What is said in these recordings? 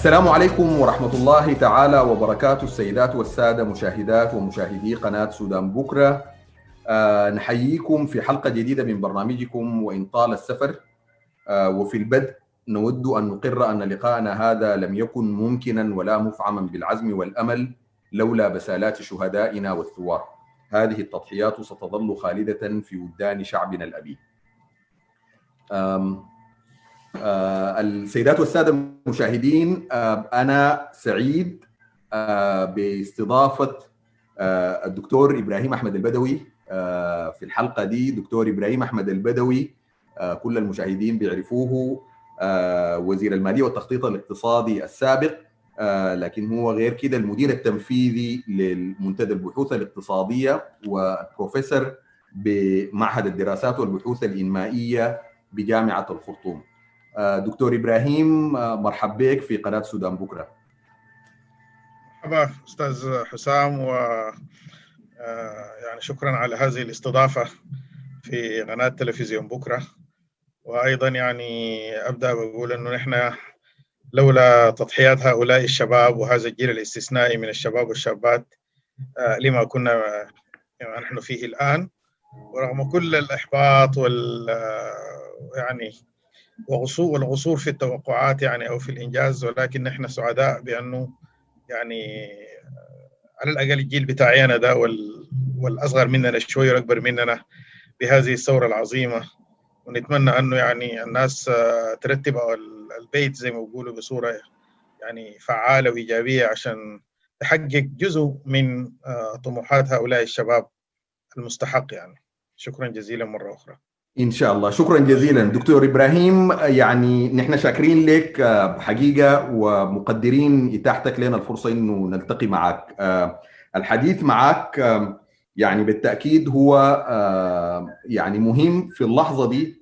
السلام عليكم ورحمة الله تعالى وبركاته السيدات والسادة مشاهدات ومشاهدي قناة سودان بكرة. أه نحييكم في حلقة جديدة من برنامجكم وإن طال السفر. أه وفي البدء نود أن نقر أن لقاءنا هذا لم يكن ممكنا ولا مفعما بالعزم والأمل لولا بسالات شهدائنا والثوار. هذه التضحيات ستظل خالدة في وجدان شعبنا الأبي السيدات والسادة المشاهدين آه أنا سعيد آه باستضافة آه الدكتور إبراهيم أحمد البدوي آه في الحلقة دي دكتور إبراهيم أحمد البدوي آه كل المشاهدين بيعرفوه آه وزير المالية والتخطيط الاقتصادي السابق آه لكن هو غير كده المدير التنفيذي للمنتدى البحوث الاقتصادية وبروفيسور بمعهد الدراسات والبحوث الإنمائية بجامعة الخرطوم. دكتور إبراهيم مرحب بك في قناة سودان بكرة. مرحبا أستاذ حسام و يعني شكرا على هذه الاستضافة في قناة تلفزيون بكرة. وأيضا يعني أبدأ بقول إنه نحن لولا تضحيات هؤلاء الشباب وهذا الجيل الاستثنائي من الشباب والشابات لما كنا نحن فيه الآن ورغم كل الإحباط وال يعني وغصور والغصور في التوقعات يعني أو في الإنجاز ولكن نحن سعداء بأنه يعني على الأقل الجيل بتاعي أنا ده والأصغر مننا شوي والأكبر مننا بهذه الثورة العظيمة. ونتمنى أنه يعني الناس ترتب البيت زي ما بيقولوا بصورة يعني فعالة وإيجابية عشان تحقق جزء من طموحات هؤلاء الشباب المستحق يعني. شكرا جزيلا مرة أخرى. إن شاء الله. شكرا جزيلا. دكتور إبراهيم يعني نحن شاكرين لك حقيقه ومقدرين إتاحتك لنا الفرصة إنه نلتقي معك. الحديث معك يعني بالتأكيد هو يعني مهم في اللحظة دي.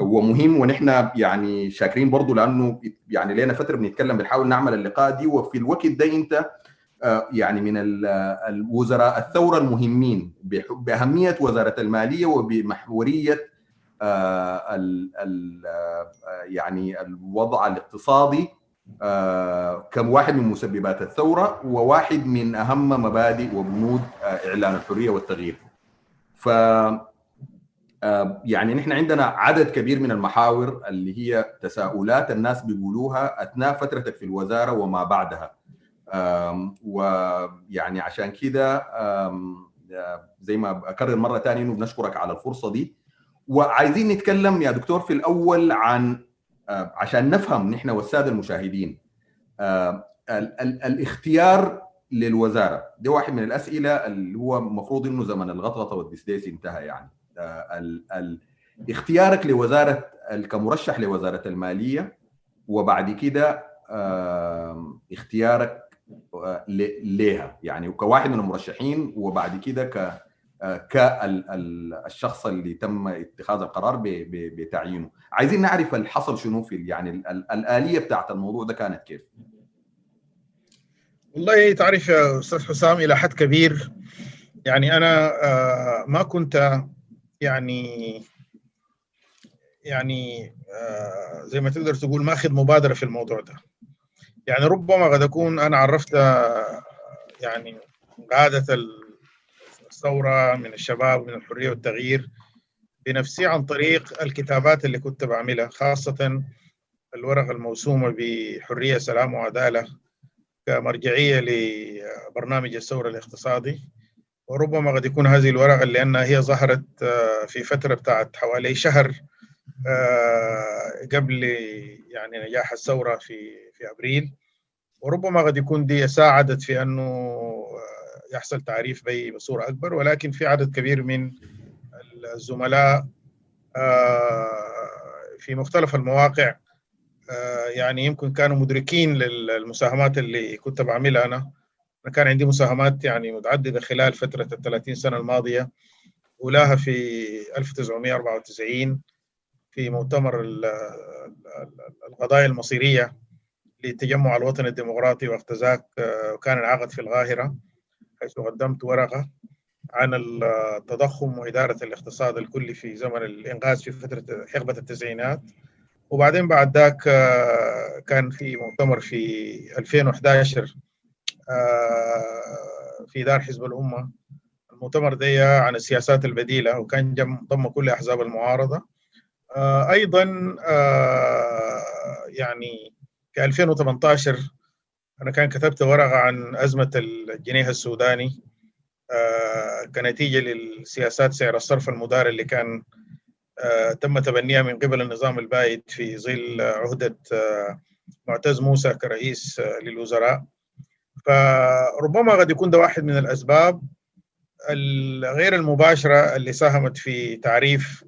ومهم ونحن يعني شاكرين برضه لأنه يعني لنا فترة بنتكلم بنحاول نعمل اللقاء دي. وفي الوقت ده أنت يعني من الوزراء الثورة المهمين بأهمية وزارة المالية وبمحورية ال ال يعني الوضع الاقتصادي كم واحد من مسببات الثورة وواحد من أهم مبادئ وبنود إعلان الحرية والتغيير. ف يعني نحن عندنا عدد كبير من المحاور اللي هي تساؤلات الناس بيقولوها أثناء فترتك في الوزارة وما بعدها. ويعني عشان كده زي ما أكرر مرة ثانية إنه بنشكرك على الفرصة دي. وعايزين نتكلم يا دكتور في الأول عن عشان نفهم نحن والسادة المشاهدين الاختيار للوزارة. دي واحد من الأسئلة اللي هو المفروض إنه زمن الغطغطة والدسديس انتهى يعني. اختيارك لوزارة كمرشح لوزارة المالية وبعد كده اختيارك ليها يعني كواحد من المرشحين وبعد كده كالشخص اللي تم اتخاذ القرار بتعيينه. عايزين نعرف اللي حصل شنو في يعني الآلية بتاعت الموضوع ده كانت كيف؟ والله تعرف يا أستاذ حسام إلى حد كبير يعني أنا ما كنت يعني يعني زي ما تقدر تقول ماخذ مبادرة في الموضوع ده. يعني ربما قد أكون أنا عرفت يعني قادة الثورة من الشباب من الحرية والتغيير بنفسي عن طريق الكتابات اللي كنت بعملها خاصة الورقة الموسومة بحرية سلام وعدالة كمرجعية لبرنامج الثورة الاقتصادي. وربما قد يكون هذه الورقة لأنها هي ظهرت في فترة بتاعت حوالي شهر قبل يعني نجاح الثورة في في أبريل. وربما قد يكون دي ساعدت في أنه يحصل تعريف بي بصورة أكبر ولكن في عدد كبير من الزملاء في مختلف المواقع يعني يمكن كانوا مدركين للمساهمات اللي كنت بعملها أنا. أنا كان عندي مساهمات يعني متعددة خلال فترة ال 30 سنة الماضية أولاها في 1994 في مؤتمر القضايا المصيرية للتجمع الوطني الديمقراطي وقت ذاك وكان انعقد في القاهرة. حيث قدمت ورقة عن التضخم وإدارة الاقتصاد الكلي في زمن الإنقاذ في فترة حقبة التسعينات. وبعدين بعد ذاك كان في مؤتمر في 2011 في دار حزب الأمة. المؤتمر ده عن السياسات البديلة وكان ضم كل أحزاب المعارضة. أيضا يعني في 2018 أنا كان كتبت ورقة عن أزمة الجنيه السوداني كنتيجة للسياسات سعر الصرف المدار اللي كان تم تبنيها من قبل النظام البائد في ظل عهدة معتز موسى كرئيس للوزراء. فربما قد يكون ده واحد من الأسباب غير المباشرة اللي ساهمت في تعريف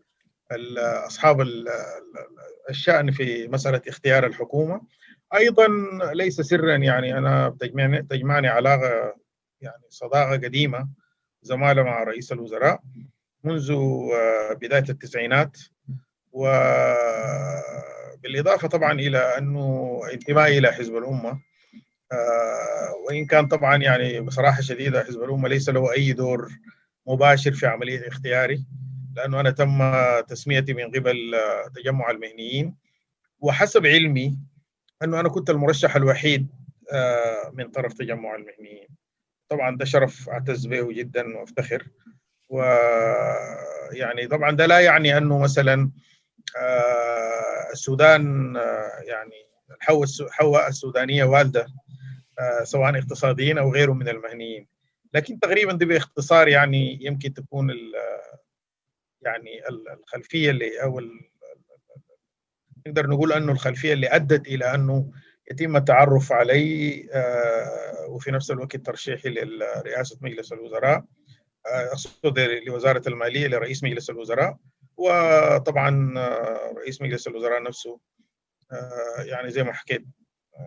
أصحاب الشأن في مسألة اختيار الحكومة. أيضا ليس سرا يعني أنا تجمعني تجمعني علاقة يعني صداقة قديمة زمالة مع رئيس الوزراء منذ بداية التسعينات. وبالاضافه طبعا إلى أنه انتمائي إلى حزب الأمة وإن كان طبعا يعني بصراحة شديدة حزب الأمة ليس له أي دور مباشر في عملية اختياري لأنه أنا تم تسميتي من قبل تجمع المهنيين. وحسب علمي أنه أنا كنت المرشح الوحيد من طرف تجمع المهنيين. طبعا ده شرف أعتز به جدا وأفتخر. ويعني طبعا ده لا يعني أنه مثلا السودان يعني الحوة السودانية والدة سواء اقتصاديين أو غيرهم من المهنيين. لكن تقريبا دي باختصار يعني يمكن تكون يعني الخلفية اللي أو نقدر نقول أنه الخلفية اللي أدت إلى أنه يتم التعرف علي وفي نفس الوقت ترشيحي لرئاسة مجلس الوزراء أقصد لوزارة المالية لرئيس مجلس الوزراء وطبعا رئيس مجلس الوزراء نفسه يعني زي ما حكيت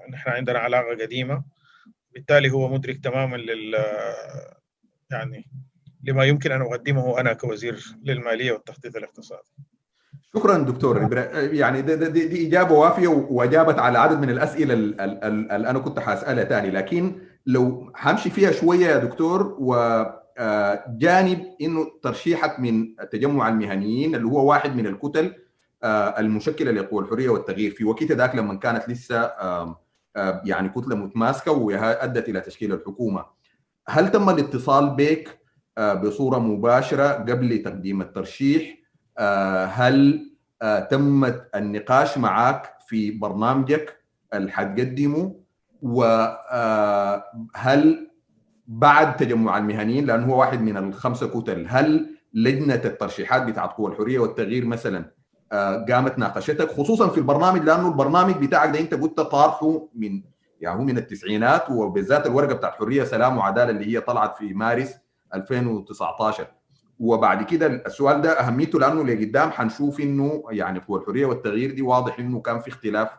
نحن عندنا علاقة قديمة بالتالي هو مدرك تماما لل يعني لما يمكن أن أقدمه أنا كوزير للمالية والتخطيط الاقتصادي. شكرا دكتور يعني دي, دي, دي إجابة وافية وأجابت على عدد من الأسئلة اللي أنا كنت حاسألها ثاني لكن لو حمشي فيها شوية يا دكتور وجانب إنه ترشيحك من التجمع المهنيين اللي هو واحد من الكتل المشكلة لقوى الحرية والتغيير في وقت ذاك لما كانت لسه يعني كتلة متماسكة وادت إلى تشكيل الحكومة. هل تم الاتصال بك بصورة مباشرة قبل تقديم الترشيح؟ هل تم النقاش معك في برنامجك اللي حتقدمه؟ وهل بعد تجمع المهنيين لأنه هو واحد من الخمسة كتل هل لجنة الترشيحات بتاعت قوى الحرية والتغيير مثلا قامت ناقشتك خصوصا في البرنامج لأنه البرنامج بتاعك ده أنت قلت طارحه من يعني هو من التسعينات وبالذات الورقة بتاعت حرية سلام وعدالة اللي هي طلعت في مارس 2019 وبعد كده السؤال ده أهميته لأنه لقدام حنشوف إنه يعني قوى الحرية والتغيير دي واضح إنه كان في اختلاف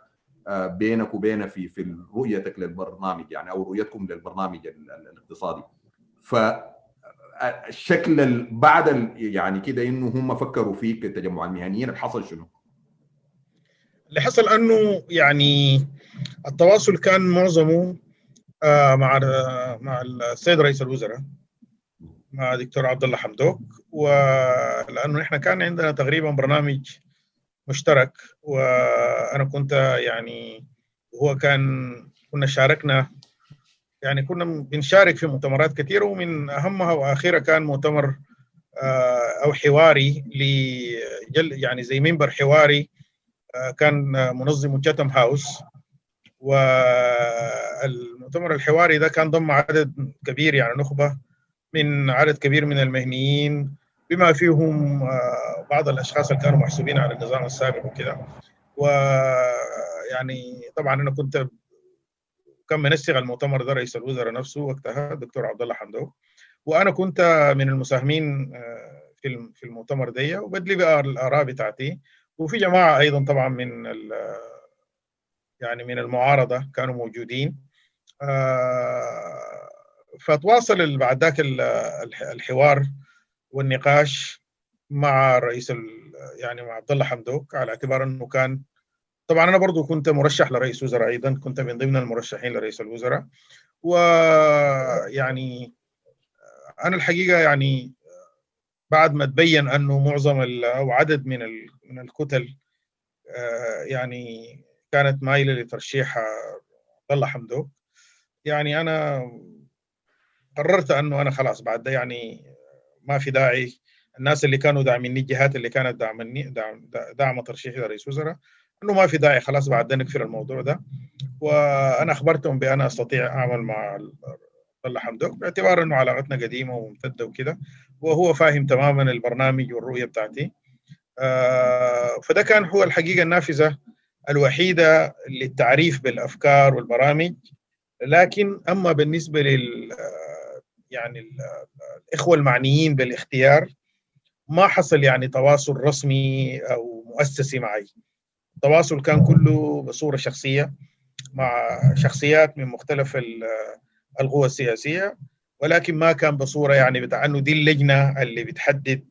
بينك وبينه في في رؤيتك للبرنامج يعني أو رؤيتكم للبرنامج الاقتصادي فالشكل بعد يعني كده إنه هم فكروا فيك التجمع المهنيين اللي حصل شنو؟ اللي حصل أنه يعني التواصل كان معظمه مع مع السيد رئيس الوزراء مع دكتور عبد الله حمدوك. ولأنه إحنا كان عندنا تقريبا برنامج مشترك وأنا كنت يعني هو كان كنا شاركنا يعني كنا بنشارك في مؤتمرات كثيرة ومن أهمها واخرها كان مؤتمر أو حواري لجل يعني زي منبر حواري كان منظمه جاتم هاوس والمؤتمر الحواري ده كان ضم عدد كبير يعني نخبة من عدد كبير من المهنيين بما فيهم بعض الأشخاص اللي كانوا محسوبين على النظام السابق وكذا ويعني طبعا أنا كنت كان منسق المؤتمر ده رئيس الوزراء نفسه وقتها الدكتور عبد الله حمدوك وأنا كنت من المساهمين في في المؤتمر ده وبدلي بقى الآراء بتاعتي. وفي جماعة أيضا طبعا من يعني من المعارضة كانوا موجودين. فتواصل بعد ذاك الحوار والنقاش مع رئيس يعني مع عبد الله حمدوك على اعتبار إنه كان طبعا أنا برضو كنت مرشح لرئيس وزراء أيضا كنت من ضمن المرشحين لرئيس الوزراء. ويعني أنا الحقيقة يعني بعد ما تبين أنه معظم أو عدد من من الكتل يعني كانت مايلة لترشيح عبد الله حمدوك يعني أنا قررت أنه أنا خلاص بعد ده يعني ما في داعي. الناس اللي كانوا داعميني الجهات اللي كانت داعمني دعم دعم ترشيحي لرئيس وزراء أنه ما في داعي خلاص بعد ده نكفر الموضوع ده. وأنا أخبرتهم بان أستطيع أعمل مع الله حمدوك باعتبار إنه علاقتنا قديمة وممتدة وكده. وهو فاهم تماما البرنامج والرؤية بتاعتي. آه، فده كان هو الحقيقة النافذة الوحيدة للتعريف بالأفكار والبرامج. لكن أما بالنسبة لل يعني الإخوة المعنيين بالاختيار ما حصل يعني تواصل رسمي أو مؤسسي معي. التواصل كان كله بصورة شخصية مع شخصيات من مختلف القوى السياسية ولكن ما كان بصورة يعني بتاع إنه دي اللجنة اللي بتحدد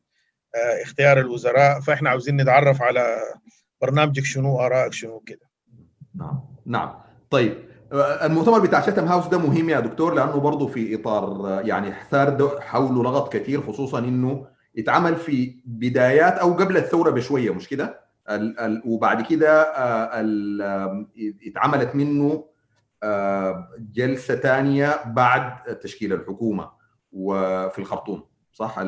اختيار الوزراء. فإحنا عاوزين نتعرف على برنامجك شنو آرائك شنو كده. نعم نعم. طيب المؤتمر بتاع شتم هاوس ده مهم يا دكتور لأنه برضه في إطار يعني ثار حوله لغط كثير خصوصا إنه اتعمل في بدايات أو قبل الثورة بشوية مش كده؟ وبعد كده اتعملت منه جلسة ثانية بعد تشكيل الحكومة وفي الخرطوم صح؟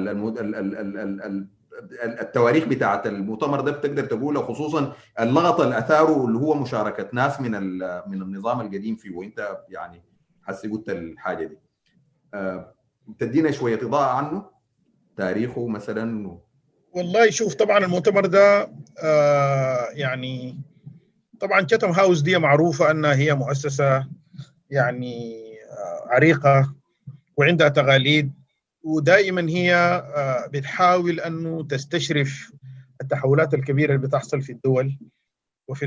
التواريخ بتاعت المؤتمر ده بتقدر تقولها خصوصا اللغط اللي أثاره اللي هو مشاركة ناس من من النظام القديم فيه وأنت يعني حسي قلت الحاجة دي تدينا شوية إضاءة عنه تاريخه مثلا. والله شوف طبعا المؤتمر ده آه يعني طبعا شتم هاوس دي معروفة أنها هي مؤسسة يعني آه عريقة وعندها تقاليد ودائما هي بتحاول أنه تستشرف التحولات الكبيرة اللي بتحصل في الدول وفي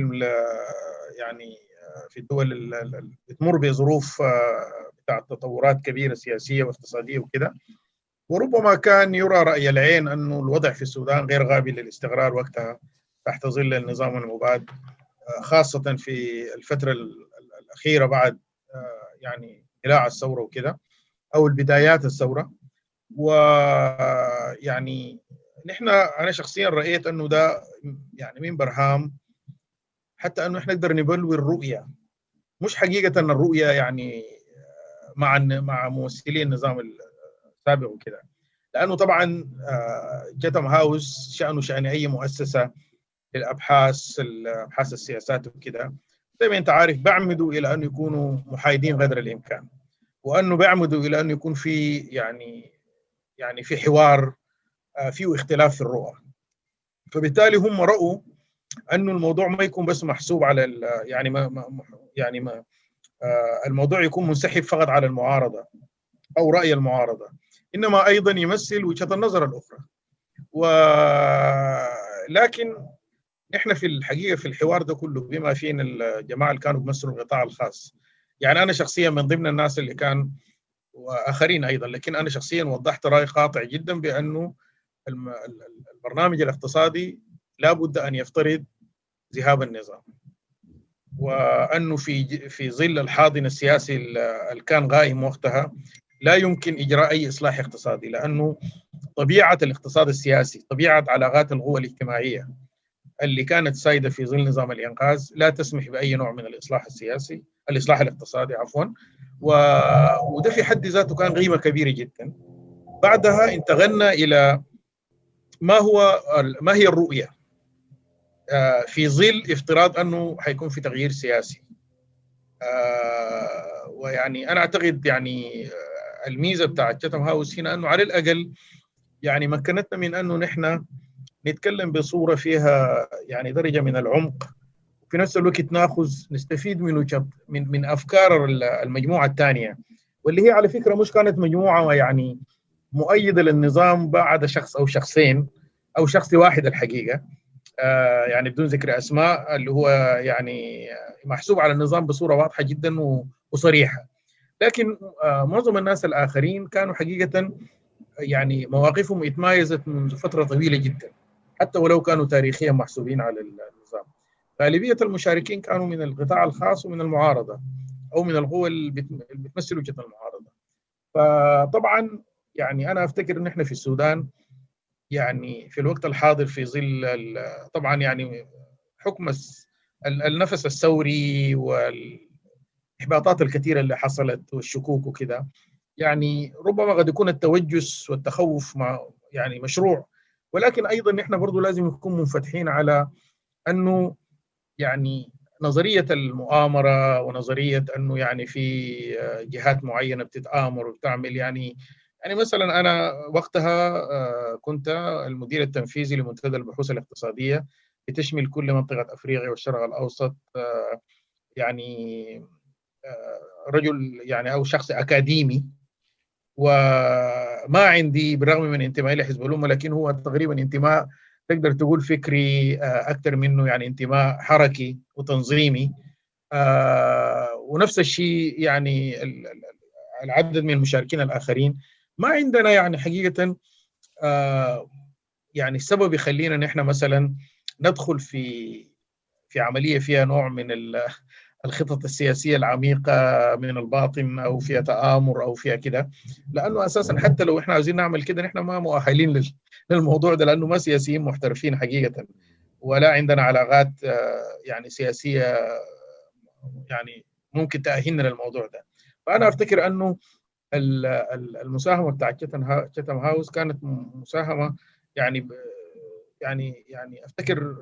يعني في الدول اللي بتمر بظروف بتاع تطورات كبيرة سياسية واقتصادية وكده. وربما كان يرى رأي العين أنه الوضع في السودان غير قابل للاستقرار وقتها تحت ظل النظام المباد خاصة في الفترة الأخيرة بعد يعني اندلاع الثورة وكده أو البدايات الثورة. ويعني نحن أنا شخصيا رأيت أنه ده يعني من برهام حتى أنه إحنا نقدر نبلور الرؤية. مش حقيقة الرؤية يعني مع مع ممثلي النظام السابق وكده. لأنه طبعا جتم هاوس شأنه شأن أي مؤسسة للأبحاث ابحاث السياسات وكده. زي ما أنت عارف بعمدوا إلى أن يكونوا محايدين قدر الإمكان. وأنه بيعمدوا إلى انه يكون في يعني يعني في حوار فيه اختلاف في الرؤى. فبالتالي هم رأوا انه الموضوع ما يكون بس محسوب على يعني ما, ما يعني ما الموضوع يكون منسحب فقط على المعارضة أو رأي المعارضة. إنما أيضا يمثل وجهة النظر الأخرى. ولكن إحنا في الحقيقة في الحوار ده كله بما فينا الجماعة اللي كانوا بيمثلوا القطاع الخاص. يعني أنا شخصيا من ضمن الناس اللي كان وآخرين أيضا. لكن أنا شخصيا وضحت رأي قاطع جدا بأنه البرنامج الاقتصادي لابد أن يفترض ذهاب النظام. وأنه في في ظل الحاضن السياسي اللي كان غائم وقتها لا يمكن إجراء أي إصلاح اقتصادي لأنه طبيعة الاقتصاد السياسي طبيعة علاقات القوى الاجتماعية اللي كانت سائده في ظل نظام الإنقاذ لا تسمح بأي نوع من الإصلاح السياسي الإصلاح الاقتصادي عفوا و... وده في حد ذاته كان قيمه كبيرة جدا. بعدها انتقلنا إلى ما هو ما هي الرؤية؟ في ظل افتراض أنه حيكون في تغيير سياسي. ويعني أنا أعتقد يعني الميزة بتاعت تشاتم هاوس هنا أنه على الأقل يعني مكنتنا من أنه نحن نتكلم بصورة فيها يعني درجة من العمق. في نفس الوقت ناخذ نستفيد من من من أفكار المجموعة الثانية واللي هي على فكرة مش كانت مجموعة يعني مؤيدة للنظام بعد شخص أو شخصين أو شخص واحد الحقيقة. آه يعني بدون ذكر أسماء اللي هو يعني محسوب على النظام بصورة واضحة جدا وصريحة. لكن آه معظم الناس الآخرين كانوا حقيقة يعني مواقفهم اتمايزت منذ فترة طويلة جدا. حتى ولو كانوا تاريخيا محسوبين على النظام. غالبية المشاركين كانوا من القطاع الخاص ومن المعارضة أو من القوى اللي بتمثل وجهة المعارضة. فطبعا يعني أنا أفتكر إن إحنا في السودان يعني في الوقت الحاضر في ظل طبعا يعني حكم النفس الثوري والإحباطات الكثيرة اللي حصلت والشكوك وكذا يعني ربما قد يكون التوجس والتخوف مع يعني مشروع. ولكن أيضا نحن برضه لازم نكون منفتحين على أنه يعني نظرية المؤامرة ونظرية أنه يعني في جهات معينة بتتآمر وبتعمل يعني يعني مثلا أنا وقتها كنت المدير التنفيذي لمنتدى البحوث الاقتصادية بتشمل كل منطقة أفريقيا والشرق الأوسط يعني رجل يعني أو شخص أكاديمي. وما عندي بالرغم من انتمائي لحزب الأمة لكن هو تقريبا انتماء تقدر تقول فكري أكثر منه يعني انتماء حركي وتنظيمي. ونفس الشيء يعني العدد من المشاركين الآخرين. ما عندنا يعني حقيقة يعني السبب يخلينا نحن مثلا ندخل في في عملية فيها نوع من الخطط السياسية العميقة من الباطن أو فيها تآمر أو فيها كده. لأنه أساسا حتى لو إحنا عايزين نعمل كده نحن ما مؤهلين للموضوع ده لأنه ما سياسيين محترفين حقيقة. ولا عندنا علاقات يعني سياسية يعني ممكن تأهلنا للموضوع ده. فأنا أفتكر أنه المساهمة بتاعت تشتم هاوس كانت مساهمة يعني يعني يعني أفتكر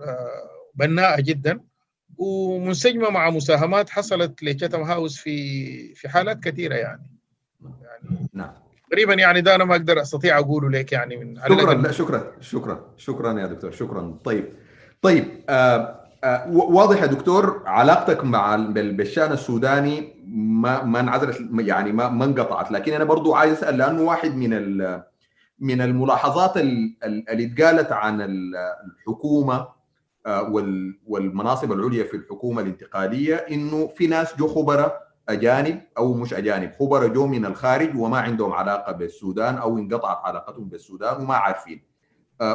بناءة جدا. ومنسجمه مع مساهمات حصلت لتشتم هاوس في في حالات كثيرة يعني. يعني نعم. تقريبا يعني ده أنا ما أقدر أستطيع أقوله لك يعني من شكرا لا شكرا شكرا شكرا يا دكتور شكرا. طيب طيب آه آه واضح يا دكتور علاقتك مع بالشأن السوداني ما ما انعزلت يعني ما ما انقطعت. لكن أنا برضو عايز أسأل لأنه واحد من من الملاحظات اللي اتقالت عن الحكومة والمناصب العليا في الحكومة الانتقالية إنه في ناس جو خبراء أجانب أو مش أجانب خبراء جو من الخارج وما عندهم علاقة بالسودان أو انقطعت علاقتهم بالسودان وما عارفين.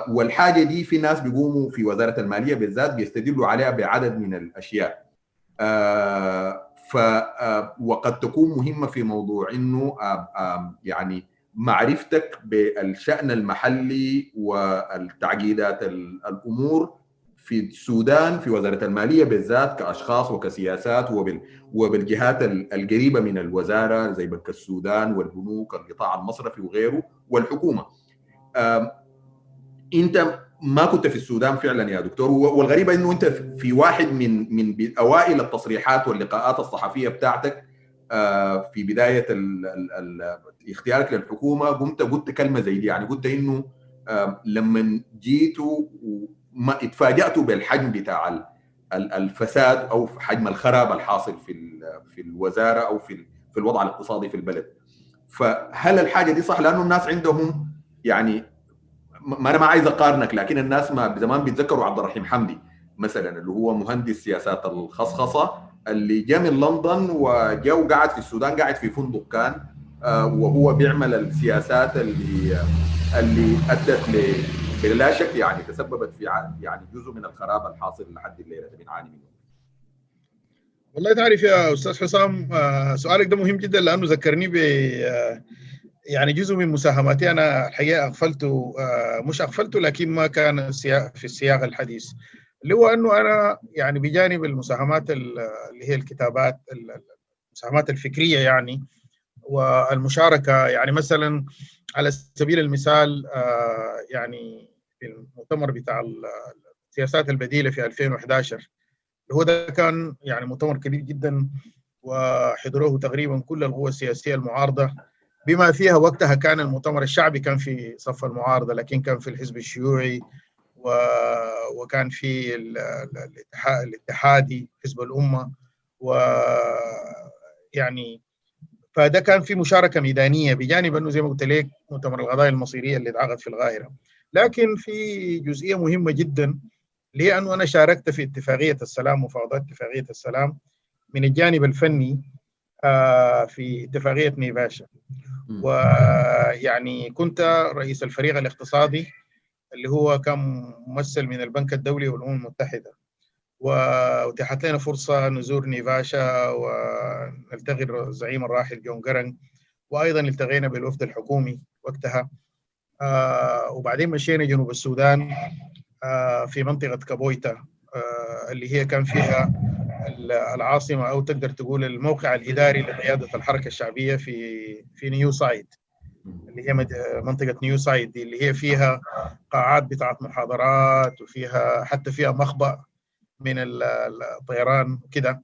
والحاجة دي في ناس بيقوموا في وزارة المالية بالذات بيستدلوا عليها بعدد من الأشياء. ف وقد تكون مهمة في موضوع إنه يعني معرفتك بالشأن المحلي والتعقيدات الأمور في السودان في وزارة المالية بالذات كأشخاص وكسياسات وبال وبالجهات القريبة من الوزارة زي بنك السودان والبنوك القطاع المصرفي وغيره والحكومة. انت ما كنت في السودان فعلا يا دكتور والغريب إنه انت في واحد من من أوائل التصريحات واللقاءات الصحفية بتاعتك في بداية اختيارك للحكومة قمت قلت كلمة زي دي يعني قلت إنه لما جيتوا ما اتفاجاتوا بالحجم بتاع الفساد أو حجم الخراب الحاصل في في الوزارة أو في في الوضع الاقتصادي في البلد. فهل الحاجة دي صح؟ لأنه الناس عندهم يعني ما أنا ما عايز أقارنك لكن الناس ما زمان بيتذكروا عبد الرحيم حمدي مثلا اللي هو مهندس سياسات الخصخصة اللي جاء من لندن وجاء وقعد في السودان قاعد في فندق كان وهو بيعمل السياسات اللي اللي أدت ل بلا شك يعني تسببت في يعني جزء من الخراب الحاصل لحد الليلة. بنعاني منه. والله تعرف يا أستاذ حسام سؤالك ده مهم جدا لأنه ذكرني ب يعني جزء من مساهماتي. أنا الحقيقة أغفلته مش أغفلته لكن ما كان في السياق الحديث. اللي هو أنه أنا يعني بجانب المساهمات اللي هي الكتابات المساهمات الفكرية يعني والمشاركة يعني مثلا على سبيل المثال يعني في المؤتمر بتاع السياسات البديلة في 2011 اللي هو ده كان يعني مؤتمر كبير جدا وحضروه تقريبا كل القوى السياسية المعارضة. بما فيها وقتها كان المؤتمر الشعبي كان في صف المعارضة لكن كان في الحزب الشيوعي و... وكان في الاتحادي حزب الأمة و يعني فده كان في مشاركة ميدانية بجانب أنه زي ما قلت لك مؤتمر القضايا المصيرية اللي اتعقد في القاهره لكن في جزئية مهمة جدا اللي هي انه أنا شاركت في اتفاقية السلام مفاوضات اتفاقية السلام من الجانب الفني في اتفاقية نيفاشا. ويعني كنت رئيس الفريق الاقتصادي اللي هو كان ممثل من البنك الدولي والأمم المتحدة. واتيحت لنا فرصة نزور نيفاشا ونلتقي الزعيم الراحل جون قرنق وأيضا التقينا بالوفد الحكومي وقتها. آه وبعدين مشينا جنوب السودان آه في منطقة كابويتا اللي هي كان فيها العاصمة أو تقدر تقول الموقع الإداري لقيادة الحركة الشعبية في في New Site اللي هي منطقة نيو سايد اللي هي فيها قاعات بتاعت محاضرات وفيها حتى فيها مخبأ. من الطيران وكده.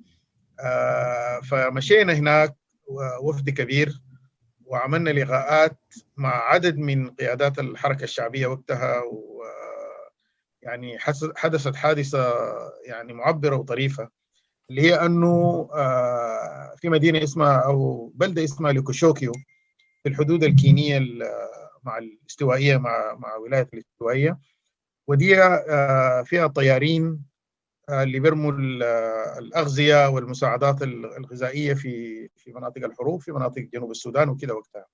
فمشينا هناك وفد كبير وعملنا لقاءات مع عدد من قيادات الحركة الشعبية وقتها و يعني حدثت حادثة يعني معبرة وطريفة اللي هي أنه في مدينة اسمها أو بلدة اسمها لوكيشوكيو في الحدود الكينية مع الاستوائية مع مع ولاية الاستوائية. ودي فيها طيارين اللي بيرموا الأغذية والمساعدات الغذائية في في مناطق الحروب في مناطق جنوب السودان وكده وقتها.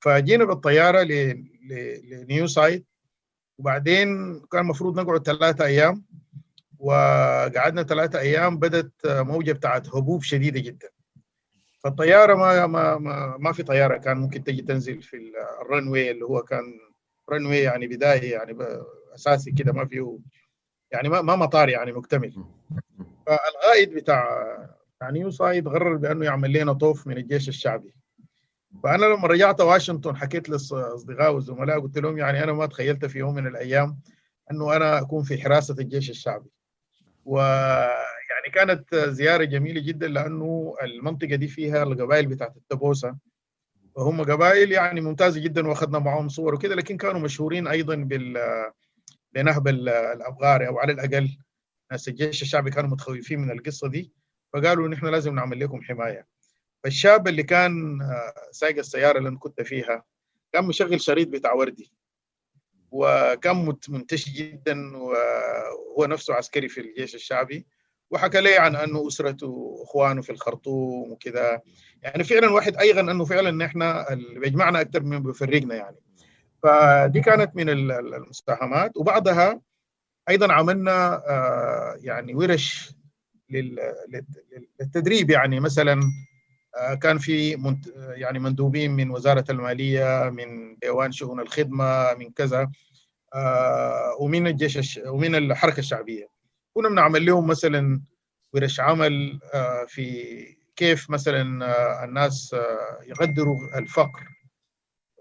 فجينا بالطيارة لنيو سايد وبعدين كان المفروض نقعد ثلاثة أيام. وقعدنا ثلاثة أيام بدت موجة بتاعت هبوب شديدة جدا. فالطيارة ما ما ما, ما في طيارة. كان ممكن تجي تنزل في ال runway اللي هو كان runway يعني بداية يعني أساسي كده ما فيه يعني ما ما مطار يعني مكتمل. فالقائد بتاع بتاع نيو سايد قرر بأنه يعمل لنا طوف من الجيش الشعبي. فأنا لما رجعت واشنطن حكيت لاصدقائي والزملاء قلت لهم يعني أنا ما تخيلت في يوم من الأيام أنه أنا أكون في حراسة الجيش الشعبي. ويعني كانت زيارة جميلة جدا لأنه المنطقة دي فيها القبائل بتاعت التبوسة. وهم قبائل يعني ممتازة جدا وأخذنا معهم صور وكده لكن كانوا مشهورين أيضا بال بنهب الأبغار أو على الأقل ناس الجيش الشعبي كانوا متخوفين من القصة دي فقالوا نحن لازم نعمل لكم حماية. فالشاب اللي كان سايق السيارة اللي أنا كنت فيها كان مشغل شريط بتاع وردي وكان منتشي جدا وهو نفسه عسكري في الجيش الشعبي وحكى لي عن أنه أسرته وإخوانه في الخرطوم وكذا. يعني فعلا واحد ايغن أنه فعلا نحن اللي بيجمعنا أكثر من بيفرقنا يعني. فدي كانت من المساهمات. وبعدها أيضا عملنا يعني ورش للتدريب. يعني مثلا كان في يعني مندوبين من وزارة المالية من ديوان شؤون الخدمة من كذا ومن الجيش ومن الحركة الشعبية. كنا بنعمل لهم مثلا ورش عمل في كيف مثلا الناس يقدروا الفقر.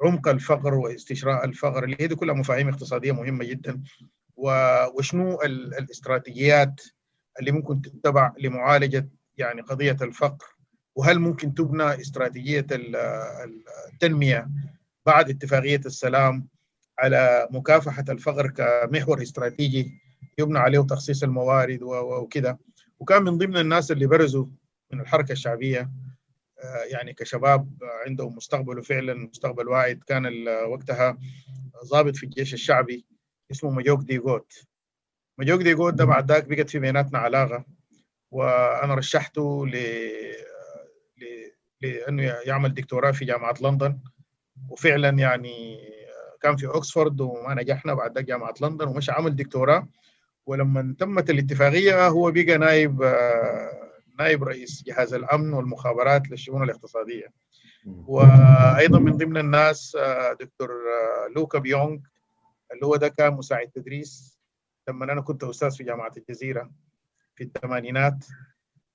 عمق الفقر واستشراء الفقر. اللي هي دي كلها مفاهيم اقتصادية مهمة جدا. وشنو الاستراتيجيات اللي ممكن تتبع لمعالجة يعني قضية الفقر؟ وهل ممكن تبنى استراتيجية التنمية بعد اتفاقية السلام على مكافحة الفقر كمحور استراتيجي يبنى عليه تخصيص الموارد وكده؟ وكان من ضمن الناس اللي برزوا من الحركة الشعبية يعني كشباب عندهم مستقبل وفعلا مستقبل واعد. كان وقتها ضابط في الجيش الشعبي اسمه مجوك ديغوت مجوك ديغوت ده بعد ذاك بقت في بيناتنا علاقة وأنا رشحته ل... ل... لأنه يعمل دكتوراه في جامعة لندن. وفعلا يعني كان في اوكسفورد وما نجحنا بعد ذاك جامعة لندن ومشى عمل دكتوراه. ولما تمت الاتفاقية هو بقى نائب نائب رئيس جهاز الأمن والمخابرات للشؤون الاقتصادية. وأيضا من ضمن الناس دكتور لوكا بيونغ اللي هو ده كان مساعد تدريس. لما أنا كنت أستاذ في جامعة الجزيرة في الثمانينات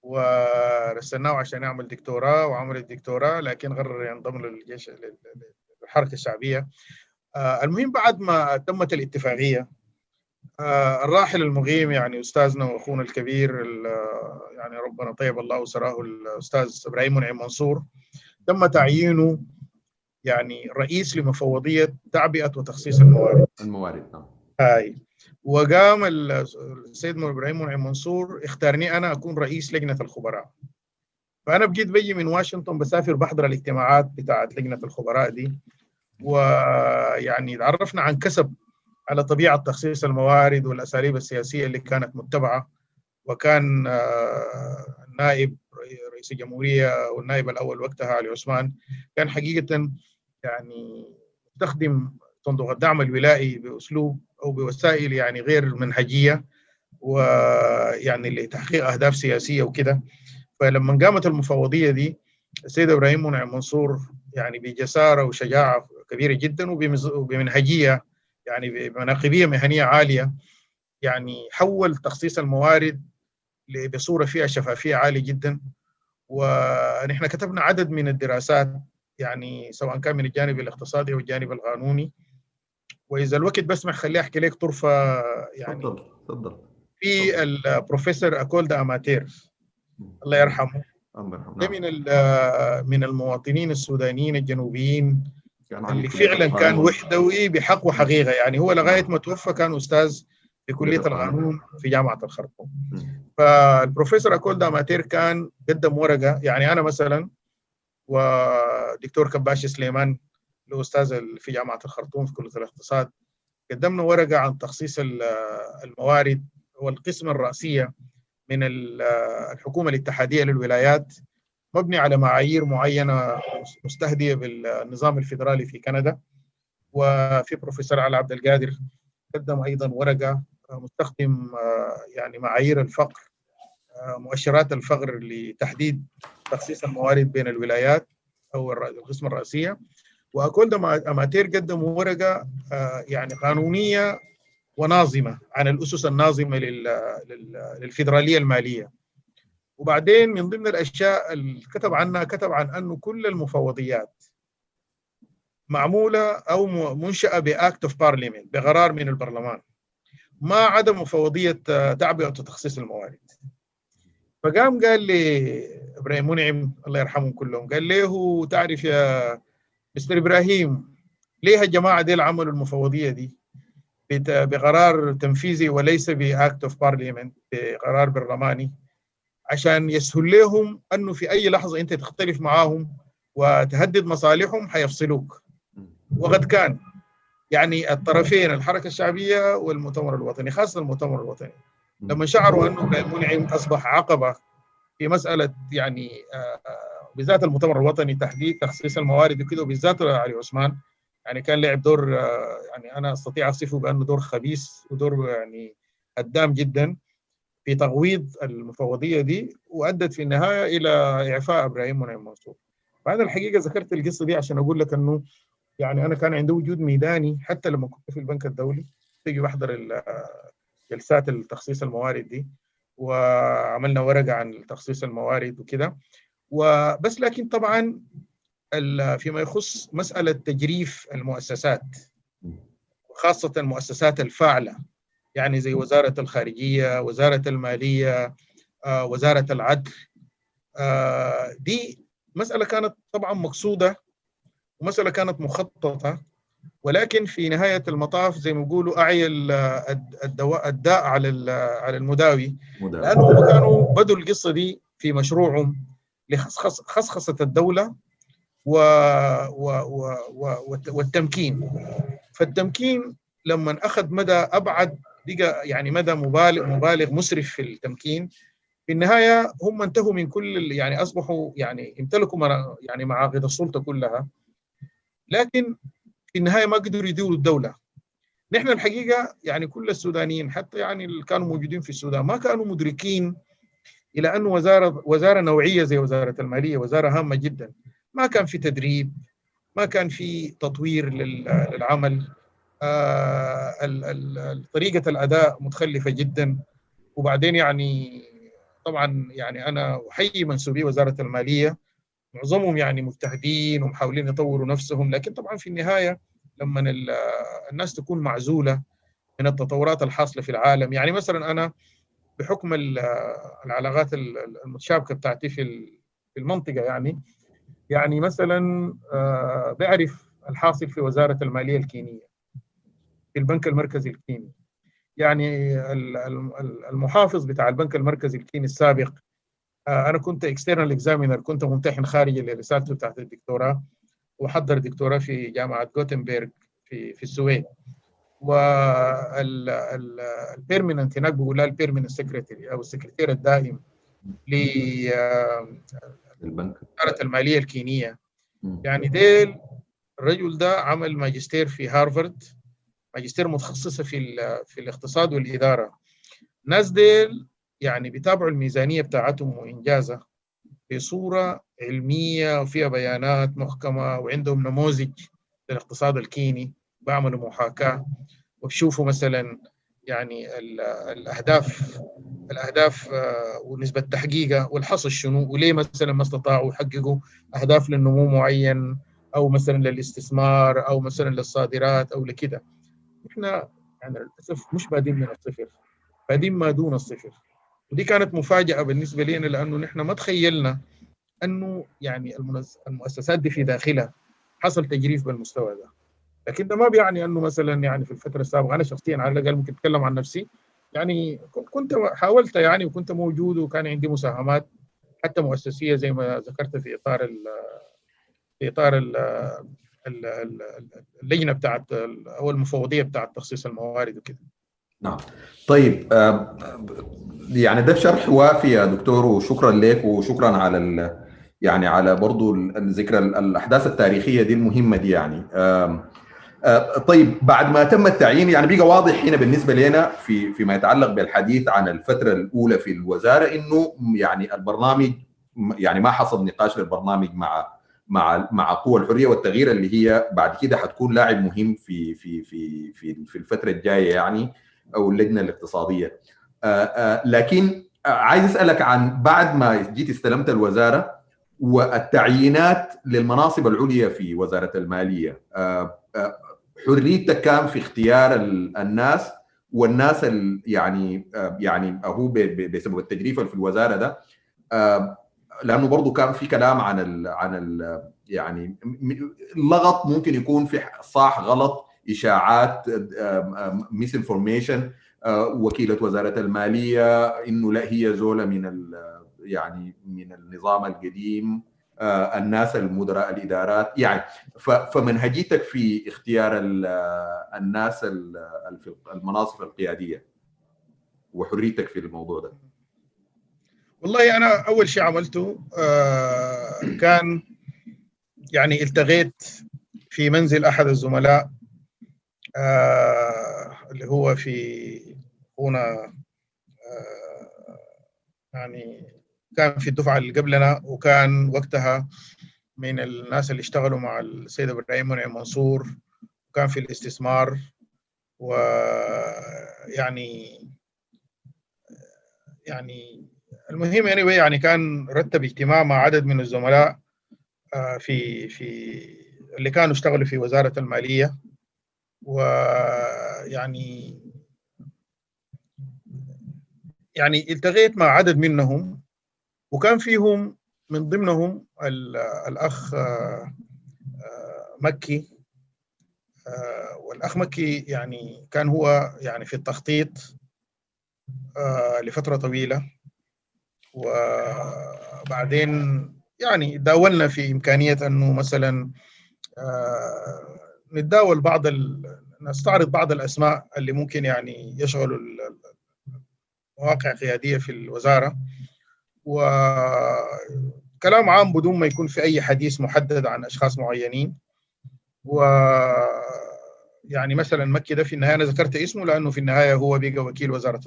ورسلناه عشان يعمل دكتوراه وعمل الدكتوراه لكن قرر ينضم للجيش للحركة الشعبية. المهم بعد ما تمت الاتفاقية الراحل المغيم يعني أستاذنا وأخونا الكبير يعني ربنا طيب الله سراه الأستاذ إبراهيم منعم منصور. تم تعيينه يعني رئيس لمفوضية تعبئة وتخصيص الموارد. الموارد نعم. هاي. وقام السيد إبراهيم منعم منصور اختارني أنا أكون رئيس لجنة الخبراء. فأنا بجيت بيجي من واشنطن بسافر بحضر الاجتماعات بتاعت لجنة الخبراء دي. ويعني تعرفنا عن كسب على طبيعة تخصيص الموارد والأساليب السياسية اللي كانت متبعة وكان النائب رئيس الجمهورية والنائب الأول وقتها علي عثمان كان حقيقة يعني يستخدم صندوق الدعم الولائي بأسلوب أو بوسائل يعني غير منهجيه ويعني لتحقيق أهداف سياسية وكده. فلما قامت المفوضية دي السيد إبراهيم منعم منصور يعني بجسارة وشجاعة كبيرة جدا وبمنهجية يعني بمناقبيه مهنية عالية يعني حول تخصيص الموارد بصورة فيها شفافية عالية جدا. ونحن كتبنا عدد من الدراسات يعني سواء كان من الجانب الاقتصادي أو الجانب القانوني. وإذا الوقت بسمح خليني أحكي لك طرفه يعني تفضل تفضل. في البروفيسور أكولدا أماتير الله يرحمه. ده من من المواطنين السودانيين الجنوبيين اللي فعلا كان وحدوي بحق وحقيقة يعني. هو لغاية ما توفى كان أستاذ في كلية القانون في جامعة الخرطوم. فالبروفيسور أكول داماتير كان قدم ورقة. يعني أنا مثلا ودكتور كباش سليمان الأستاذ في جامعة الخرطوم في كلية الاقتصاد قدمنا ورقة عن تخصيص الموارد والقسم الرأسية من الحكومة الاتحادية للولايات. مبني على معايير معينة مستهدية بالنظام الفيدرالي في كندا. وفي بروفيسور علي عبد القادر قدم أيضا ورقة مستخدم يعني معايير الفقر مؤشرات الفقر لتحديد تخصيص الموارد بين الولايات أو القسم الرئيسية. وأكولد أماتير قدم ورقة يعني قانونية وناظمة عن الأسس الناظمة للفيدرالية المالية. وبعدين من ضمن الأشياء اللي كتب عنها كتب عن انه كل المفوضيات معمولة أو منشأة ب act of parliament بقرار من البرلمان. ما عدا مفوضية تعبئه وتخصيص الموارد. فقام قال لي إبراهيم منعم الله يرحمهم كلهم قال له تعرف يا مستر إبراهيم ليه الجماعه دي عملوا المفوضية دي؟ بقرار تنفيذي وليس ب act of parliament بقرار برلماني. عشان يسهل لهم أنه في أي لحظة أنت تختلف معاهم وتهدد مصالحهم حيفصلوك. وقد كان يعني الطرفين الحركة الشعبية والمؤتمر الوطني خاصة المؤتمر الوطني. لما شعروا أنه إبراهيم منعم أصبح عقبة في مسألة يعني بالذات المؤتمر الوطني تحديد تخصيص الموارد وكده وبالذات علي عثمان. يعني كان لعب دور يعني أنا أستطيع أصفه بأنه دور خبيث ودور يعني هدام جدا. في تغويض المفوضية دي وأدت في النهاية إلى إعفاء إبراهيم منعم منصور. فانا الحقيقة ذكرت القصة دي عشان أقول لك إنه يعني أنا كان عندي وجود ميداني حتى لما كنت في البنك الدولي تيجي بحضر جلسات التخصيص الموارد دي وعملنا ورقة عن تخصيص الموارد وكده. وبس لكن طبعا فيما يخص مسألة تجريف المؤسسات خاصة المؤسسات الفاعلة. يعني زي وزارة الخارجية، وزارة المالية، وزارة العدل. دي مسألة كانت طبعا مقصودة ومسألة كانت مخططة ولكن في نهاية المطاف زي ما بيقولوا أعي الدواء الداء على على المداوي. لأنهم كانوا بدوا القصة دي في مشروعهم لخصخصه الدولة و و و و والتمكين. فالتمكين لما أخذ مدى أبعد بقى يعني مدى مبالغ مبالغ مسرف في التمكين. في النهاية هم انتهوا من كل يعني أصبحوا يعني امتلكوا يعني معاقد السلطة كلها. لكن في النهاية ما قدروا يديروا الدولة. نحن الحقيقة يعني كل السودانيين حتى يعني اللي كانوا موجودين في السودان ما كانوا مدركين إلى انه وزاره وزارة نوعية زي وزارة المالية وزارة هامة جدا. ما كان في تدريب ما كان في تطوير للعمل. طريقة الأداء متخلفة جدا. وبعدين يعني طبعا يعني أنا أحيي منسوبي وزارة المالية. معظمهم يعني مجتهدين ومحاولين يطوروا نفسهم. لكن طبعا في النهاية لما الناس تكون معزولة من التطورات الحاصلة في العالم. يعني مثلا أنا بحكم العلاقات المتشابكة بتاعتي في المنطقة يعني يعني مثلا بعرف الحاصل في وزارة المالية الكينية. البنك المركزي الكيني. يعني المحافظ بتاع البنك المركزي الكيني السابق أنا كنت external examiner كنت ممتحن خارجي لرسالته بتاعت الدكتوراه وحضر دكتوراه في جامعة جوتنبرغ في في السويد. وال permanent هناك بيقولها ال permanent secretary أو السكرتير الدائم البنك. الاداره المالية الكينية. يعني ديل الرجل ده عمل ماجستير في هارفارد. ماجستير متخصصة في في الاقتصاد والإدارة. ناس ديل يعني بيتابعوا الميزانية بتاعتهم وإنجازها بصورة علمية وفيها بيانات محكمة وعندهم نموذج للاقتصاد الكيني بعملوا محاكاة. وبشوفوا مثلا يعني الأهداف الأهداف آه، ونسبة تحقيقها والحصل شنو وليه مثلا ما استطاعوا يحققوا أهداف للنمو معين أو مثلا للاستثمار أو مثلا للصادرات أو لكده. إحنا يعني للأسف مش بادين من الصفر بادين ما دون الصفر. ودي كانت مفاجأة بالنسبة لنا لأنه نحن ما تخيلنا أنه يعني المؤسسات دي في داخلها حصل تجريف بالمستوى ده. لكن ده ما بيعني أنه مثلا يعني في الفترة السابقة أنا شخصيا على الأقل ممكن أتكلم عن نفسي يعني كنت حاولت يعني وكنت موجود وكان عندي مساهمات حتى مؤسسية زي ما ذكرت في إطار في إطار اللجنة بتاعت أو المفوضية بتاعت تخصيص الموارد وكده. نعم. طيب يعني ده شرح وافي يا دكتور وشكرا لك وشكرا على يعني على برضو الذكرى الأحداث التاريخية دي المهمة دي يعني. طيب بعد ما تم التعيين يعني بقى واضح هنا بالنسبة لنا في فيما يتعلق بالحديث عن الفترة الأولى في الوزارة إنه يعني البرنامج يعني ما حصل نقاش للبرنامج مع مع مع قوى الحرية والتغيير اللي هي بعد كده حتكون لاعب مهم في في في في في الفترة الجاية يعني أو اللجنة الاقتصادية. لكن عايز أسألك عن بعد ما جيت استلمت الوزارة والتعيينات للمناصب العليا في وزارة المالية. حريتك كان في اختيار الناس والناس يعني يعني هو بسبب التجريف في الوزارة ده. لأنه برضه كان في كلام عن ال عن ال يعني لغط ممكن يكون في صح غلط إشاعات misinformation وكيلة وزارة المالية إنه لا هي زولة من يعني من النظام القديم الناس المدراء الإدارات يعني فمنهجيتك في اختيار الناس المناصب القيادية وحريتك في الموضوع ده؟ والله أنا أول شيء عملته كان يعني التغيت في منزل أحد الزملاء اللي هو في هنا يعني كان في الدفعة اللي قبلنا وكان وقتها من الناس اللي اشتغلوا مع السيد إبراهيم منعم منصور وكان في الاستثمار ويعني يعني المهم يعني يعني كان رتب اجتماع مع عدد من الزملاء في في اللي كانوا اشتغلوا في وزارة المالية. ويعني يعني التقيت مع عدد منهم وكان فيهم من ضمنهم الأخ مكي. والأخ مكي يعني كان هو يعني في التخطيط لفترة طويلة. وبعدين يعني داولنا في إمكانية أنه مثلا نتداول بعض نستعرض بعض الأسماء اللي ممكن يعني يشغلوا مواقع قيادية في الوزارة. وكلام عام بدون ما يكون في أي حديث محدد عن أشخاص معينين. و يعني مثلا مكي ده في النهاية أنا ذكرت اسمه لأنه في النهاية هو بقى وكيل وزارة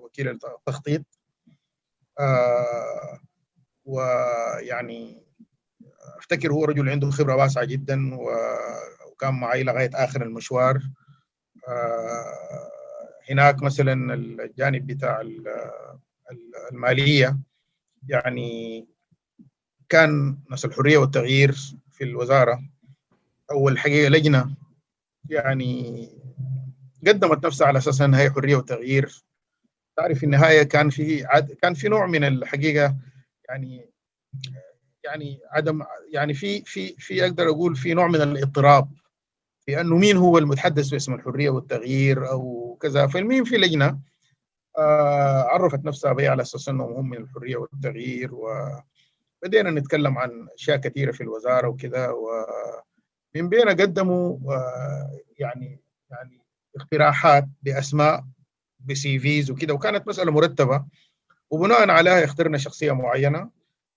وكيل التخطيط. آه ويعني أفتكر هو رجل عنده خبرة واسعة جدا وكان معي لغاية آخر المشوار. آه هناك مثلا الجانب بتاع المالية. يعني كان ناس الحرية والتغيير في الوزارة. أول حقيقة لجنة يعني قدمت نفسها على أساس أنها هي حرية وتغيير. تعرف في النهاية كان في عد كان في نوع من الحقيقة يعني يعني عدم يعني في في في أقدر أقول في نوع من الاضطراب في أنه مين هو المتحدث باسم الحرية والتغيير أو كذا. فالمين في لجنة آه عرفت نفسها بها على أساس أنهم هم من الحرية والتغيير وبدينا نتكلم عن أشياء كثيرة في الوزارة وكذا ومن بينها قدموا آه يعني يعني اقتراحات بأسماء بسي فيز وكذا وكانت مسألة مرتبة وبناء عليها اخترنا شخصية معينة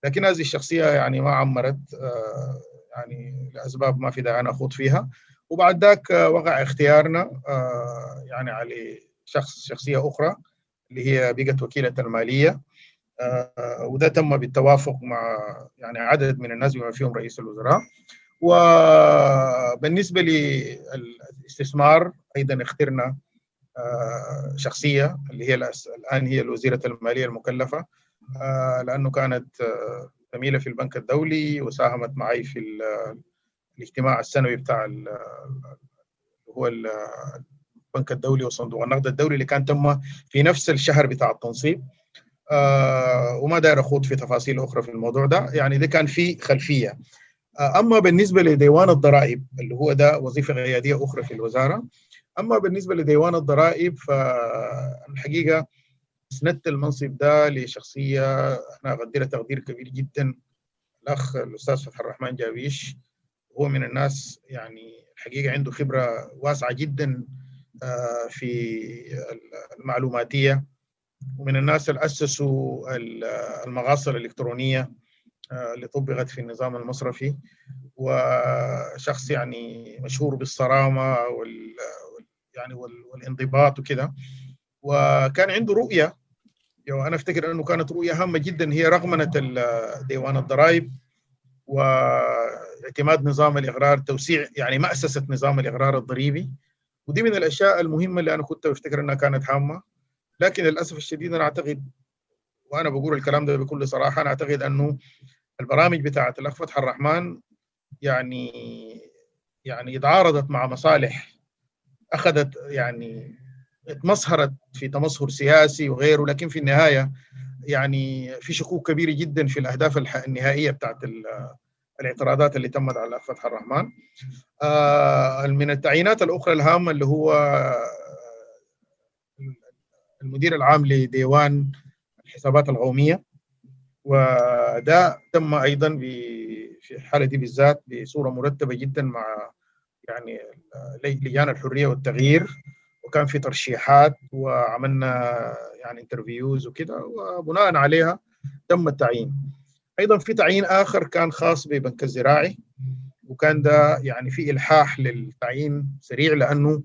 لكن هذه الشخصية يعني ما عمرت آه يعني لأسباب ما في داعي أنا أخوض فيها. وبعد ذاك وقع اختيارنا آه يعني على شخص شخصية أخرى اللي هي بقت وكيلة المالية آه وده تم بالتوافق مع يعني عدد من الناس بما فيهم رئيس الوزراء. وبالنسبة للاستثمار أيضا اخترنا شخصية اللي هي الآن هي الوزيرة المالية المكلفة لأنه كانت زميلة في البنك الدولي وساهمت معي في الاجتماع السنوي بتاع هو البنك الدولي وصندوق النقد الدولي اللي كان تم في نفس الشهر بتاع التنصيب. آه وما داير أخوض في تفاصيل أخرى في الموضوع ده يعني ده كان في خلفية. آه أما بالنسبة لديوان الضرائب اللي هو ده وظيفة قياديه أخرى في الوزارة أما بالنسبة لديوان الضرائب فالحقيقة إسندت المنصب ده لشخصية أنا اقدرها تقدير كبير جدا. الأخ الأستاذ فتح الرحمن جاويش هو من الناس يعني الحقيقة عنده خبرة واسعة جدا في المعلوماتية. ومن الناس اللي أسسوا المغاصة الإلكترونية اللي طبقت في النظام المصرفي. وشخص يعني مشهور بالصرامة وال يعني والانضباط وكده وكان عنده رؤية يعني أنا أفتكر أنه كانت رؤية هامة جدا هي رغمنة ديوان الضرائب واعتماد نظام الإغرار توسيع يعني مأسسة نظام الإغرار الضريبي. ودي من الأشياء المهمة اللي أنا كنت بفتكر أنها كانت هامة. لكن للأسف الشديد أنا أعتقد وأنا بقول الكلام ده بكل صراحة أنا أعتقد أنه البرامج بتاعه الاخ فتح الرحمن يعني يعني اتعارضت مع مصالح أخذت يعني اتمسهرت في تمسهر سياسي وغيره لكن في النهاية يعني في شكوك كبيرة جدا في الأهداف النهائية بتاعت الاعتراضات اللي تمت على فتح الرحمن. آه من التعيينات الأخرى الهامه اللي هو المدير العام لديوان الحسابات القومية وده تم أيضا في الحالة دي بالذات بصورة مرتبة جدا مع يعني لجان الحرية والتغيير وكان في ترشيحات وعملنا يعني انترفيوز وكده وبناء عليها تم التعيين. أيضا في تعيين آخر كان خاص ببنك الزراعي وكان ده يعني في إلحاح للتعيين سريع لأنه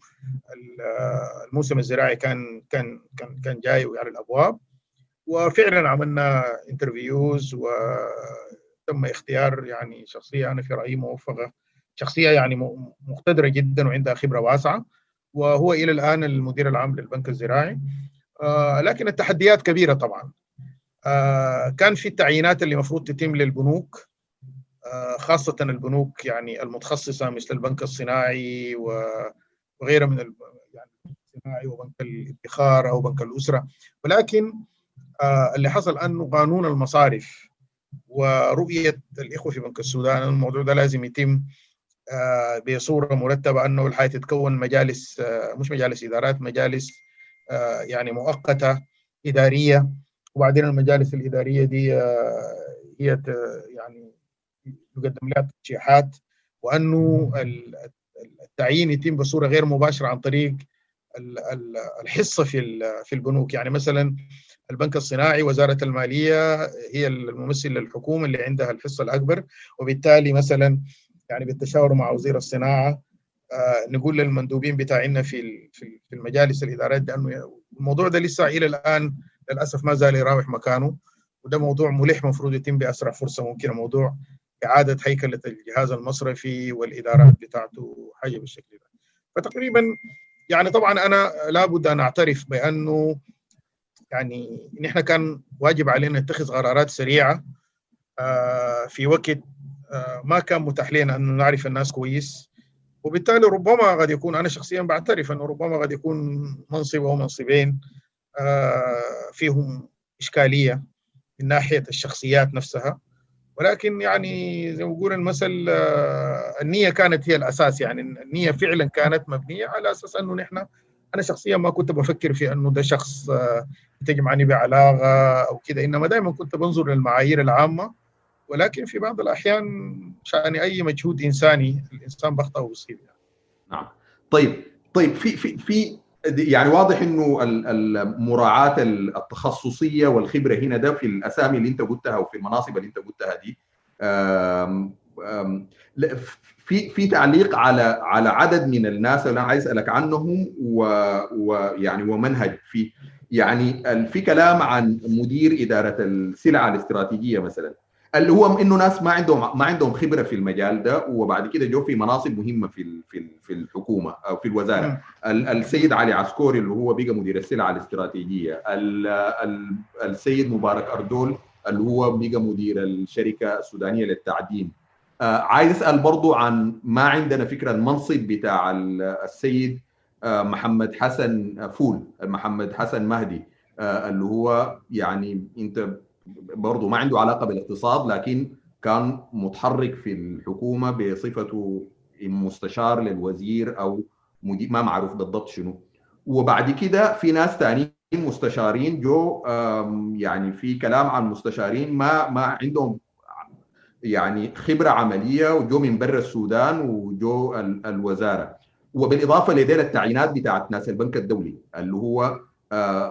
الموسم الزراعي كان كان كان كان جاي على الأبواب. وفعلا عملنا انترفيوز وتم اختيار يعني شخصية أنا في رأيي موفقة شخصية يعني مقتدرة جدا وعندها خبرة واسعة وهو إلى الآن المدير العام للبنك الزراعي. آه لكن التحديات كبيرة طبعا. آه كان في التعيينات اللي المفروض تتم للبنوك آه خاصة البنوك يعني المتخصصة مثل البنك الصناعي وغيرها من يعني الصناعي وبنك الادخار أو بنك الأسرة. ولكن اللي حصل أنه قانون المصارف ورؤية الإخوة في بنك السودان الموضوع ده لازم يتم بصورة مرتبة أنه الحياة تتكون مجالس مش مجالس إدارات مجالس يعني مؤقتة إدارية. وبعدين المجالس الإدارية دي هي يعني يقدم لها ترشيحات. وأنه التعيين يتم بصورة غير مباشرة عن طريق الحصة في في البنوك. يعني مثلا البنك الصناعي وزارة المالية هي الممثل للحكومة اللي عندها الحصة الأكبر. وبالتالي مثلا يعني بالتشاور مع وزير الصناعة آه نقول للمندوبين بتاعنا في في المجالس الادارات بانه الموضوع ده لسه إلى الآن للأسف ما زال يراوح مكانه وده موضوع ملح مفروض يتم بأسرع فرصة ممكنه موضوع إعادة هيكلة الجهاز المصرفي والإدارات بتاعته حاجة بالشكل ده. فتقريبا يعني طبعا أنا لابد أن أعترف بأنه يعني نحن كان واجب علينا نتخذ قرارات سريعة آه في وقت ما كان متاح لنا أن نعرف الناس كويس. وبالتالي ربما قد يكون أنا شخصيا بعترف أنه ربما قد يكون منصب أو منصبين آه فيهم إشكالية من ناحية الشخصيات نفسها. ولكن يعني زي ما بقول المثل النية كانت هي الأساس. يعني النية فعلا كانت مبنية على أساس أنه نحن أنا شخصيا ما كنت بفكر في أنه ده شخص تجمعني بعلاقة أو كده. إنما دائما كنت بنظر للمعايير العامة ولكن في بعض الأحيان شأن أي مجهود إنساني الإنسان بخطأ وبصيب يعني. نعم. طيب طيب في في في يعني واضح إنه المراعاه التخصصية والخبرة هنا ده في الأسامي اللي أنت قلتها وفي المناصب اللي أنت قلتها دي. آم آم في في تعليق على على عدد من الناس اللي أنا عايز أسألك عنهم ويعني ومنهج في يعني في كلام عن مدير إدارة السلع الاستراتيجية مثلا. اللي هو إنه ناس ما عندهم ما عندهم خبرة في المجال ده وبعد كده جو في مناصب مهمة في في في الحكومة أو في الوزارة. السيد علي عسكوري اللي هو بقى مدير السلع الاستراتيجية. السيد مبارك أردول اللي هو بقى مدير الشركة السودانية للتعدين. عايز أسأل برضو عن ما عندنا فكرة المنصب بتاع السيد محمد حسن فول محمد حسن مهدي اللي هو يعني أنت برضه ما عنده علاقة بالاقتصاد لكن كان متحرك في الحكومة بصفته مستشار للوزير أو مدير ما معروف بالضبط شنو. وبعد كده في ناس ثانيين مستشارين جو يعني في كلام عن مستشارين ما ما عندهم يعني خبرة عملية وجو من برا السودان وجو الوزارة. وبالإضافة لدينا التعيينات بتاعت ناس البنك الدولي اللي هو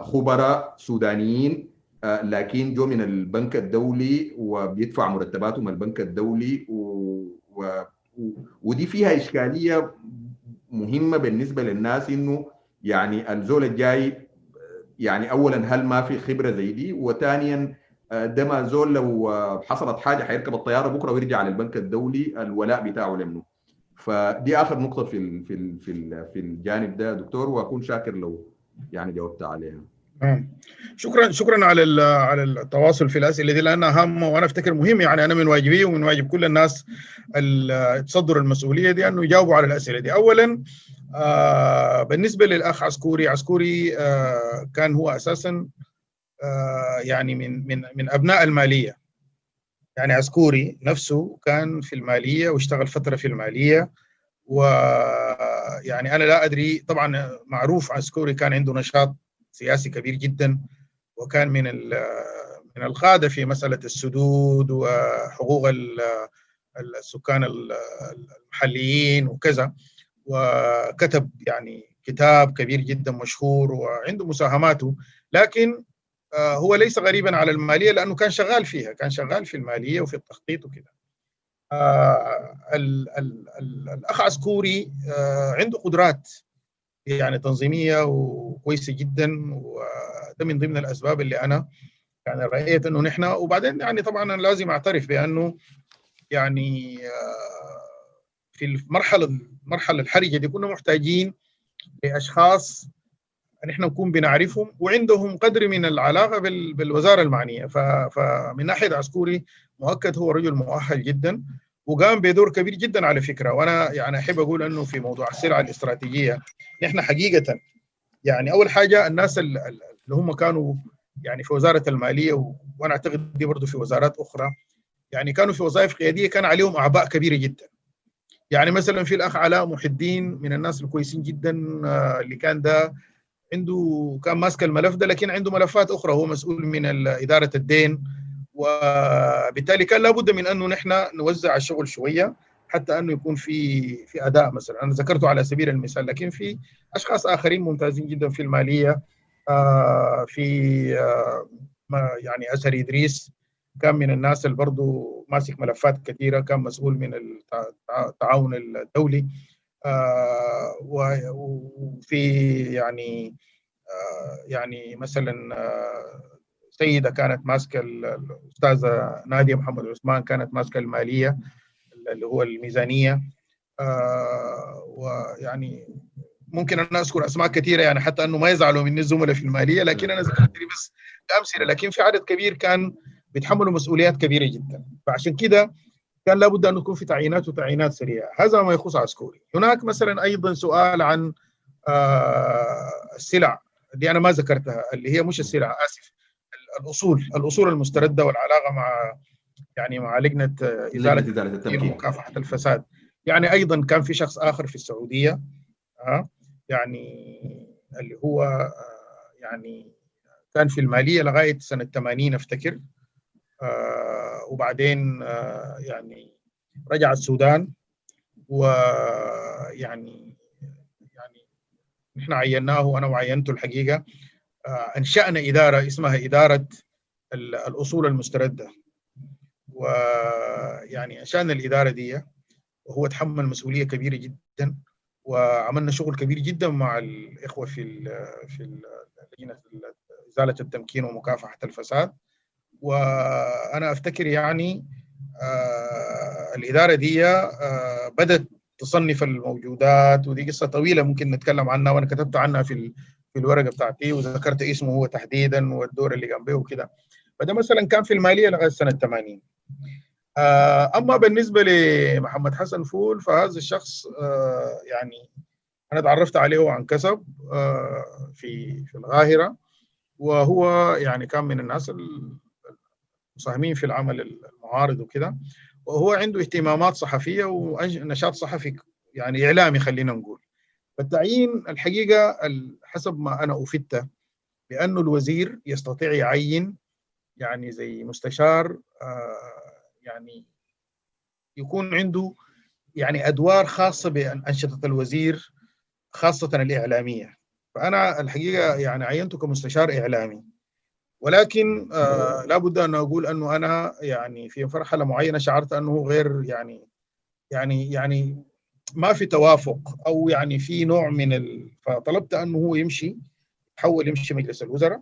خبراء سودانيين لكن جو من البنك الدولي وبيدفع مرتباتهم البنك الدولي و... و... ودي فيها إشكالية مهمة بالنسبة للناس إنه يعني الزول الجاي يعني اولا هل ما في خبرة زي دي؟ وثانيا ده ما زول لو حصلت حاجة حيركب الطيارة بكرة ويرجع للبنك الدولي الولاء بتاعه لمنه فدي آخر نقطة في في في في الجانب ده دكتور وأكون شاكر لو يعني جاوبت عليها. شكرا شكرا على على التواصل في الأسئلة دي لأنها هامه وأنا أفتكر مهم يعني أنا من واجبي ومن واجب كل الناس تصدروا المسؤولية دي أنه يجاوبوا على الأسئلة دي. اولا آه بالنسبة للأخ عسكوري عسكوري آه كان هو أساسا آه يعني من من من أبناء المالية. يعني عسكوري نفسه كان في المالية واشتغل فترة في المالية ويعني أنا لا أدري طبعا معروف عسكوري كان عنده نشاط سياسي كبير جدا وكان من من القادة في مسألة السدود وحقوق السكان المحليين وكذا. وكتب يعني كتاب كبير جدا مشهور وعنده مساهماته لكن هو ليس غريبا على المالية لأنه كان شغال فيها كان شغال في المالية وفي التخطيط وكذا. الأخ عسكوري عنده قدرات يعني تنظيمية وكويسة جدا وده من ضمن الأسباب اللي أنا يعني رأيت إنه نحن وبعدين يعني طبعا أنا لازم أعترف بأنه يعني في المرحلة المرحلة الحرجة دي كنا محتاجين لأشخاص نحن نكون بنعرفهم وعندهم قدر من العلاقة بالوزارة المعنية. فمن ناحية عسكوري مؤكد هو رجل مؤهل جدا. وقام بدور كبير جدا على فكرة. وأنا يعني أحب أقول أنه في موضوع السلع الاستراتيجية نحن حقيقة يعني أول حاجة الناس اللي هم كانوا يعني في وزارة المالية وأنا أعتقد دي برضه في وزارات أخرى يعني كانوا في وظائف قيادية كان عليهم أعباء كبيرة جدا. يعني مثلا في الأخ علاء محي الدين من الناس الكويسين جدا اللي كان ده عنده كان ماسك الملف ده لكن عنده ملفات أخرى هو مسؤول من إدارة الدين وبالتالي كان لابد من أنه نحن نوزع الشغل شوية حتى أنه يكون في في أداء مثلا. أنا ذكرته على سبيل المثال لكن في أشخاص آخرين ممتازين جدا في المالية آه في آه يعني اسر ادريس كان من الناس اللي برضه ماسك ملفات كثيرة كان مسؤول من التعاون الدولي آه وفي يعني يعني مثلا سيدة كانت ماسكة الأستاذة نادية محمد عثمان كانت ماسكة المالية اللي هو الميزانية. ويعني ممكن أنا أذكر أسماء كثيرة يعني حتى أنه ما يزعلوا مني الزملاء في المالية لكن أنا ذكرت بس أمثلة. لكن في عدد كبير كان بيتحملوا مسؤوليات كبيرة جدا. فعشان كده كان لابد أن يكون في تعيينات وتعيينات سريعة. هذا ما يخص عسكري. هناك مثلا أيضا سؤال عن السلع اللي أنا ما ذكرتها اللي هي مش السلع آسف. الأصول الأصول المستردة والعلاقة مع يعني مع لجنة ازاله التمكين. ومكافحه الفساد. يعني أيضا كان في شخص آخر في السعودية ها يعني اللي هو يعني كان في المالية لغاية سنة 80 أفتكر وبعدين يعني رجع السودان ويعني يعني نحن عيناه وأنا وعينته الحقيقة. أنشأنا إدارة اسمها إدارة الأصول المستردة. ويعني أنشأنا الإدارة دي وهو تحمل مسؤولية كبيرة جدا وعملنا شغل كبير جدا مع الإخوة في ال في لجنة إزالة التمكين ومكافحة الفساد. وأنا أفتكر يعني آه الإدارة دي آه بدأت تصنف الموجودات ودي قصة طويلة ممكن نتكلم عنها وأنا كتبت عنها في في الورقة بتاعتي وذكرت اسمه هو تحديدا والدور اللي قام به وكده. فده مثلا كان في المالية لغاية سنة 80 آه أما بالنسبة لمحمد حسن فول فهذا الشخص آه يعني أنا تعرفت عليه عن كسب آه في في القاهرة. وهو يعني كان من الناس المساهمين في العمل المعارض وكده. وهو عنده اهتمامات صحفية ونشاط صحفي يعني إعلامي خلينا نقول. فالتعيين الحقيقة حسب ما أنا افدت بأنه الوزير يستطيع يعين يعني زي مستشار يعني يكون عنده يعني أدوار خاصة بأنشطة الوزير خاصة الإعلامية. فأنا الحقيقة يعني عينته كمستشار إعلامي. ولكن آه لابد أن أقول أنه أنا يعني في مرحله معينة شعرت أنه غير يعني يعني يعني ما في توافق أو يعني في نوع من ال... فطلبت أنه هو يمشي يحول يمشي مجلس الوزراء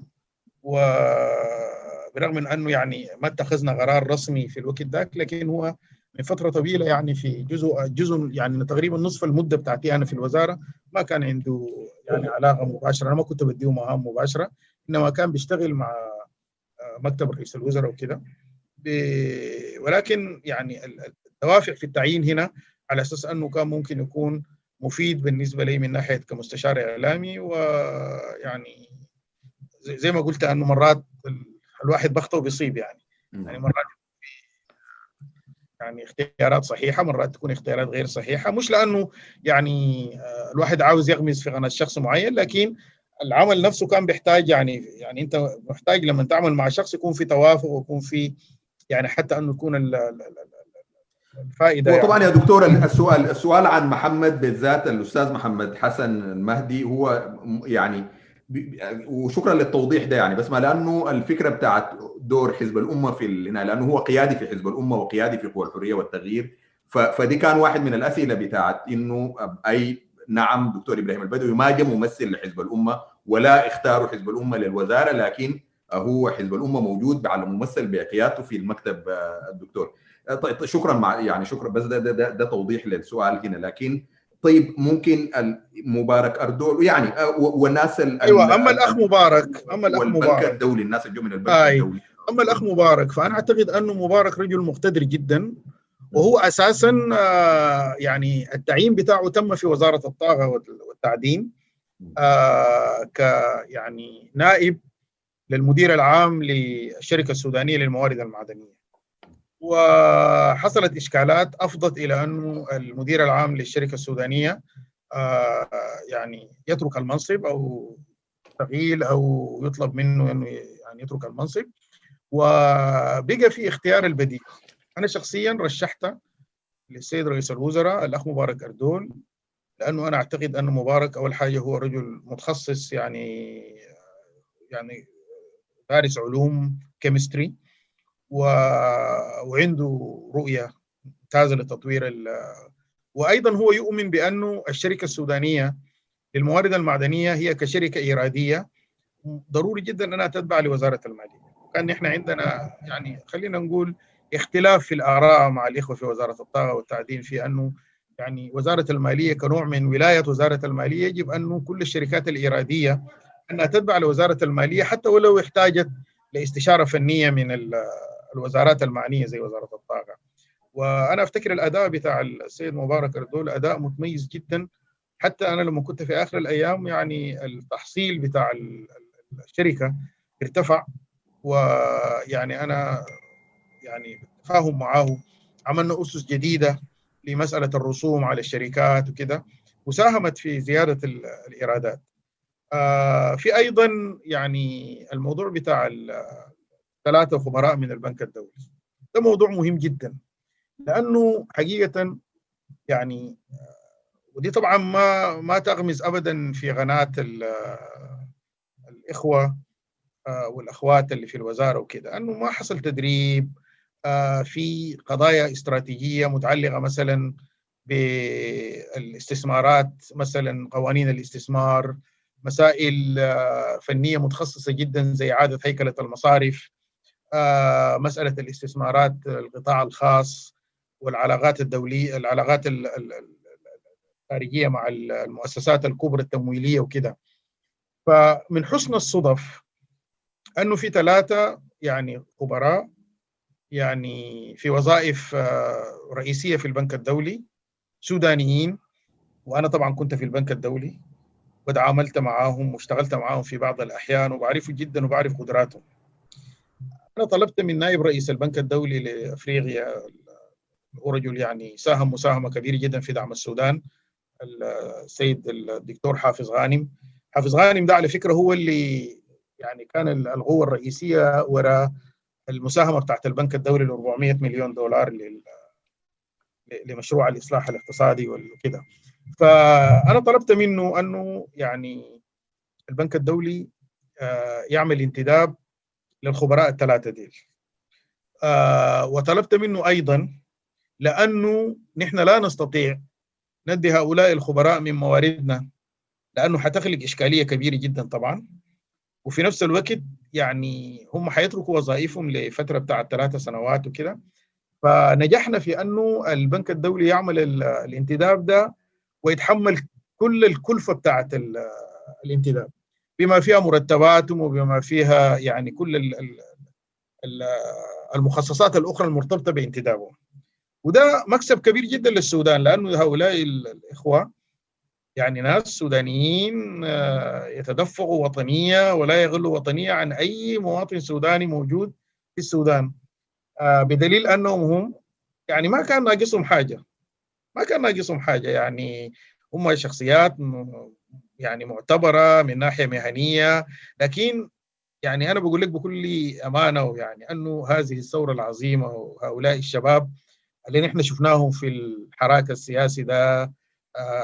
وبرغم من أنه يعني ما اتخذنا قرار رسمي في الوقت ذاك لكن هو من فترة طويلة يعني في جزء جزء يعني تقريبا نصف المدة بتاعتي أنا في الوزارة ما كان عنده يعني علاقة مباشرة أنا ما كنت بديه مهام مباشرة إنما كان بيشتغل مع مكتب رئيس الوزراء وكده. ولكن يعني الدوافع في التعيين هنا على أساس أنه كان ممكن يكون مفيد بالنسبة لي من ناحية كمستشار إعلامي ويعني زي ما قلت أنه مرات الواحد بخطئ وبيصيب يعني. يعني مرات يعني اختيارات صحيحة مرات تكون اختيارات غير صحيحة. مش لأنه يعني الواحد عاوز يغمز في قناة شخص معين لكن العمل نفسه كان بيحتاج يعني يعني أنت محتاج لما تعمل مع شخص يكون في توافق ويكون في يعني حتى أنه يكون الفائده وطبعا يعني. يا دكتور السؤال السؤال عن محمد بالذات الأستاذ محمد حسن المهدي هو يعني وشكرا للتوضيح ده يعني بس ما لأنه الفكرة بتاعت دور حزب الأمة في هنا لأنه هو قيادي في حزب الأمة وقيادي في قوى الحرية والتغيير فدي كان واحد من الأسئلة بتاعت إنه أي نعم دكتور إبراهيم البدوي ما جاء ممثل لحزب الأمة ولا اختاروا حزب الأمة للوزارة لكن هو حزب الأمة موجود على ممثل بقيادته في المكتب الدكتور طيب شكرا مع يعني شكرا بس ده ده, ده, ده توضيح للسؤال هنا. لكن طيب ممكن مبارك اردول يعني والناس أيوه أما الأخ مبارك أما الأخ مبارك. الدولي الناس اللي من البنك آي. الدولي. أما الأخ مبارك فأنا أعتقد أنه مبارك رجل مقتدر جدا وهو أساسا يعني التعيين بتاعه تم في وزارة الطاقة والتعدين ك يعني نائب للمدير العام للشركة السودانية للموارد المعدنية. وحصلت إشكالات أفضت إلى انه المدير العام للشركة السودانية يعني يترك المنصب أو تغييل أو يطلب منه انه يعني يترك المنصب. وبقى في اختيار البديل. أنا شخصيا رشحت للسيد رئيس الوزراء الأخ مبارك أردول لأنه أنا أعتقد أن مبارك أول حاجة هو رجل متخصص يعني يعني دارس علوم كيمستري و... وعنده رؤية ممتازة لتطوير ال... وأيضا هو يؤمن بأنه الشركة السودانية للموارد المعدنية هي كشركة إيرادية. ضروري جدا أنها تتبع لوزارة المالية. كان إحنا عندنا يعني خلينا نقول اختلاف في الآراء مع الإخوة في وزارة الطاقة والتعدين في أنه يعني وزارة المالية كنوع من ولاية وزارة المالية يجب انه كل الشركات الإيرادية أنها تتبع لوزارة المالية حتى ولو احتاجت لاستشارة فنية من الوزارات المعنية زي وزارة الطاقة. وأنا أفتكر الأداء بتاع السيد مبارك اردول اداء متميز جدا حتى أنا لما كنت في آخر الأيام يعني التحصيل بتاع الشركة ارتفع ويعني أنا يعني بالتفاهم معاه عملنا أسس جديدة لمسألة الرسوم على الشركات وكده وساهمت في زيادة الإيرادات. آه في أيضا يعني الموضوع بتاع ثلاثة خبراء من البنك الدولي. ده موضوع مهم جدا لأنه حقيقة يعني ودي طبعا ما ما تغمز ابدا في قناه الإخوة والأخوات اللي في الوزارة وكده انه ما حصل تدريب في قضايا استراتيجية متعلقة مثلا بالاستثمارات مثلا قوانين الاستثمار مسائل فنية متخصصة جدا زي إعادة هيكلة المصارف مسألة الاستثمارات القطاع الخاص والعلاقات الدولية العلاقات الخارجية مع المؤسسات الكبرى التمويلية وكده فمن حسن الصدف أنه في ثلاثة يعني خبراء يعني في وظائف رئيسية في البنك الدولي سودانيين وأنا طبعا كنت في البنك الدولي وتعاملت معاهم واشتغلت معاهم في بعض الأحيان وبعرفهم جدا وبعرف قدراتهم. أنا طلبت من نائب رئيس البنك الدولي لأفريقيا رجل يعني ساهم مساهمة كبيرة جدا في دعم السودان السيد الدكتور حافظ غانم. حافظ غانم ده على فكرة هو اللي يعني كان القوة الرئيسية وراء المساهمة بتاعت البنك الدولي ل 400 مليون دولار لمشروع الإصلاح الاقتصادي وكده. فأنا طلبت منه أنه يعني البنك الدولي يعمل انتداب للخبراء الثلاثه ديل. وطلبت منه أيضا لأنه نحن لا نستطيع ندي هؤلاء الخبراء من مواردنا لأنه حتخلق إشكالية كبيرة جدا طبعا. وفي نفس الوقت يعني هم حيتركوا وظائفهم لفترة بتاعت ثلاثة سنوات وكده. فنجحنا في أنه البنك الدولي يعمل الانتداب ده ويتحمل كل الكلفة بتاعت الانتداب. بما فيها مرتباتهم وبما فيها يعني كل المخصصات الأخرى المرتبطة بانتدابهم. وده مكسب كبير جدا للسودان لأنه هؤلاء الإخوة يعني ناس سودانيين يتدفقوا وطنية ولا يغلوا وطنية عن أي مواطن سوداني موجود في السودان. بدليل أنهم هم يعني ما كان ناقصهم حاجة. ما كان ناقصهم حاجة يعني هم شخصيات يعني معتبرة من ناحية مهنية لكن يعني أنا بقول لك بكل أمانة ويعني أنه هذه الثورة العظيمة وهؤلاء الشباب اللي نحن شفناهم في الحراك السياسي ده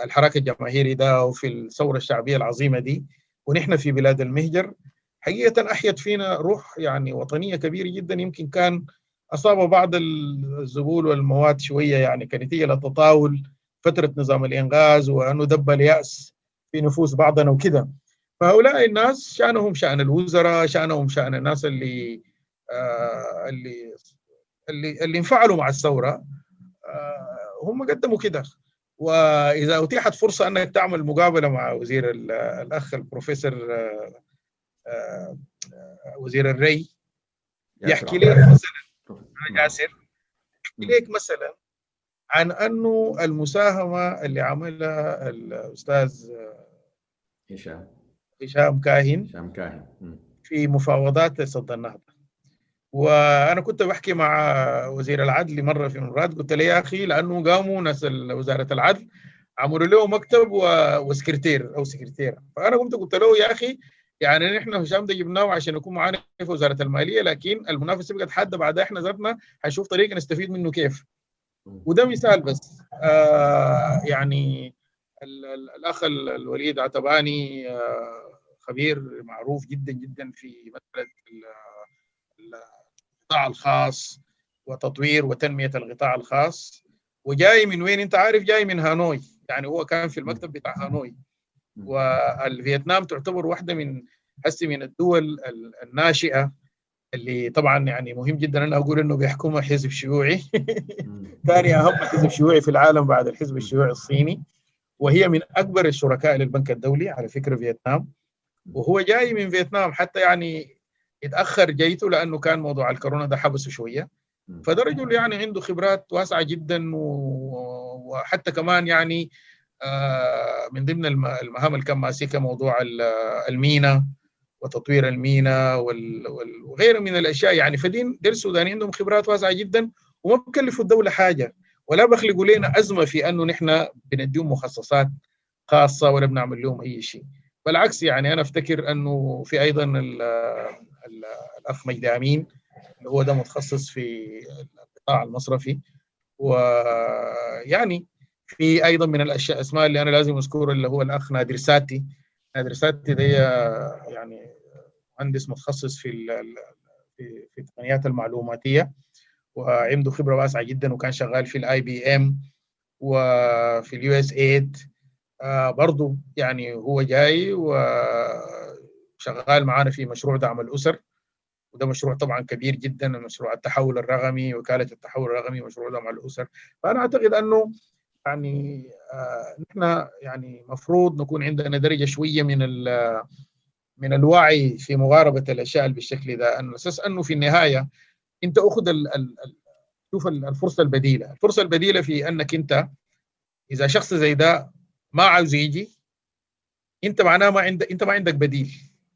الحراك الجماهيري ده وفي الثورة الشعبية العظيمة دي ونحن في بلاد المهجر حقيقة أحيت فينا روح يعني وطنية كبيرة جدا يمكن كان أصاب بعض الزبول والمواد شوية يعني كنتيجه لتطاول فترة نظام الإنغاز وأنه دب اليأس في نفوس بعضنا وكده فهؤلاء الناس شأنهم شأن الوزراء شأنهم شأن الناس اللي آه اللي اللي اللي انفعلوا مع الثورة. آه هم قدموا كده وإذا أتيحت فرصة أنك تعمل مقابلة مع وزير الأخ البروفيسور آه وزير الري يحكي لك مثلا. ياسر يحكي لك مثلا عن أنه المساهمة اللي عملها الأستاذ هشام. هشام كاهن هشام كاهن. في مفاوضات صد النهضة. وأنا كنت بحكي مع وزير العدل مرة في مرات قلت له يا أخي لأنه قاموا ناس وزارة العدل عملوا له مكتب وسكرتير أو سكرتيره فأنا قمت قلت له يا أخي يعني نحن هشام ده جبناه عشان يكون معانا في وزارة المالية لكن المنافسه بقت حاده بعد إحنا ذاتنا حنشوف طريقة نستفيد منه كيف. وده مثال بس. آه يعني الأخ الوليد عتباني آه خبير معروف جدا جدا في مسألة القطاع الخاص وتطوير وتنمية القطاع الخاص. وجاي من وين؟ أنت عارف جاي من هانوي. يعني هو كان في المكتب بتاع هانوي. والفيتنام تعتبر واحدة من هسه من الدول الناشئة. اللي طبعا يعني مهم جدا أنا أقول إنه بيحكمها حزب شيوعي. ثاني أهم حزب شيوعي في العالم بعد الحزب الشيوعي الصيني وهي من أكبر الشركاء للبنك الدولي على فكرة فيتنام. وهو جاي من فيتنام حتى يعني اتاخر جيته لأنه كان موضوع الكورونا ده حبسه شوية. فده رجل يعني عنده خبرات واسعة جدا وحتى كمان يعني من ضمن المهام اللي كان ماسكها موضوع المينا. وتطوير المينا وغيره من الأشياء. يعني فدين دير السودانيين عندهم خبرات واسعة جدا وما بكلفوا الدولة حاجة. ولا بخلقوا لنا أزمة في أنه نحن بنديهم مخصصات خاصة ولا بنعمل لهم أي شيء. بالعكس يعني أنا أفتكر أنه في أيضا ال ال الأخ مجدي امين اللي هو ده متخصص في القطاع المصرفي. ويعني في أيضا من الأشياء أسماء اللي أنا لازم أذكره اللي هو الأخ نادر ساتي. نادر ساتي ده يعني مهندس متخصص في في في التقنيات المعلوماتية وعنده خبرة واسعة جدا وكان شغال في ال IBM وفي ال USAID آه برضه يعني هو جاي وشغال معانا في مشروع دعم الأسر. وده مشروع طبعا كبير جدا مشروع التحول الرقمي وكالة التحول الرقمي مشروع ده مع الأسر. فأنا أعتقد أنه يعني آه نحن يعني مفروض نكون عندنا درجة شوية من من الوعي في مغاربة الأشياء بالشكل ده انه أساس أنه في النهاية أنت أخذ ال ال شوف الفرصة البديلة، الفرصة البديلة في أنك أنت إذا شخص زي ده ما عاوز يجي أنت معناه ما عندك أنت ما عندك بديل.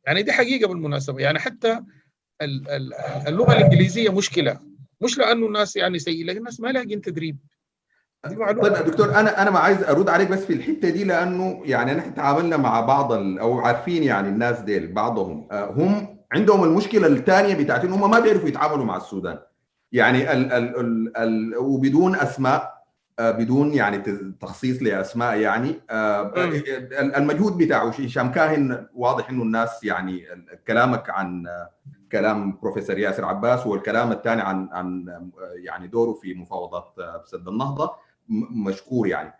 يعني دي حقيقة بالمناسبة. يعني حتى اللغة الإنجليزية مشكلة. مش لأنه الناس يعني سيئة لكن الناس ما لاقين تدريب. طيب دكتور أنا أنا ما عايز أرد عليك بس في الحتة دي لأنه يعني نحن تعاملنا مع بعض أو عارفين يعني الناس ديل بعضهم هم عندهم المشكلة الثانية بتاعت انهم ما بيعرفوا يتعاملوا مع السودان. يعني ال ال ال ال وبدون أسماء بدون يعني تخصيص لأسماء يعني المجهود بتاعه هشام كاهن واضح إنه الناس يعني كلامك عن كلام بروفيسور ياسر عباس والكلام الثاني عن عن يعني دوره في مفاوضات سد النهضة. مشكور يعني.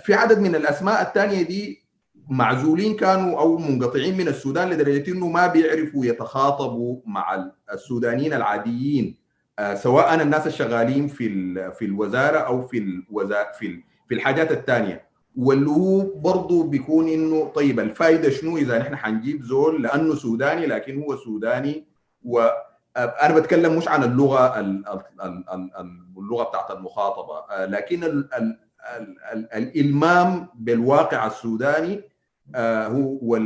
في عدد من الأسماء الثانية دي معزولين كانوا أو منقطعين من السودان لدرجة إنه ما بيعرفوا يتخاطبوا مع السودانيين العاديين سواء الناس الشغالين في في الوزارة أو في في في الحاجات الثانية. واللي هو برضه بيكون إنه طيب الفائده شنو إذا نحن حنجيب زول لأنه سوداني لكن هو سوداني وأنا بتكلم مش عن اللغة اللغة بتاعت المخاطبة. لكن ال ال ال الإلمام بالواقع السوداني هو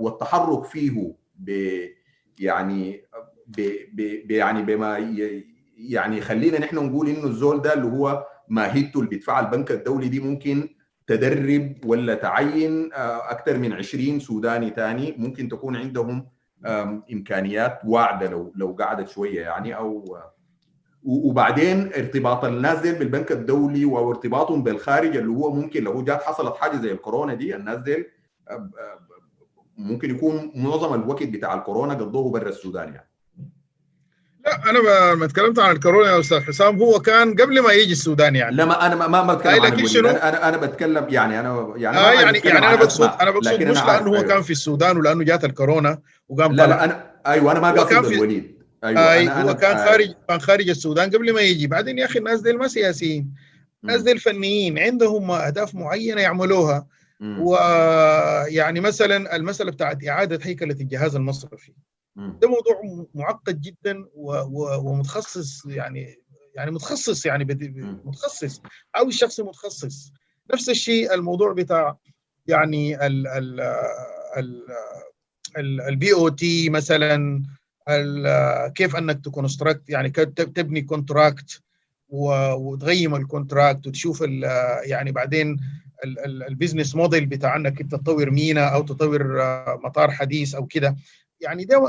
والتحرك فيه ب يعني ب يعني بما يعني خلينا نحن نقول إنه الزول ده اللي هو ماهيته اللي بيدفعها البنك الدولي دي ممكن تدرب ولا تعين أكثر من 20 سوداني ثاني ممكن تكون عندهم إمكانيات واعدة لو لو قعدت شوية يعني أو وبعدين ارتباط الناس دي بالبنك الدولي وارتباطهم بالخارج اللي هو ممكن لو جات حصلت حاجة زي الكورونا دي الناس دي ممكن يكون معظم الوقت بتاع الكورونا قضوه برا السودان يعني. لا أنا ما اتكلمت عن الكورونا يا أستاذ حسام هو كان قبل ما يجي السودان يعني. لا ما أنا ما, ما بتكلم عن شنو؟ أنا أنا بتكلم يعني أنا يعني آه يعني, يعني أنا بقصد أنا بقصد مش لأنه هو أيوة. كان في السودان ولأنه جات الكورونا وقام لا لا أنا أيوه أنا ما قاصد الوليد. أيوه آه أنا هو أنا كان خارج كان خارج السودان قبل ما يجي. بعدين يا أخي الناس دي ما سياسيين. الناس دي الفنيين عندهم أهداف معينة يعملوها. ويعني مثلا المسألة بتاعت إعادة هيكلة الجهاز المصرفي. ده موضوع معقد جدا ومتخصص يعني يعني متخصص يعني متخصص أو الشخص متخصص. نفس الشيء الموضوع بتاع يعني ال ال ال ال BOT مثلا كيف أنك ت construct يعني تبني contract وتغيم ال contract وتشوف يعني بعدين ال business model بتاع أنك انت تطور مينا أو تطور مطار حديث أو كده. يعني ده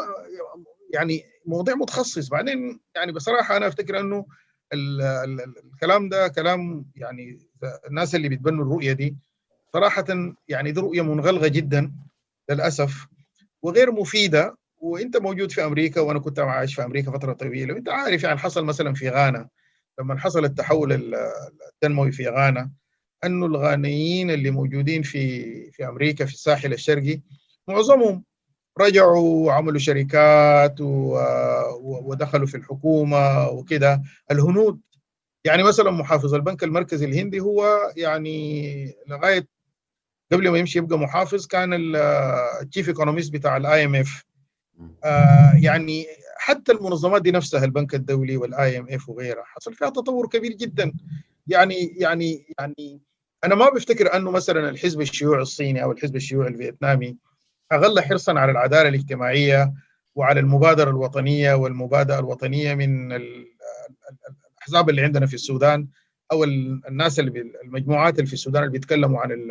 يعني مواضيع متخصص. بعدين يعني بصراحة أنا أفتكر إنه ال ال الكلام ده كلام يعني الناس اللي بيتبنوا الرؤية دي صراحة يعني دي رؤية منغلقة جدا للأسف وغير مفيدة. وأنت موجود في أمريكا وأنا كنت عايش في أمريكا فترة طويلة وأنت عارف يعني حصل مثلا في غانا لما حصل التحول التنموي في غانا إنه الغانيين اللي موجودين في في أمريكا في الساحل الشرقي معظمهم رجعوا وعملوا شركات ودخلوا في الحكومة وكده. الهنود يعني مثلا محافظ البنك المركزي الهندي هو يعني لغاية قبل ما يمشي يبقى محافظ كان ال chief economist بتاع ال IMF يعني حتى المنظمات دي نفسها البنك الدولي وال IMF وغيرها حصل فيها تطور كبير جدا. يعني يعني يعني أنا ما بفتكر أنه مثلا الحزب الشيوعي الصيني أو الحزب الشيوعي الفيتنامي أغل حرصا على العدالة الاجتماعية وعلى المبادرة الوطنية والمبادئ الوطنية من الأحزاب اللي عندنا في السودان أو الناس اللي المجموعات اللي في السودان اللي بيتكلموا عن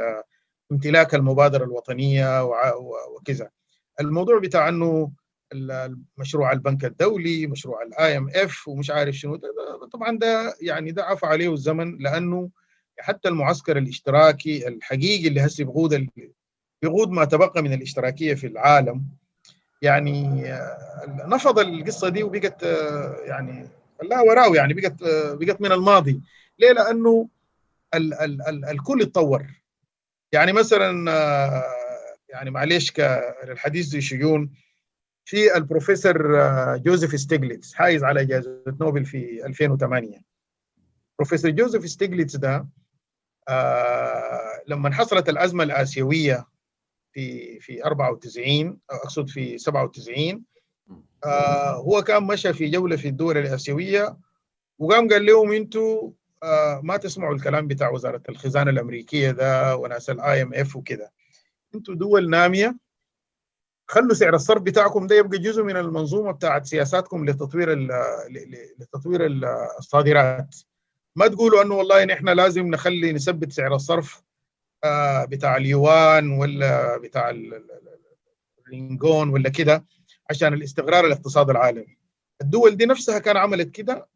امتلاك المبادرة الوطنية وكذا. الموضوع بتاع إنه مشروع البنك الدولي مشروع ال IMF ومش عارف شنو. طبعا ده يعني ده عفى عليه الزمن لأنه حتى المعسكر الاشتراكي الحقيقي اللي هسه بغود بغود ما تبقى من الاشتراكية في العالم. يعني نفض القصة دي وبقت يعني لا وراه يعني بقت بقت من الماضي. ليه؟ لأنه ال ال ال الكل اتطور يعني مثلا يعني معلش كالحديث ذي شجون في البروفيسور جوزيف ستيغليتس حايز على جائزه نوبل في 2008 بروفيسور جوزيف ستيغليتس ده آه لما حصلت الأزمة الآسيوية في في 94 أقصد في 97 آه هو كان مشى في جولة في الدول الآسيوية وقام قال لهم أنتوا آه ما تسمعوا الكلام بتاع وزارة الخزانة الأمريكية ده وناس ال IMF وكده. أنتوا دول نامية خلوا سعر الصرف بتاعكم ده يبقى جزء من المنظومة بتاعت سياساتكم لتطوير لتطوير الصادرات. ما تقولوا إنه والله نحن لازم نخلي نثبت سعر الصرف بتاع اليوان ولا بتاع الرينجت ولا كده عشان الاستقرار الاقتصاد العالمي. الدول دي نفسها كان عملت كده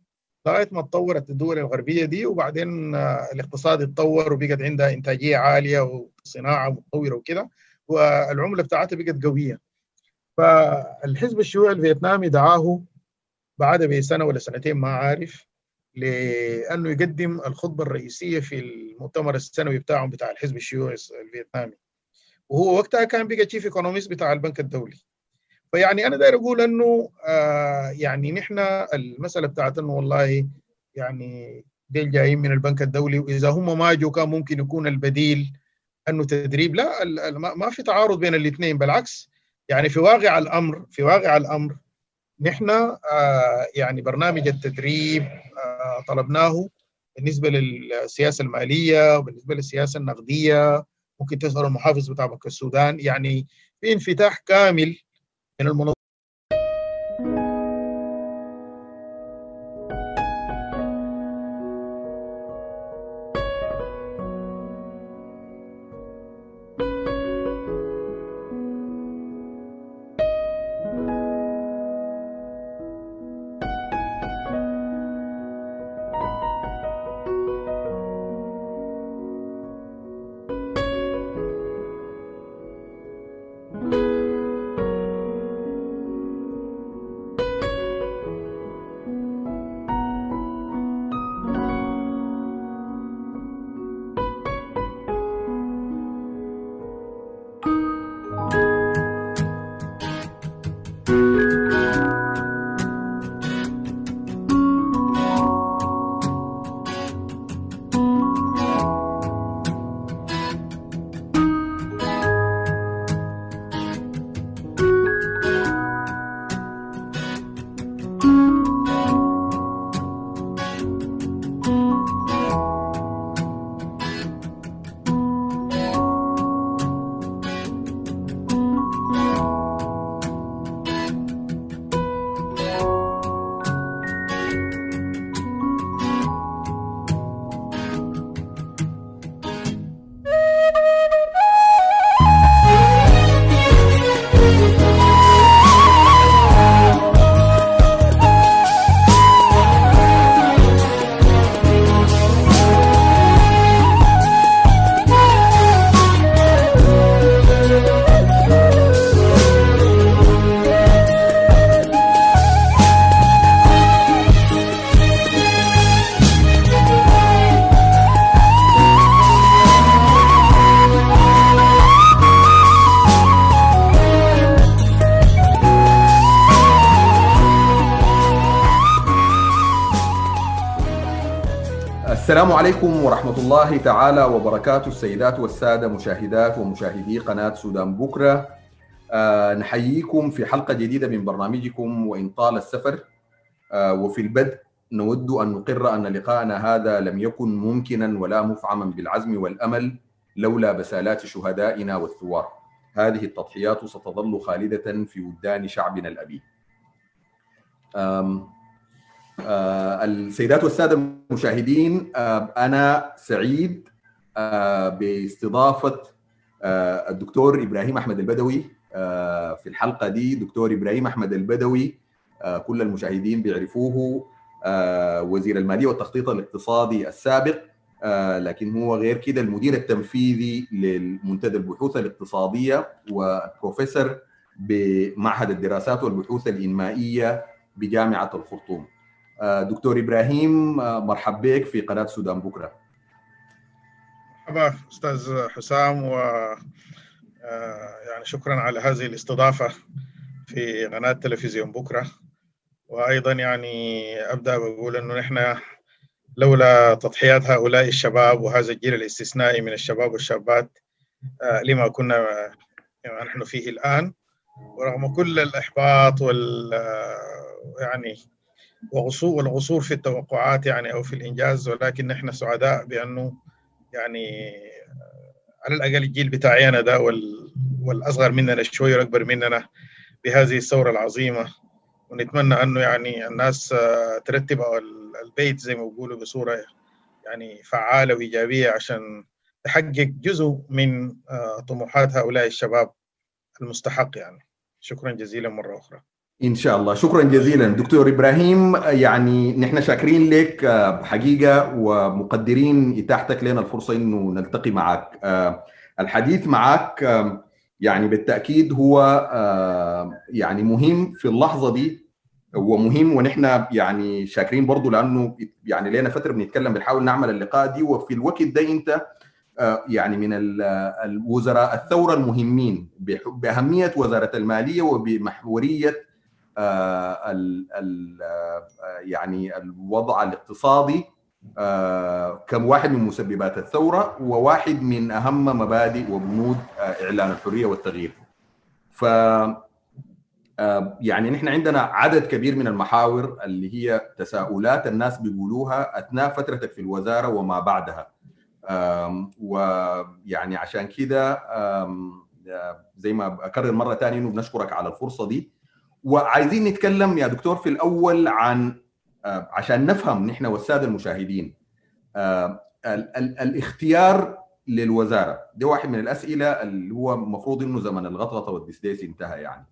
لغاية ما تطورت الدول الغربية دي وبعدين الاقتصاد اتطور وبقت عندها إنتاجية عالية وصناعة متطورة وكده والعملة بتاعتها بقت قوية. فالحزب الشيوعي الفيتنامي دعاه بعد بسنة ولا سنتين ما عارف لأنه يقدم الخطبة الرئيسية في المؤتمر السنوي بتاعهم بتاع الحزب الشيوعي الفيتنامي. وهو وقتها كان بقى chief economist بتاع البنك الدولي. فيعني أنا داير أقول إنه آه يعني نحن المسألة بتاعت إنه والله يعني ديل جايين من البنك الدولي وإذا هم ما جو كان ممكن يكون البديل إنه تدريب. لا ما في تعارض بين الاثنين. بالعكس يعني في واقع الأمر في واقع الأمر نحن آه يعني برنامج التدريب آه طلبناه بالنسبة للسياسة المالية وبالنسبة للسياسة النقدية. ممكن تسأل المحافظ بتاع بنك السودان. يعني في انفتاح كامل من المنظمة عليكم ورحمة الله تعالى وبركاته السيدات والسادة مشاهدات ومشاهدي قناة سودان بكرة. أه نحييكم في حلقة جديدة من برنامجكم وإن طال السفر. أه وفي البدء نود أن نقر أن لقاءنا هذا لم يكن ممكنا ولا مفعما بالعزم والأمل لولا بسالات شهدائنا والثوار. هذه التضحيات ستظل خالدة في وجدان شعبنا الأبي. السيدات والسادة المشاهدين آه أنا سعيد آه باستضافة الدكتور إبراهيم أحمد البدوي في الحلقة دي. دكتور إبراهيم أحمد البدوي كل المشاهدين بيعرفوه وزير المالية والتخطيط الاقتصادي السابق لكن هو غير كده المدير التنفيذي للمنتدى البحوث الاقتصادية وبروفيسور بمعهد الدراسات والبحوث الإنمائية بجامعة الخرطوم. دكتور إبراهيم مرحب بك في قناة سودان بكرة. مرحبا أستاذ حسام و يعني شكرا على هذه الاستضافة في قناة تلفزيون بكرة. وأيضا يعني أبدأ بقول أنه نحن لولا تضحيات هؤلاء الشباب وهذا الجيل الاستثنائي من الشباب والشابات لما كنا نحن فيه الآن ورغم كل الإحباط وال يعني وغصور والغصور في التوقعات يعني أو في الإنجاز ولكن نحن سعداء بأنه يعني على الأقل الجيل بتاعي أنا ده والأصغر مننا شوي والأكبر مننا بهذه الثورة العظيمة. ونتمنى أنه يعني الناس ترتب البيت زي ما بيقولوا بصورة يعني فعالة وإيجابية عشان تحقق جزء من طموحات هؤلاء الشباب المستحق يعني. شكرا جزيلا مرة أخرى. إن شاء الله. شكرا جزيلا. دكتور إبراهيم يعني نحن شاكرين لك حقيقه ومقدرين إتاحتك لنا الفرصة إنه نلتقي معك. الحديث معك يعني بالتأكيد هو يعني مهم في اللحظة دي. ومهم ونحن يعني شاكرين برضه لأنه يعني لنا فترة بنتكلم بنحاول نعمل اللقاء دي وفي الوقت ده أنت يعني من الوزراء الثورة المهمين بأهمية وزارة المالية وبمحورية ال ال يعني الوضع الاقتصادي كم واحد من مسببات الثورة وواحد من أهم مبادئ وبنود إعلان الحرية والتغيير. ف يعني نحن عندنا عدد كبير من المحاور اللي هي تساؤلات الناس بيقولوها أثناء فترتك في الوزارة وما بعدها. ويعني عشان كده زي ما أكرر مرة ثانية إنه بنشكرك على الفرصة دي وعايزين نتكلم يا دكتور في الأول عن عشان نفهم نحن والسادة المشاهدين الاختيار للوزارة. دي واحد من الأسئلة اللي هو المفروض إنه زمن الغطغطة والدسديس انتهى يعني.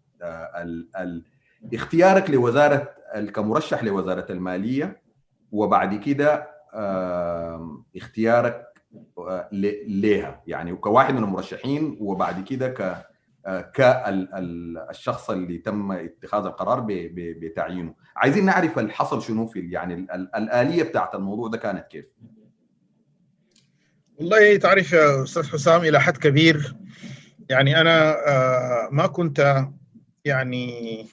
اختيارك لوزارة كمرشح لوزارة المالية وبعد كده اختيارك ليها يعني كواحد من المرشحين وبعد كده كالشخص اللي تم اتخاذ القرار بتعيينه. عايزين نعرف اللي حصل شنو في يعني الآلية بتاعت الموضوع ده كانت كيف؟ والله تعرف يا أستاذ حسام إلى حد كبير. يعني أنا ما كنت يعني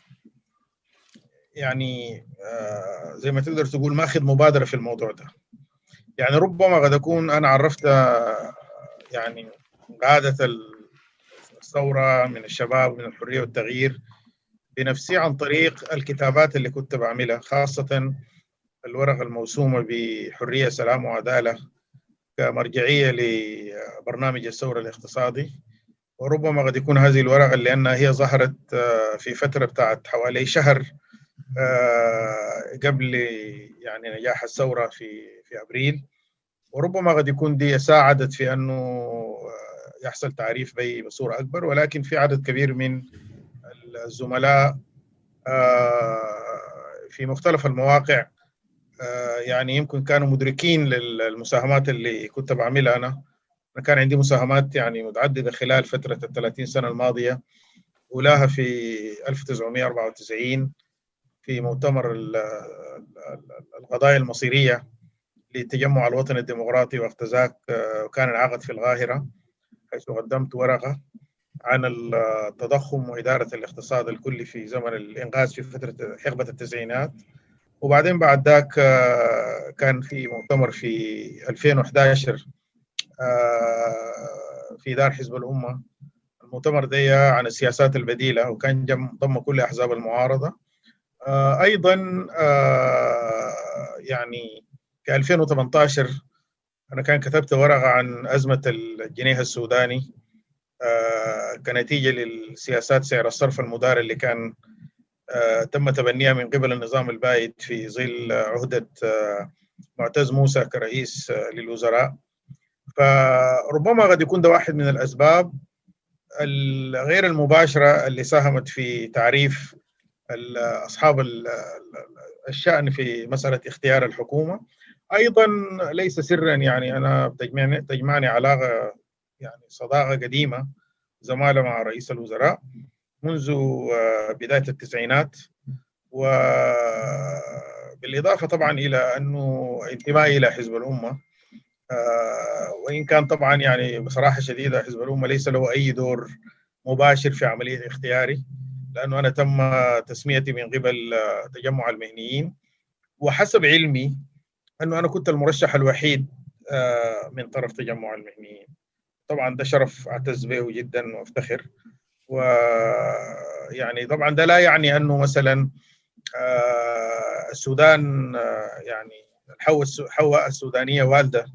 يعني زي ما تقدر تقول ماخذ مبادرة في الموضوع ده. يعني ربما قد أكون أنا عرفت يعني قادة الثورة من الشباب من الحرية والتغيير بنفسي عن طريق الكتابات اللي كنت بعملها خاصة الورقة الموسومة بحرية سلام وعدالة كمرجعية لبرنامج الثورة الاقتصادي. وربما قد يكون هذه الورقة لأنها هي ظهرت في فترة بتاعت حوالي شهر قبل يعني نجاح الثورة في في أبريل. وربما قد يكون دي ساعدت في أنه يحصل تعريف به بصورة أكبر ولكن في عدد كبير من الزملاء في مختلف المواقع يعني يمكن كانوا مدركين للمساهمات اللي كنت بعملها أنا. أنا كان عندي مساهمات يعني متعددة خلال فترة ال 30 سنة الماضية أولاها في 1994 في مؤتمر القضايا المصيرية للتجمع الوطني الديمقراطي وقت ذاك كان انعقد في القاهرة. حيث قدمت ورقة عن التضخم وإدارة الاقتصاد الكلي في زمن الإنقاذ في فترة حقبة التسعينات. وبعدين بعد ذاك كان في مؤتمر في 2011 في دار حزب الأمة. المؤتمر ده عن السياسات البديلة وكان ضم كل أحزاب المعارضة. أيضا يعني في 2018 أنا كان كتبت ورقة عن أزمة الجنيه السوداني كنتيجة للسياسات سعر الصرف المدار اللي كان تم تبنيها من قبل النظام البائد في ظل عهدة معتز موسى كرئيس للوزراء. فربما قد يكون ده واحد من الأسباب غير المباشرة اللي ساهمت في تعريف أصحاب الشأن في مسألة اختيار الحكومة. أيضا ليس سرا يعني أنا تجمعني, تجمعني علاقة يعني صداقة قديمة زمالة مع رئيس الوزراء منذ بداية التسعينات. وبالإضافة طبعا إلى أنه انتمائي إلى حزب الأمة وإن كان طبعا يعني بصراحة شديدة حزب الأمة ليس له أي دور مباشر في عملية اختياري لأنه أنا تم تسميتي من قبل تجمع المهنيين. وحسب علمي أنه أنا كنت المرشح الوحيد من طرف تجمع المهنيين. طبعا ده شرف أعتز به جدا وأفتخر. ويعني طبعا ده لا يعني أنه مثلا السودان يعني الحوة السودانية والدة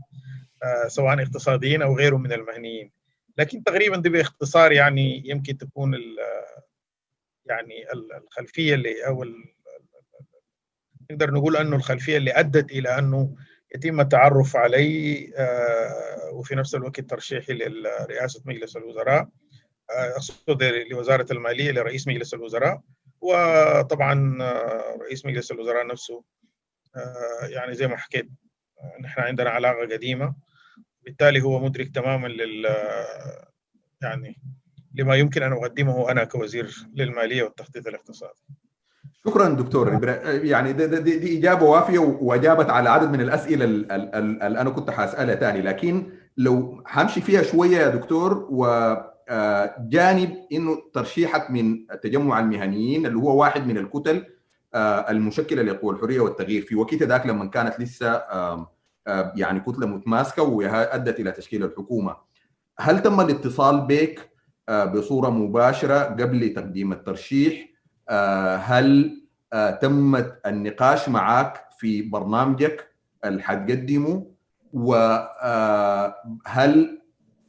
سواء اقتصاديين أو غيره من المهنيين. لكن تقريبا دي باختصار يعني يمكن تكون يعني الخلفية اللي أو نقدر نقول أنه الخلفية اللي أدت إلى أنه يتم التعرف علي وفي نفس الوقت ترشيحي لرئاسة مجلس الوزراء أقصد لوزارة المالية لرئيس مجلس الوزراء وطبعا رئيس مجلس الوزراء نفسه يعني زي ما حكيت نحن عندنا علاقة قديمة بالتالي هو مدرك تماما لل يعني لما يمكن أن أقدمه أنا كوزير للمالية والتخطيط الاقتصادي. شكرا دكتور يعني دي, دي, دي إجابة وافية واجابت على عدد من الأسئلة اللي أنا كنت حاسالها ثاني لكن لو حمشي فيها شوية يا دكتور وجانب إنه ترشيحك من تجمع المهنيين اللي هو واحد من الكتل المشكلة لقوى الحرية والتغيير في وقت ذاك لما كانت لسه يعني كتلة متماسكة وادت إلى تشكيل الحكومة. هل تم الاتصال بك بصورة مباشرة قبل تقديم الترشيح؟ هل تم النقاش معك في برنامجك اللي حتقدمه؟ وهل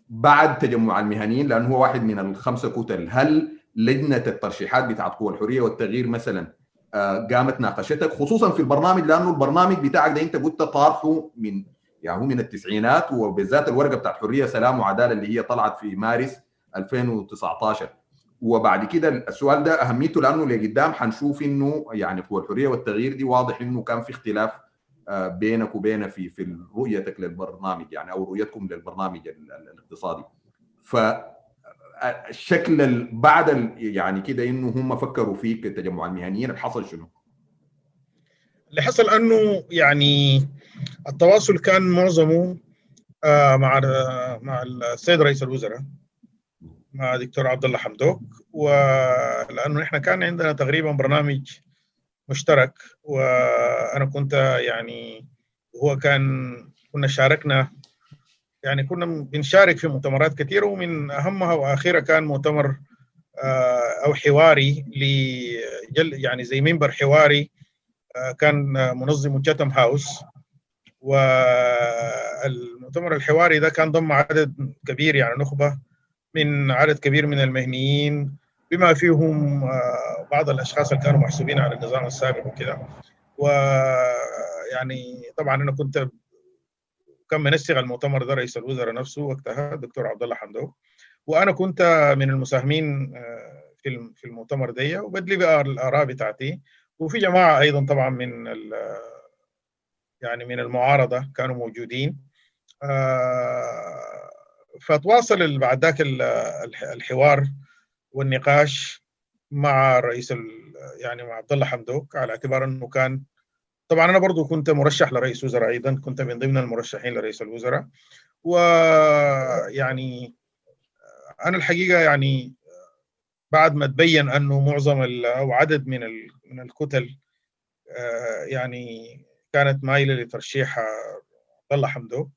بعد تجمع المهنيين لأنه هو واحد من الخمسة كتل هل لجنة الترشيحات بتاعت قوى الحرية والتغيير مثلا قامت ناقشتك خصوصا في البرنامج لأنه البرنامج بتاعك ده انت قلت طارحه من يعني هو من التسعينات وبالذات الورقة بتاعت حرية سلام وعدالة اللي هي طلعت في مارس 2019 وبعد كده السؤال ده أهميته لأنه لقدام حنشوف إنه يعني قوى الحرية والتغيير دي واضح إنه كان في اختلاف بينك وبينه في في رؤيتك للبرنامج يعني أو رؤيتكم للبرنامج الاقتصادي فالشكل بعد يعني كده إنه هم فكروا فيك التجمع المهنيين اللي حصل شنو؟ اللي حصل أنه يعني التواصل كان معظمه مع مع السيد رئيس الوزراء مع دكتور عبد الله حمدوك. ولأنه إحنا كان عندنا تقريبا برنامج مشترك وأنا كنت يعني هو كان كنا شاركنا يعني كنا بنشارك في مؤتمرات كثيرة ومن أهمها واخرها كان مؤتمر أو حواري لجل يعني زي منبر حواري كان منظم تشاتم هاوس والمؤتمر الحواري ده كان ضم عدد كبير يعني نخبة من عدد كبير من المهنيين بما فيهم بعض الأشخاص اللي كانوا محسوبين على النظام السابق وكده. ويعني طبعا أنا كنت كان منسق المؤتمر ده رئيس الوزراء نفسه وقتها الدكتور عبد الله حمدوك وأنا كنت من المساهمين في في المؤتمر ده وبدلي بقى الآراء بتاعتي. وفي جماعة أيضا طبعا من يعني من المعارضة كانوا موجودين. فتواصل بعد ذاك الحوار والنقاش مع رئيس يعني مع عبد الله حمدوك على اعتبار إنه كان طبعا أنا برضو كنت مرشح لرئيس وزراء أيضا كنت من ضمن المرشحين لرئيس الوزراء. ويعني أنا الحقيقة يعني بعد ما تبين أنه معظم أو عدد من من الكتل يعني كانت مايلة لترشيح عبد الله حمدوك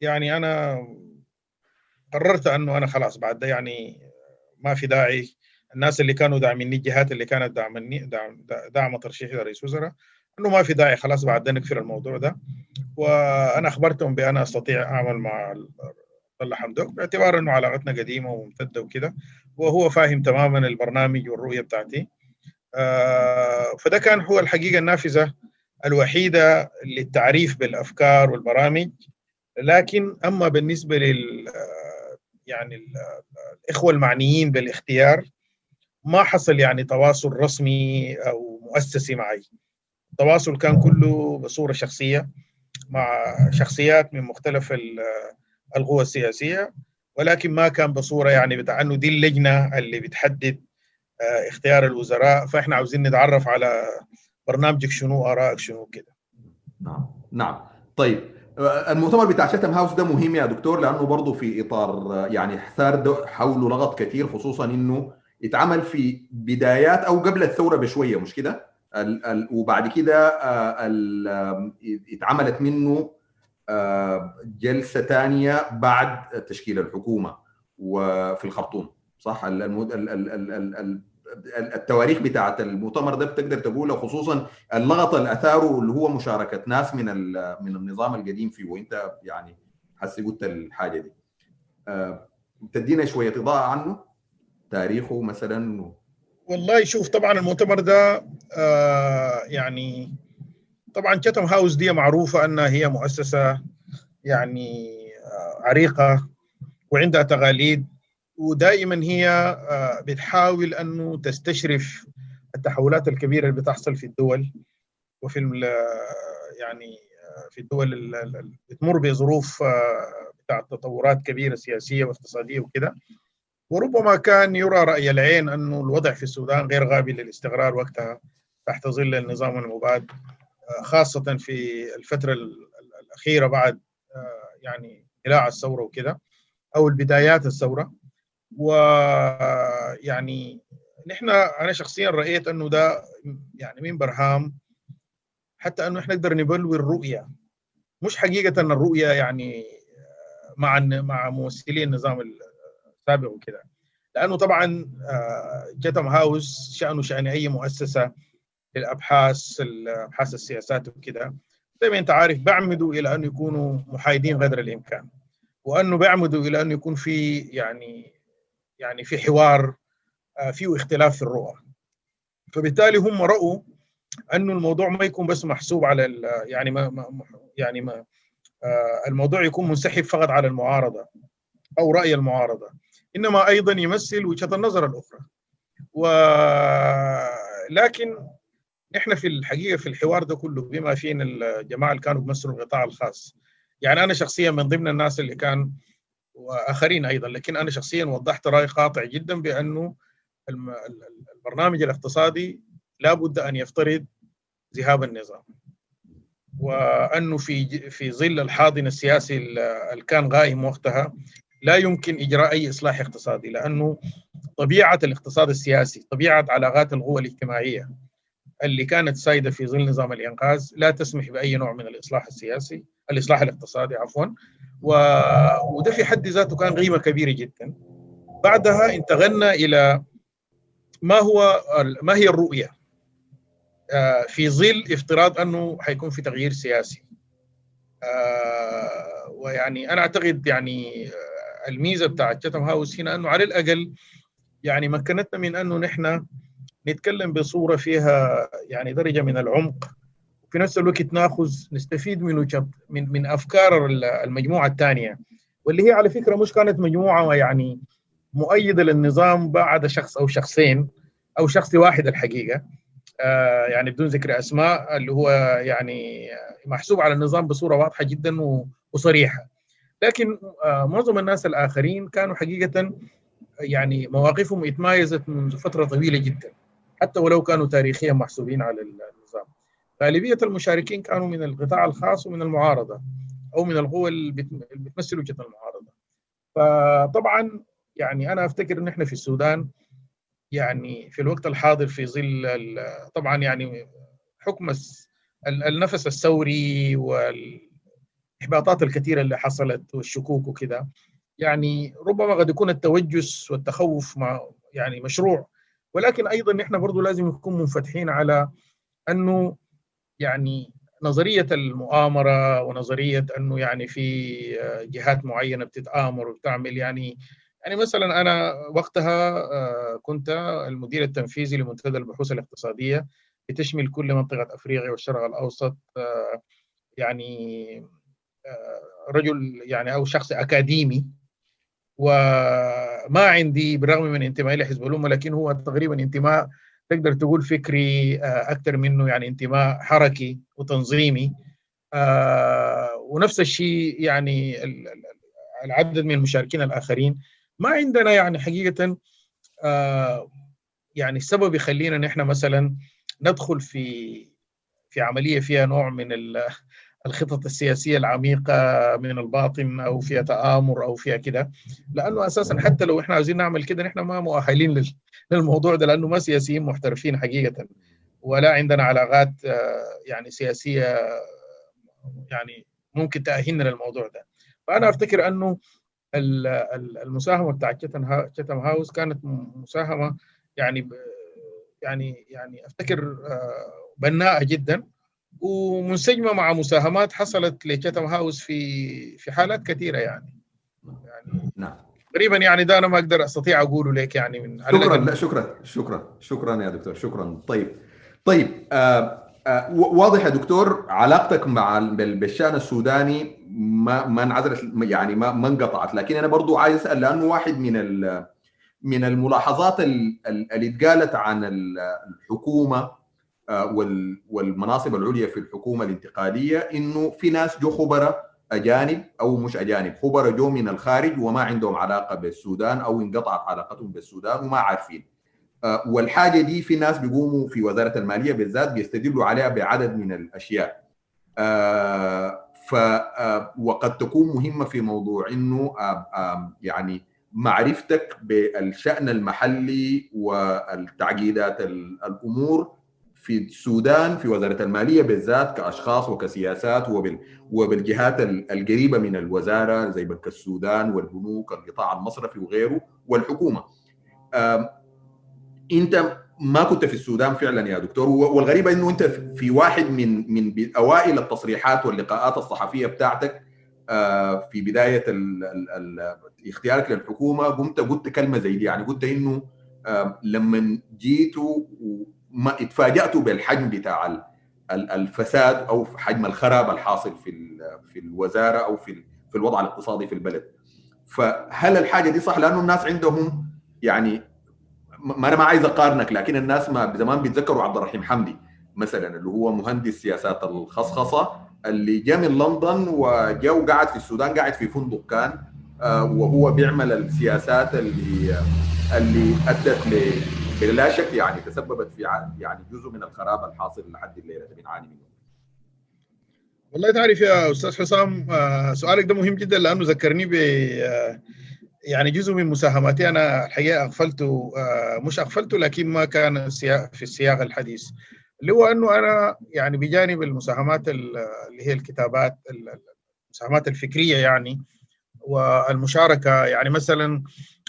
يعني أنا قررت أنه أنا خلاص بعد ده يعني ما في داعي. الناس اللي كانوا داعميني الجهات اللي كانت داعمني دعم, دعم ترشيحي لرئيس وزراء أنه ما في داعي خلاص بعد ده نكفر الموضوع ده. وأنا أخبرتهم بأن أستطيع أعمل مع الله حمدوك باعتبار أنه علاقتنا قديمة وممتدة وكده وهو فاهم تماما البرنامج والرؤية بتاعتي. آه فده كان هو الحقيقة النافذة الوحيدة للتعريف بالأفكار والبرامج. لكن أما بالنسبة لل يعني الإخوة المعنيين بالاختيار ما حصل يعني تواصل رسمي أو مؤسسي معي. التواصل كان كله بصورة شخصية مع شخصيات من مختلف القوى السياسية ولكن ما كان بصورة يعني بتاع إنه دي اللجنة اللي بتحدد اختيار الوزراء. فإحنا عاوزين نتعرف على برنامجك شنو آرائك شنو كده. نعم نعم. طيب المؤتمر بتاع شتم هاوس ده مهم يا دكتور لأنه برضه في إطار يعني ثار حوله لغط كثير خصوصا إنه اتعمل في بدايات أو قبل الثورة بشوية مش كده؟ وبعد كده اتعملت منه جلسة ثانية بعد تشكيل الحكومة وفي الخرطوم صح التواريخ بتاعت المؤتمر ده بتقدر تقولها خصوصا اللغط اللي أثاره اللي هو مشاركة ناس من من النظام القديم فيه وأنت يعني حسي قلت الحاجة دي. تدينا شوية إضاءة عنه تاريخه مثلا والله شوف طبعا المؤتمر ده آه يعني طبعا كتم هاوس دي معروفة أنها هي مؤسسة يعني آه عريقة وعندها تقاليد ودائما هي آه بتحاول أنه تستشرف التحولات الكبيرة اللي بتحصل في الدول وفي يعني في الدول اللي بتمر بظروف بتاعت تطورات كبيرة سياسية واقتصادية وكده. وربما كان يرى رأي العين أنه الوضع في السودان غير قابل للاستقرار وقتها تحت ظل النظام المباد خاصة في الفترة الأخيرة بعد يعني اندلاع الثورة وكده أو البدايات الثورة. ويعني نحن أنا شخصيا رأيت أنه ده يعني من برهام حتى أنه إحنا نقدر نبلور الرؤية. مش حقيقة أن الرؤية يعني مع مع ممثلي النظام السابق وكده. لأنه طبعا جتم هاوس شأنه شأن أي مؤسسة للابحاث ابحاث السياسات وكده. زي ما أنت عارف بيعمدوا إلى أن يكونوا محايدين قدر الإمكان. وأنه بيعمدوا إلى أن يكون في يعني يعني في حوار فيه اختلاف في الرؤى. فبالتالي هم رأوا انه الموضوع ما يكون بس محسوب على يعني ما, ما يعني ما الموضوع يكون منسحب فقط على المعارضة أو رأي المعارضة. إنما أيضا يمثل وجهة النظر الأخرى. ولكن إحنا في الحقيقة في الحوار ده كله بما فينا الجماعة اللي كانوا بيمثلوا القطاع الخاص. يعني أنا شخصيا من ضمن الناس اللي كان وآخرين أيضا. لكن أنا شخصيا وضحت رأي قاطع جدا بأنه البرنامج الاقتصادي لابد أن يفترض ذهاب النظام. وأنه في في ظل الحاضن السياسي اللي كان غائم وقتها لا يمكن إجراء أي إصلاح اقتصادي لأنه طبيعة الاقتصاد السياسي طبيعة علاقات القوى الاجتماعية اللي كانت سائده في ظل نظام الإنقاذ لا تسمح بأي نوع من الإصلاح السياسي. الإصلاح الاقتصادي عفوا. و... وده في حد ذاته كان قيمه كبيرة جدا. بعدها انتقلنا إلى ما هو ما هي الرؤية؟ في ظل افتراض أنه حيكون في تغيير سياسي. ويعني أنا أعتقد يعني الميزة بتاعت تشاتم هاوس هنا أنه على الأقل يعني مكنتنا من أنه نحن نتكلم بصورة فيها يعني درجة من العمق. وفي نفس الوقت ناخذ نستفيد من من من أفكار المجموعة الثانية واللي هي على فكرة مش كانت مجموعة يعني مؤيدة للنظام بعد شخص أو شخصين أو شخص واحد الحقيقة. آه يعني بدون ذكر أسماء اللي هو يعني محسوب على النظام بصورة واضحة جدا وصريحة. لكن آه معظم الناس الآخرين كانوا حقيقة يعني مواقفهم اتمايزت منذ فترة طويلة جدا. حتى ولو كانوا تاريخيا محسوبين على غالبية المشاركين كانوا من القطاع الخاص ومن المعارضة أو من القوى اللي بتمثل وجهة المعارضة. فطبعا يعني أنا أفتكر إن إحنا في السودان يعني في الوقت الحاضر في ظل طبعا يعني حكم النفس الثوري والإحباطات الكثيرة اللي حصلت والشكوك وكذا. يعني ربما قد يكون التوجس والتخوف مع يعني مشروع. ولكن أيضا نحن برضه لازم نكون منفتحين على أنه يعني نظرية المؤامرة ونظرية أنه يعني في جهات معينة بتتآمر وبتعمل يعني يعني مثلا أنا وقتها كنت المدير التنفيذي لمنتدى البحوث الاقتصادية بتشمل كل منطقة أفريقيا والشرق الأوسط يعني رجل يعني أو شخص أكاديمي وما عندي بالرغم من انتمائي لحزب الأمة لكن هو تقريبا انتماء تقدر تقول فكري أكثر منه يعني انتماء حركي وتنظيمي. ونفس الشيء يعني العدد من المشاركين الآخرين. ما عندنا يعني حقيقة يعني السبب يخلينا نحن مثلا ندخل في في عملية فيها نوع من الخطط السياسية العميقة من الباطن أو فيها تآمر أو فيها كده. لأنه أساسا حتى لو إحنا عايزين نعمل كده نحن ما مؤهلين للموضوع ده لأنه ما سياسيين محترفين حقيقة. ولا عندنا علاقات يعني سياسية يعني ممكن تأهلنا للموضوع ده. فأنا أفتكر أنه المساهمة بتاعت تشتم هاوس كانت مساهمة يعني يعني يعني أفتكر بناءة جدا. ومنسجمه مع مساهمات حصلت لتشتم هاوس في في حالات كثيرة يعني. يعني نعم. تقريبا يعني ده أنا ما أقدر أستطيع أقوله لك يعني من شكرا لا شكرا شكرا شكرا يا دكتور شكرا. طيب طيب آه آه واضح يا دكتور علاقتك مع بالشأن السوداني ما ما انعزلت يعني ما ما انقطعت. لكن أنا برضو عايز أسأل لأنه واحد من من الملاحظات اللي اتقالت عن الحكومة والمناصب العليا في الحكومة الانتقالية إنه في ناس جو خبراء أجانب أو مش أجانب خبراء جو من الخارج وما عندهم علاقة بالسودان أو انقطعت علاقتهم بالسودان وما عارفين. والحاجة دي في ناس بيقوموا في وزارة المالية بالذات بيستدلوا عليها بعدد من الأشياء. ف وقد تكون مهمة في موضوع إنه يعني معرفتك بالشأن المحلي والتعقيدات الأمور في السودان في وزارة المالية بالذات كأشخاص وكسياسات وبال وبالجهات القريبة من الوزارة زي بنك السودان والبنوك القطاع المصرفي وغيره والحكومة. انت ما كنت في السودان فعلا يا دكتور والغريب إنه انت في واحد من من أوائل التصريحات واللقاءات الصحفية بتاعتك في بداية اختيارك للحكومة قمت قلت كلمة زي دي يعني قلت إنه لما جيتوا ما اتفاجاتوا بالحجم بتاع الفساد أو حجم الخراب الحاصل في في الوزارة أو في في الوضع الاقتصادي في البلد. فهل الحاجة دي صح؟ لأنه الناس عندهم يعني ما أنا ما عايز أقارنك لكن الناس ما زمان بيتذكروا عبد الرحيم حمدي مثلا اللي هو مهندس سياسات الخصخصة اللي جاء من لندن وجاء وقعد في السودان قاعد في فندق كان وهو بيعمل السياسات اللي اللي أدت بلا شك يعني تسببت في يعني جزء من الخراب الحاصل لحد الليلة. بنعاني منه. والله تعرف يا أستاذ حسام سؤالك ده مهم جدا لأنه ذكرني ب يعني جزء من مساهماتي. أنا الحقيقة أغفلته مش أغفلته لكن ما كان في السياق الحديث. اللي هو أنه أنا يعني بجانب المساهمات اللي هي الكتابات المساهمات الفكرية يعني والمشاركة يعني مثلا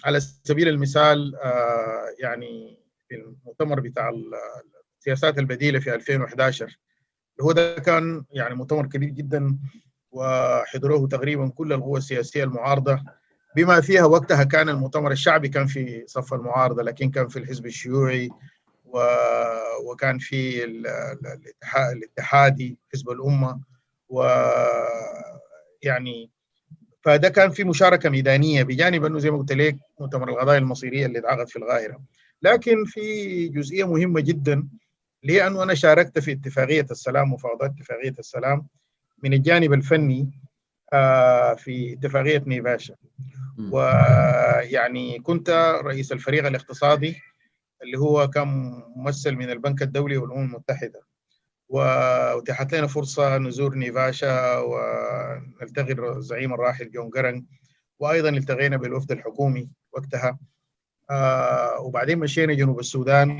على سبيل المثال يعني في المؤتمر بتاع السياسات البديلة في 2011 اللي هو ده كان يعني مؤتمر كبير جدا وحضروه تقريبا كل القوى السياسية المعارضة بما فيها وقتها كان المؤتمر الشعبي كان في صف المعارضة لكن كان في الحزب الشيوعي. وكان في الاتحادي حزب الأمة و يعني فده كان في مشاركة ميدانية بجانب أنه زي ما قلت لك مؤتمر القضايا المصيرية اللي اتعقد في القاهرة. لكن في جزئية مهمة جدا اللي هي انه أنا شاركت في اتفاقية السلام مفاوضات اتفاقية السلام من الجانب الفني في اتفاقية نيفاشا. ويعني كنت رئيس الفريق الاقتصادي اللي هو كان ممثل من البنك الدولي والأمم المتحدة. واتاحت لنا فرصة نزور نيفاشا ونلتقي الزعيم الراحل جون قرنق وأيضا التقينا بالوفد الحكومي وقتها. آه وبعدين مشينا جنوب السودان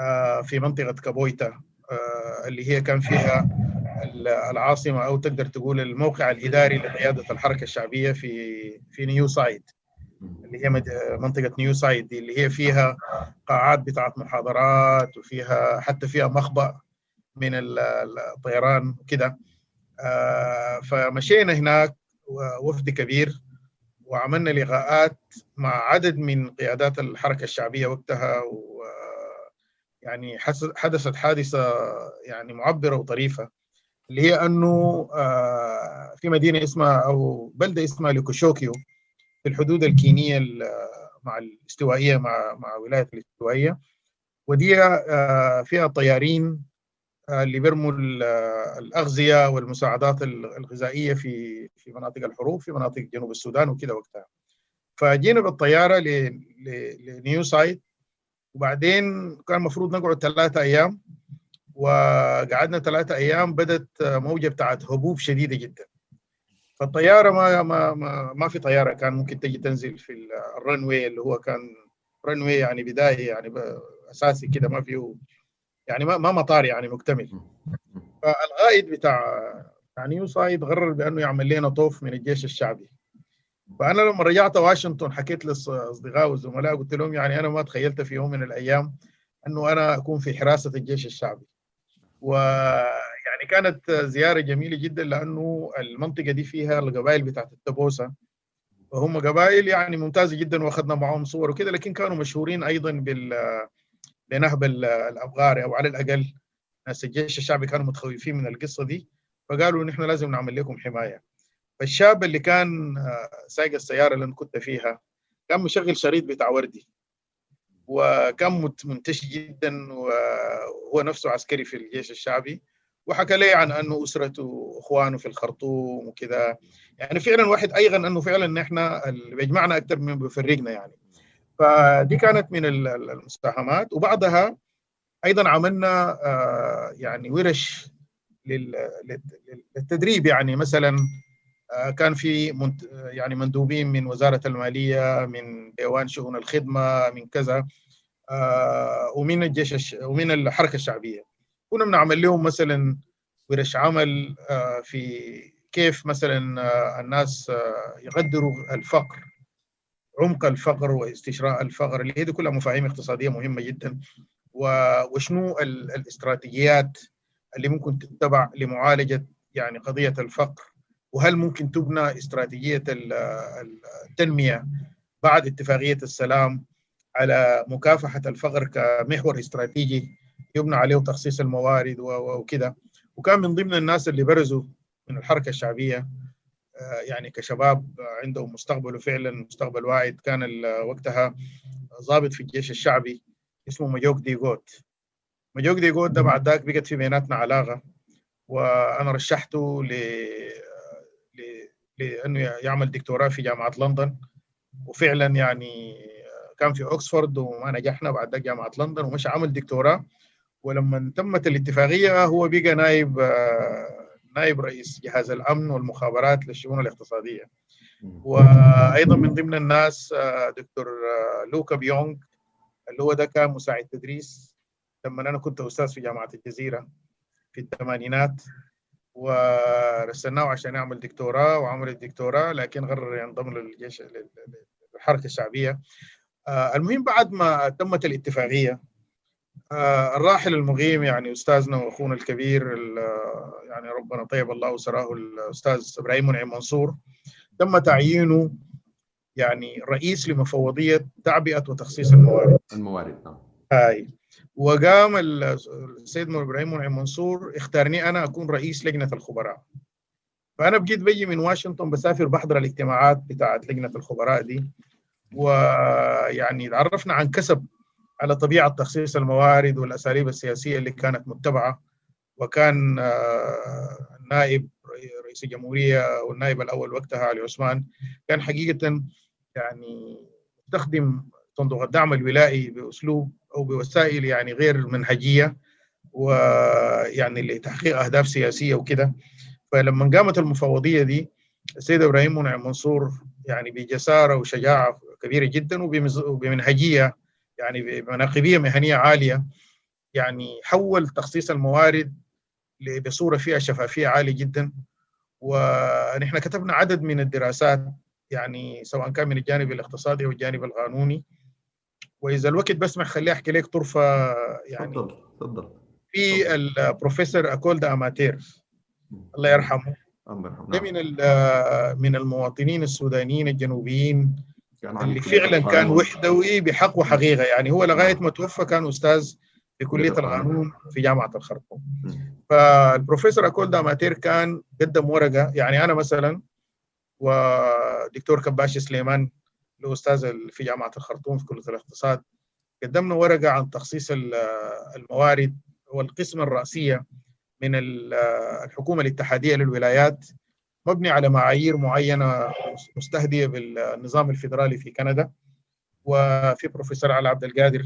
آه في منطقة كبويتا آه اللي هي كان فيها العاصمة أو تقدر تقول الموقع الإداري لقيادة الحركة الشعبية في في نيو سايد اللي هي منطقة نيو سايد اللي هي فيها قاعات بتاعت محاضرات وفيها حتى فيها مخبأ. من الطيران وكده. فمشينا هناك وفد كبير وعملنا لقاءات مع عدد من قيادات الحركة الشعبية وقتها و يعني حدثت حادثة يعني معبرة وطريفة اللي هي أنه في مدينة اسمها أو بلدة اسمها لوكيشوكيو في الحدود الكينية مع الاستوائية مع مع ولاية الاستوائية. ودي فيها طيارين اللي بيرموا الأغذية والمساعدات الغذائية في في مناطق الحروب في مناطق جنوب السودان وكده وقتها. فجينا بالطيارة لنيو سايد وبعدين كان المفروض نقعد ثلاثة أيام. وقعدنا ثلاثة أيام بدت موجة بتاعت هبوب شديدة جدا. فالطيارة ما ما ما, ما في طيارة. كان ممكن تجي تنزل في ال runway اللي هو كان runway يعني بداية يعني أساسي كده ما فيه يعني ما ما مطار يعني مكتمل. فالقائد بتاع يعني نيو سايد قرر بأنه يعمل لنا طوف من الجيش الشعبي. فأنا لما رجعت واشنطن حكيت لاصدقائي والزملاء قلت لهم يعني أنا ما تخيلت في يوم من الأيام أنه أنا أكون في حراسة الجيش الشعبي. ويعني كانت زيارة جميلة جدا لأنه المنطقة دي فيها القبائل بتاعت التبوسة. وهم قبائل يعني ممتازة جدا وأخذنا معهم صور وكذا لكن كانوا مشهورين أيضا بال بنهب الأبغار أو على الأقل ناس الجيش الشعبي كانوا متخوفين من القصة دي فقالوا نحن لازم نعمل لكم حماية. فالشاب اللي كان سايق السيارة اللي أنا كنت فيها كان مشغل شريط بتاع وردي وكان منتشي جدا وهو نفسه عسكري في الجيش الشعبي وحكى لي عن أنه أسرته وإخوانه في الخرطوم وكذا. يعني فعلا واحد ايغن أنه فعلا نحن اللي بيجمعنا أكثر من بيفرقنا يعني. فدي كانت من المساهمات. وبعدها أيضا عملنا يعني ورش للتدريب. يعني مثلا كان في يعني مندوبين من وزارة المالية من ديوان شؤون الخدمة من كذا ومن الجيش ومن الحركة الشعبية. كنا بنعمل لهم مثلا ورش عمل في كيف مثلا الناس يقدروا الفقر. عمق الفقر واستشراء الفقر اللي هي دي كلها مفاهيم اقتصادية مهمة جدا. وشنو الاستراتيجيات اللي ممكن تتبع لمعالجة يعني قضية الفقر؟ وهل ممكن تبنى استراتيجية التنمية بعد اتفاقية السلام على مكافحة الفقر كمحور استراتيجي يبنى عليه تخصيص الموارد وكذا وكان من ضمن الناس اللي برزوا من الحركة الشعبية يعني كشباب عندهم مستقبل وفعلا مستقبل واعد. كان وقتها ضابط في الجيش الشعبي اسمه مجاك داقوت مجاك داقوت ده بعد ذاك بقت في بيناتنا علاقة وأنا رشحته ل لأنه يعمل دكتوراه في جامعة لندن. وفعلا يعني كان في اوكسفورد وما نجحنا بعد ذاك جامعة لندن ومشى عمل دكتوراه. ولما تمت الاتفاقية هو بقى نائب نائب رئيس جهاز الأمن والمخابرات للشؤون الاقتصادية. وأيضا من ضمن الناس دكتور لوكا بيونغ اللي هو ده كان مساعد تدريس. لما أنا كنت أستاذ في جامعة الجزيرة في الثمانينات ورسلناه عشان يعمل دكتوراه وعمل الدكتوراه لكن قرر ينضم للجيش للحركه الشعبية. المهم بعد ما تمت الاتفاقية الراحل المغيم يعني أستاذنا وأخونا الكبير يعني ربنا طيب الله سراه الأستاذ إبراهيم منعم منصور. تم تعيينه يعني رئيس لمفوضية تعبئة وتخصيص الموارد. الموارد نعم. هاي. وقام السيد إبراهيم منعم منصور اختارني أنا أكون رئيس لجنة الخبراء فأنا بقيت بيجي من واشنطن بسافر بحضر الاجتماعات بتاعت لجنة الخبراء دي. ويعني تعرفنا عن كسب على طبيعة تخصيص الموارد والأساليب السياسية اللي كانت متبعة وكان النائب رئيس الجمهورية والنائب الأول وقتها علي عثمان كان حقيقة يعني يستخدم صندوق الدعم الولائي بأسلوب أو بوسائل يعني غير منهجية ويعني لتحقيق أهداف سياسية وكده. فلما قامت المفوضية دي السيد إبراهيم منعم منصور يعني بجسارة وشجاعة كبيرة جدا وبمنهجية يعني بمناقبيه مهنية عالية يعني حول تخصيص الموارد بصورة فيها شفافية عالية جدا. ونحن كتبنا عدد من الدراسات يعني سواء كان من الجانب الاقتصادي أو الجانب القانوني. وإذا الوقت بسمح خليني أحكي لك طرفة يعني تفضل تفضل. في البروفيسور اكول دا اماتير الله يرحمه. ده من من المواطنين السودانيين الجنوبيين اللي فعلا كان وحدوي بحق وحقيقة يعني. هو لغاية ما توفى كان أستاذ في كلية القانون في جامعة الخرطوم فالبروفيسور اكول داماتير كان قدم ورقة. يعني أنا مثلا ودكتور كباش سليمان الأستاذ في جامعة الخرطوم في كلية الاقتصاد قدمنا ورقة عن تخصيص الموارد والقسمه الرأسية من الحكومة الاتحادية للولايات. مبني على معايير معينة مستهدية بالنظام الفيدرالي في كندا. وفي بروفيسور علي عبد القادر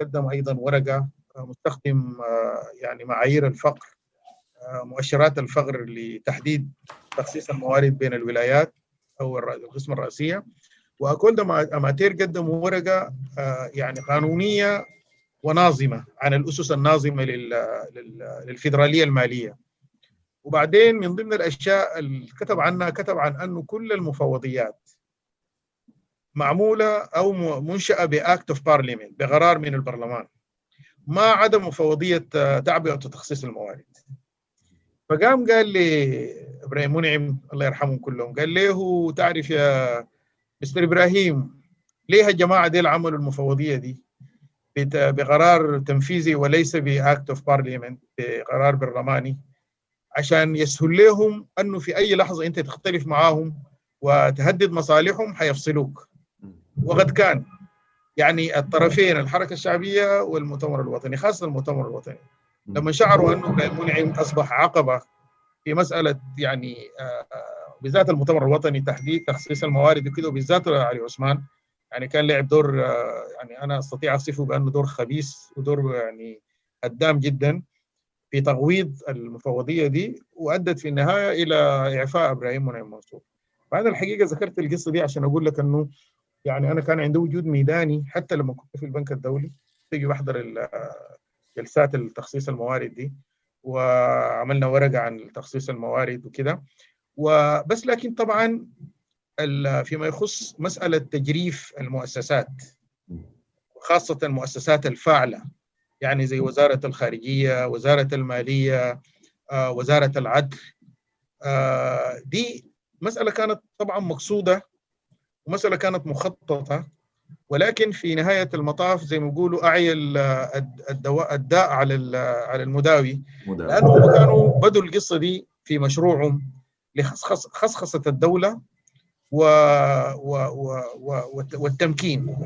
قدم أيضا ورقة مستخدم يعني معايير الفقر مؤشرات الفقر لتحديد تخصيص الموارد بين الولايات أو القسم الرئاسيه واكون أماتير قدموا ورقة يعني قانونية وناظمة عن الأسس الناظمة للفيدرالية المالية. وبعدين من ضمن الأشياء اللي كتب عنها كتب عن أنه كل المفوضيات معمولة أو منشأة ب act of parliament بقرار من البرلمان. ما عدا مفوضية تعبئه وتخصيص الموارد. فقام قال لي إبراهيم منعم الله يرحمهم كلهم قال له تعرف يا مستر إبراهيم ليه الجماعة دي عملوا المفوضية دي؟ بقرار تنفيذي وليس ب act of parliament بقرار برلماني. عشان يسهل لهم أنه في أي لحظة أنت تختلف معاهم وتهدد مصالحهم حيفصلوك. وقد كان يعني الطرفين الحركة الشعبية والمؤتمر الوطني خاصة المؤتمر الوطني. لما شعروا أنه منعم أصبح عقبة في مسألة يعني بالذات المؤتمر الوطني تحديد تخصيص الموارد وكده وبالذات علي عثمان يعني كان لعب دور يعني أنا أستطيع أصفه بأنه دور خبيث ودور يعني هدام جدا. في تغويض المفوضية دي وأدت في النهاية إلى إعفاء إبراهيم منعم منصور. فانا الحقيقة ذكرت القصة دي عشان أقول لك إنه يعني أنا كان عندي وجود ميداني حتى لما كنت في البنك الدولي تيجي بحضر جلسات التخصيص الموارد دي وعملنا ورقة عن تخصيص الموارد وكده وبس لكن طبعا فيما يخص مسألة تجريف المؤسسات خاصة المؤسسات الفاعلة يعني زي وزارة الخارجية، وزارة المالية، آه، وزارة العدل. آه، دي مسألة كانت طبعا مقصودة ومسألة كانت مخططة. ولكن في نهاية المطاف زي ما بيقولوا أعي الدواء الداء على على المداوي. لانهم كانوا بدوا القصة دي في مشروعهم لخصخصه الدولة و و و و والتمكين.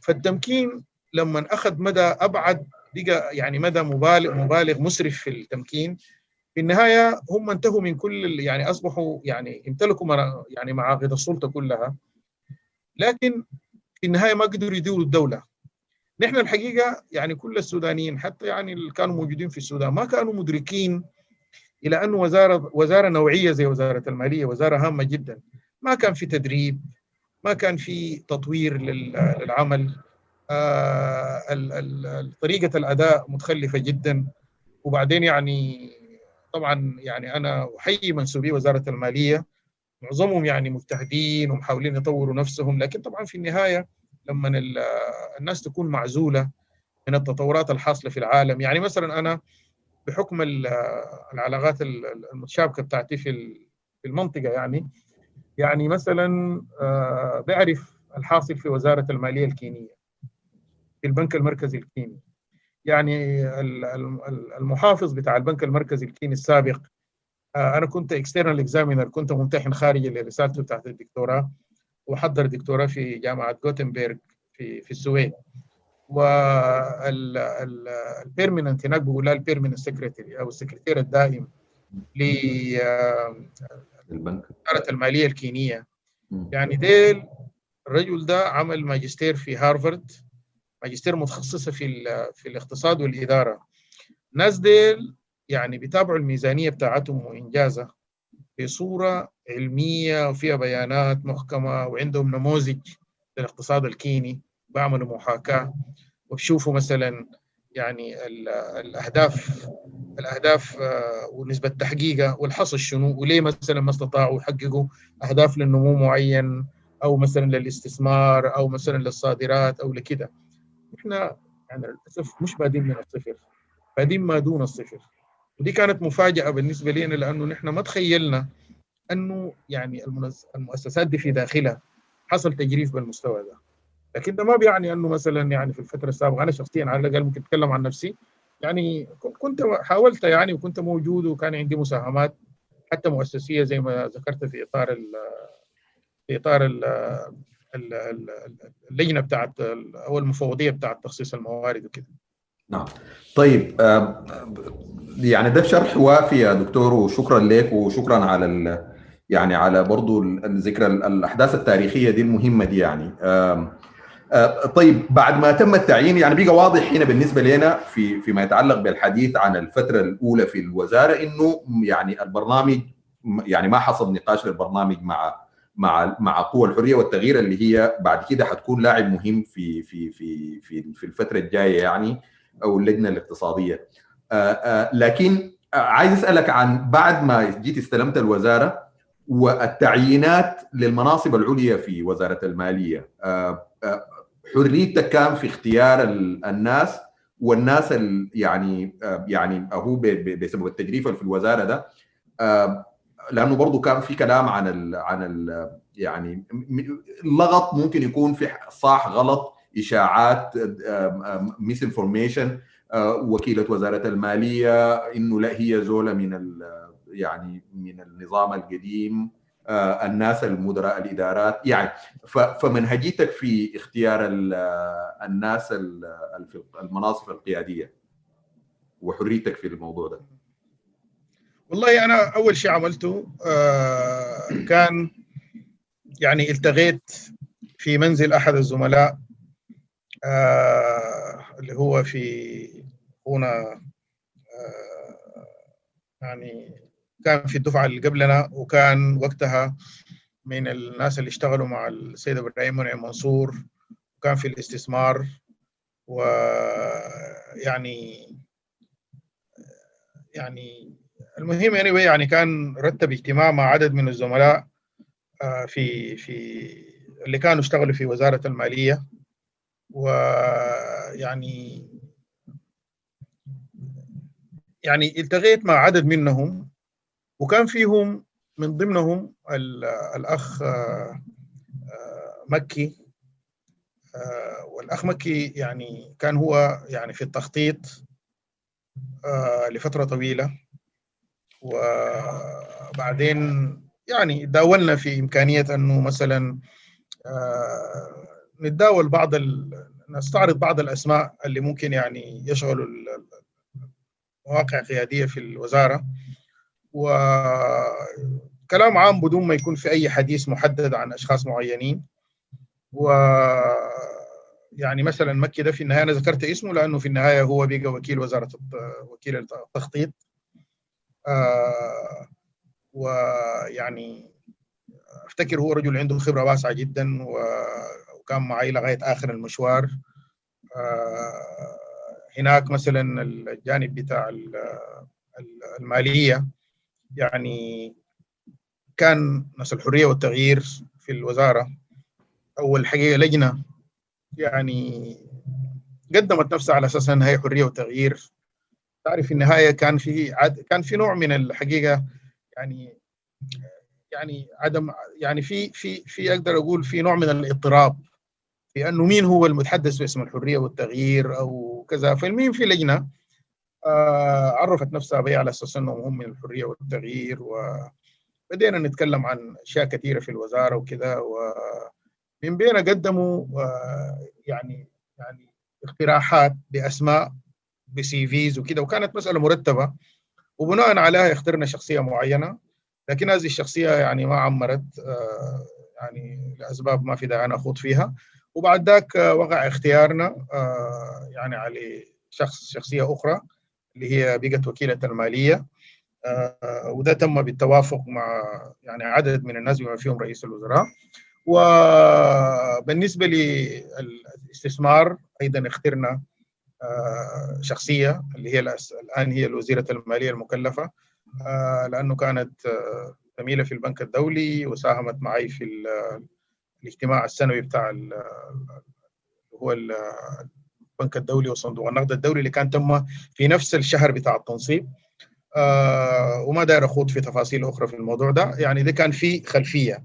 فالتمكين لما أخذ مدى أبعد بقى يعني مدى مبالغ مبالغ مسرف في التمكين. في النهاية هم انتهوا من كل يعني أصبحوا يعني امتلكوا يعني معاقد السلطة كلها. لكن في النهاية ما قدروا يديروا الدولة. نحن الحقيقة يعني كل السودانيين حتى يعني اللي كانوا موجودين في السودان ما كانوا مدركين إلى انه وزارة وزارة نوعية زي وزارة المالية وزارة هامة جدا. ما كان في تدريب ما كان في تطوير للعمل. طريقة الأداء متخلفة جدا. وبعدين يعني طبعا يعني أنا أحيي منسوبي وزارة المالية. معظمهم يعني مجتهدين ومحاولين يطوروا نفسهم. لكن طبعا في النهاية لما الناس تكون معزولة من التطورات الحاصلة في العالم. يعني مثلا أنا بحكم العلاقات المتشابكة بتاعتي في المنطقة يعني يعني مثلا بعرف الحاصل في وزارة المالية الكينية. البنك المركزي الكيني. يعني المحافظ بتاع البنك المركزي الكيني السابق أنا كنت external examiner كنت ممتحن خارجي لرسالته بتاعت الدكتوراه وحضر دكتوراه في جامعة جوتنبرغ في في السويد. وال permanent هناك بيقول لها ال permanent secretary أو السكرتير الدائم للبنك اداره المالية الكينية. يعني ديل الرجل ده عمل ماجستير في هارفارد ماجستير متخصصة في في الاقتصاد والإدارة. ناس ديل يعني بيتابعوا الميزانية بتاعتهم وإنجازها بصورة علمية وفيها بيانات محكمة وعندهم نموذج للاقتصاد الكيني بعملوا محاكاة. وبشوفوا مثلا يعني الاهداف الأهداف ونسبة تحقيقها والحصل شنو وليه مثلا ما استطاعوا يحققوا أهداف للنمو معين أو مثلا للاستثمار أو مثلا للصادرات أو لكده. إحنا يعني للأسف مش بادين من الصفر. بادين ما دون الصفر. ودي كانت مفاجأة بالنسبة لنا لأنه نحن ما تخيلنا أنه يعني المؤسسات دي في داخلها حصل تجريف بالمستوى ده. لكن ده ما بيعني أنه مثلا يعني في الفترة السابقة أنا شخصيا على الأقل ممكن أتكلم عن نفسي يعني كنت حاولت يعني وكنت موجود وكان عندي مساهمات حتى مؤسسية زي ما ذكرت في إطار في إطار اللجنة بتاعت أو المفوضية بتاعت تخصيص الموارد وكده. نعم. طيب يعني ده شرح وافي يا دكتور وشكرا لك وشكرا على يعني على برضو الذكرى الأحداث التاريخية دي المهمة دي يعني. طيب بعد ما تم التعيين يعني بقى واضح هنا بالنسبة لنا في فيما يتعلق بالحديث عن الفترة الأولى في الوزارة إنه يعني البرنامج يعني ما حصل نقاش للبرنامج مع مع مع قوى الحرية والتغيير اللي هي بعد كده حتكون لاعب مهم في في في في في الفترة الجاية يعني أو اللجنة الاقتصادية. لكن عايز أسألك عن بعد ما جيت استلمت الوزارة والتعيينات للمناصب العليا في وزارة المالية. حريتك كان في اختيار الناس والناس يعني يعني هو بسبب التجريف في الوزارة ده. لأنه برضه كان في كلام عن ال عن ال يعني لغط ممكن يكون في صح غلط إشاعات misinformation وكيلة وزارة المالية إنه لا هي زولة من يعني من النظام القديم الناس المدراء الإدارات. يعني فمنهجيتك في اختيار الناس في المناصب القيادية وحريتك في الموضوع ده. والله أنا أول شيء عملته كان يعني التغيت في منزل أحد الزملاء اللي هو في هنا يعني كان في الدفعة اللي قبلنا وكان وقتها من الناس اللي اشتغلوا مع السيد إبراهيم منعم منصور وكان في الاستثمار ويعني يعني المهم يعني يعني كان رتب اجتماع مع عدد من الزملاء في في اللي كانوا اشتغلوا في وزارة المالية. ويعني يعني التقيت مع عدد منهم وكان فيهم من ضمنهم الأخ مكي. والأخ مكي يعني كان هو يعني في التخطيط لفترة طويلة. وبعدين يعني داولنا في إمكانية أنه مثلا نتداول بعض نستعرض بعض الأسماء اللي ممكن يعني يشغلوا مواقع قياديه في الوزارة. وكلام عام بدون ما يكون في أي حديث محدد عن أشخاص معينين. و يعني مثلا مكي ده في النهاية أنا ذكرت اسمه لأنه في النهاية هو بقى وكيل وزارة وكيل التخطيط. آه ويعني أفتكر هو رجل عنده خبرة واسعة جدا وكان معي لغاية آخر المشوار. آه هناك مثلا الجانب بتاع المالية. يعني كان ناس الحرية والتغيير في الوزارة. أول حقيقه لجنة يعني قدمت نفسها على أساس إنها هي حرية وتغيير. تعرف في النهاية كان في عد... كان في نوع من الحقيقة يعني يعني عدم يعني في في في أقدر أقول في نوع من الاضطراب في أنه مين هو المتحدث باسم الحرية والتغيير أو كذا. فالمين في لجنة آه عرفت نفسها بها على أساس أنهم هم من الحرية والتغيير وبدينا نتكلم عن أشياء كثيرة في الوزارة وكذا ومن بينها قدموا آه يعني يعني اقتراحات بأسماء بسي فيز وكذا وكانت مسألة مرتبة وبناء عليها اخترنا شخصية معينة لكن هذه الشخصية يعني ما عمرت آه يعني لأسباب ما في داعي أنا أخوض فيها. وبعد ذاك وقع اختيارنا آه يعني على شخص شخصية أخرى اللي هي بقت وكيلة المالية آه وده تم بالتوافق مع يعني عدد من الناس بما فيهم رئيس الوزراء. وبالنسبة للاستثمار أيضا اخترنا آه شخصية اللي هي الآن هي الوزيرة المالية المكلفة لأنه كانت زميله في البنك الدولي وساهمت معي في الاجتماع السنوي بتاع هو البنك الدولي وصندوق النقد الدولي اللي كان تم في نفس الشهر بتاع التنصيب. آه وما داير أخوض في تفاصيل أخرى في الموضوع ده يعني ده كان في خلفية.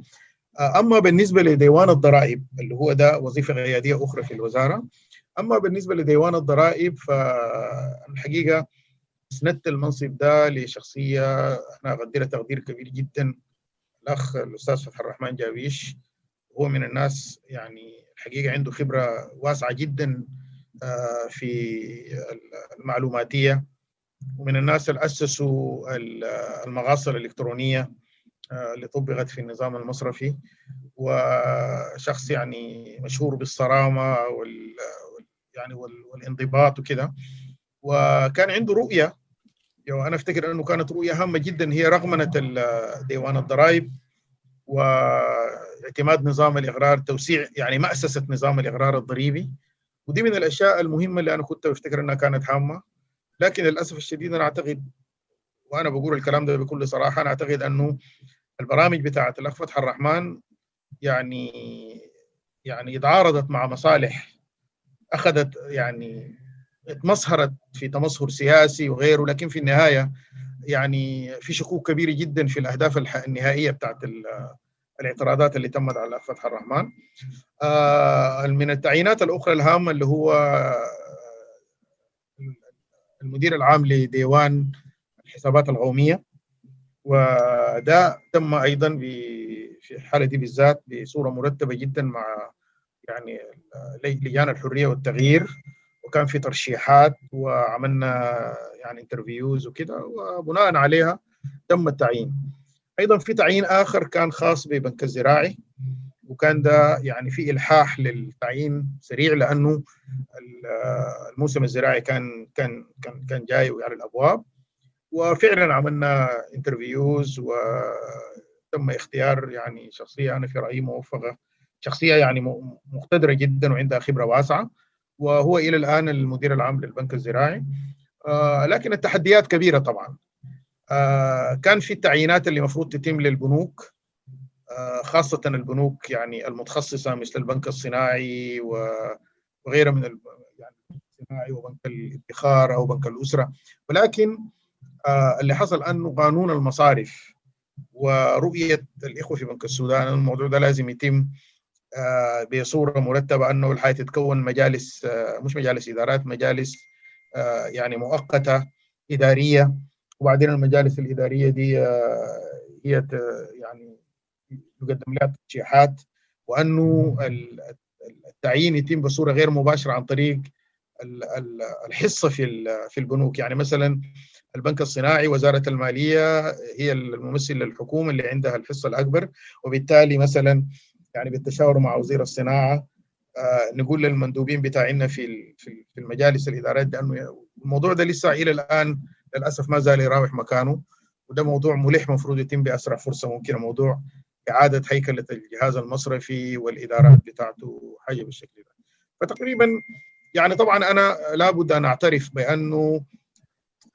آه أما بالنسبة لديوان الضرائب اللي هو ده وظيفة قياديه أخرى في الوزارة أما بالنسبة لديوان الضرائب فالحقيقة إسندت المنصب ده لشخصية أنا أقدرها تقدير كبير جدا الأخ الأستاذ فتح الرحمن جاويش. هو من الناس يعني الحقيقة عنده خبرة واسعة جدا في المعلوماتية. ومن الناس اللي أسسوا المغاصه الإلكترونية اللي طبقت في النظام المصرفي. وشخص يعني مشهور بالصرامة يعني والانضباط وكده. وكان عنده رؤية يعني أنا أفتكر أنه كانت رؤية هامة جدا هي رغمنة ديوان الضرائب واعتماد نظام الإغرار توسيع يعني مأسسة نظام الإغرار الضريبي. ودي من الأشياء المهمة اللي أنا كنت أفتكر أنها كانت هامة. لكن للأسف الشديد أنا أعتقد وأنا بقول الكلام ده بكل صراحة أنا أعتقد أنه البرامج بتاعت الأخ فتح الرحمن يعني يعني تعارضت مع مصالح أخذت يعني اتمسهرت في تمسهر سياسي وغيره لكن في النهاية يعني في شكوك كبيره جدا في الأهداف النهائية بتاعت الاعتراضات اللي تمت على فتح الرحمن. آه من التعيينات الأخرى الهامة اللي هو المدير العام لديوان الحسابات القومية وده تم أيضا في الحالة دي بالذات بصورة مرتبة جدا مع يعني لجان الحرية والتغيير وكان في ترشيحات وعملنا يعني انترفيوز وكده وبناء عليها تم التعيين. أيضا في تعيين آخر كان خاص ببنك الزراعي وكان ده يعني في إلحاح للتعيين سريع لأنه الموسم الزراعي كان كان كان كان جاي على الأبواب. وفعلا عملنا انترفيوز وتم اختيار يعني شخصية أنا في رأيي موفقة شخصية يعني مقتدرة جدا وعندها خبرة واسعة وهو إلى الآن المدير العام للبنك الزراعي. آه لكن التحديات كبيرة طبعا. آه كان في التعيينات اللي المفروض تتم للبنوك آه خاصة البنوك يعني المتخصصة مثل البنك الصناعي وغيرها من يعني الصناعي وبنك الادخار أو بنك الأسرة. ولكن اللي حصل أنه قانون المصارف ورؤية الإخوة في بنك السودان الموضوع ده لازم يتم بصورة مرتبة أنه الحياة تتكون مجالس مش مجالس إدارات مجالس يعني مؤقتة إدارية. وبعدين المجالس الإدارية دي هي يعني يقدم لها ترشيحات. وأنه التعيين يتم بصورة غير مباشرة عن طريق الحصة في في البنوك. يعني مثلا البنك الصناعي وزارة المالية هي الممثل للحكومة اللي عندها الحصة الأكبر. وبالتالي مثلا يعني بالتشاور مع وزير الصناعة آه نقول للمندوبين بتاعنا في في المجالس الادارات لأنه الموضوع ده لسه إلى الآن للأسف ما زال يراوح مكانه وده موضوع ملح مفروض يتم بأسرع فرصة ممكنة موضوع إعادة هيكلة الجهاز المصرفي والإدارات بتاعته حاجة بالشكل ده. فتقريبا يعني طبعا أنا لابد أن أعترف بأنه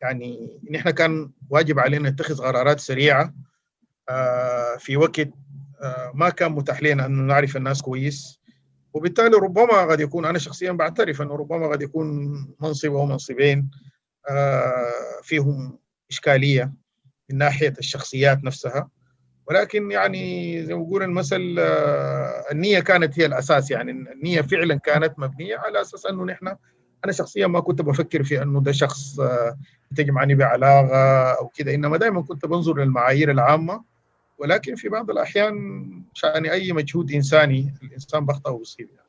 يعني نحن كان واجب علينا نتخذ قرارات سريعة آه في وقت ما كان متاح لنا انه نعرف الناس كويس. وبالتالي ربما قد يكون أنا شخصيا بعترف انه ربما قد يكون منصب أو منصبين آه فيهم إشكالية من ناحية الشخصيات نفسها. ولكن يعني زي ما بقول المثل النية كانت هي الأساس. يعني النية فعلا كانت مبنية على أساس أنه نحن أنا شخصيا ما كنت بفكر في أنه ده شخص تجمعني بعلاقة أو كده. إنما دائما كنت بنظر للمعايير العامة. ولكن في بعض الأحيان شأن أي مجهود إنساني الإنسان بخطأ وبيصيب يعني.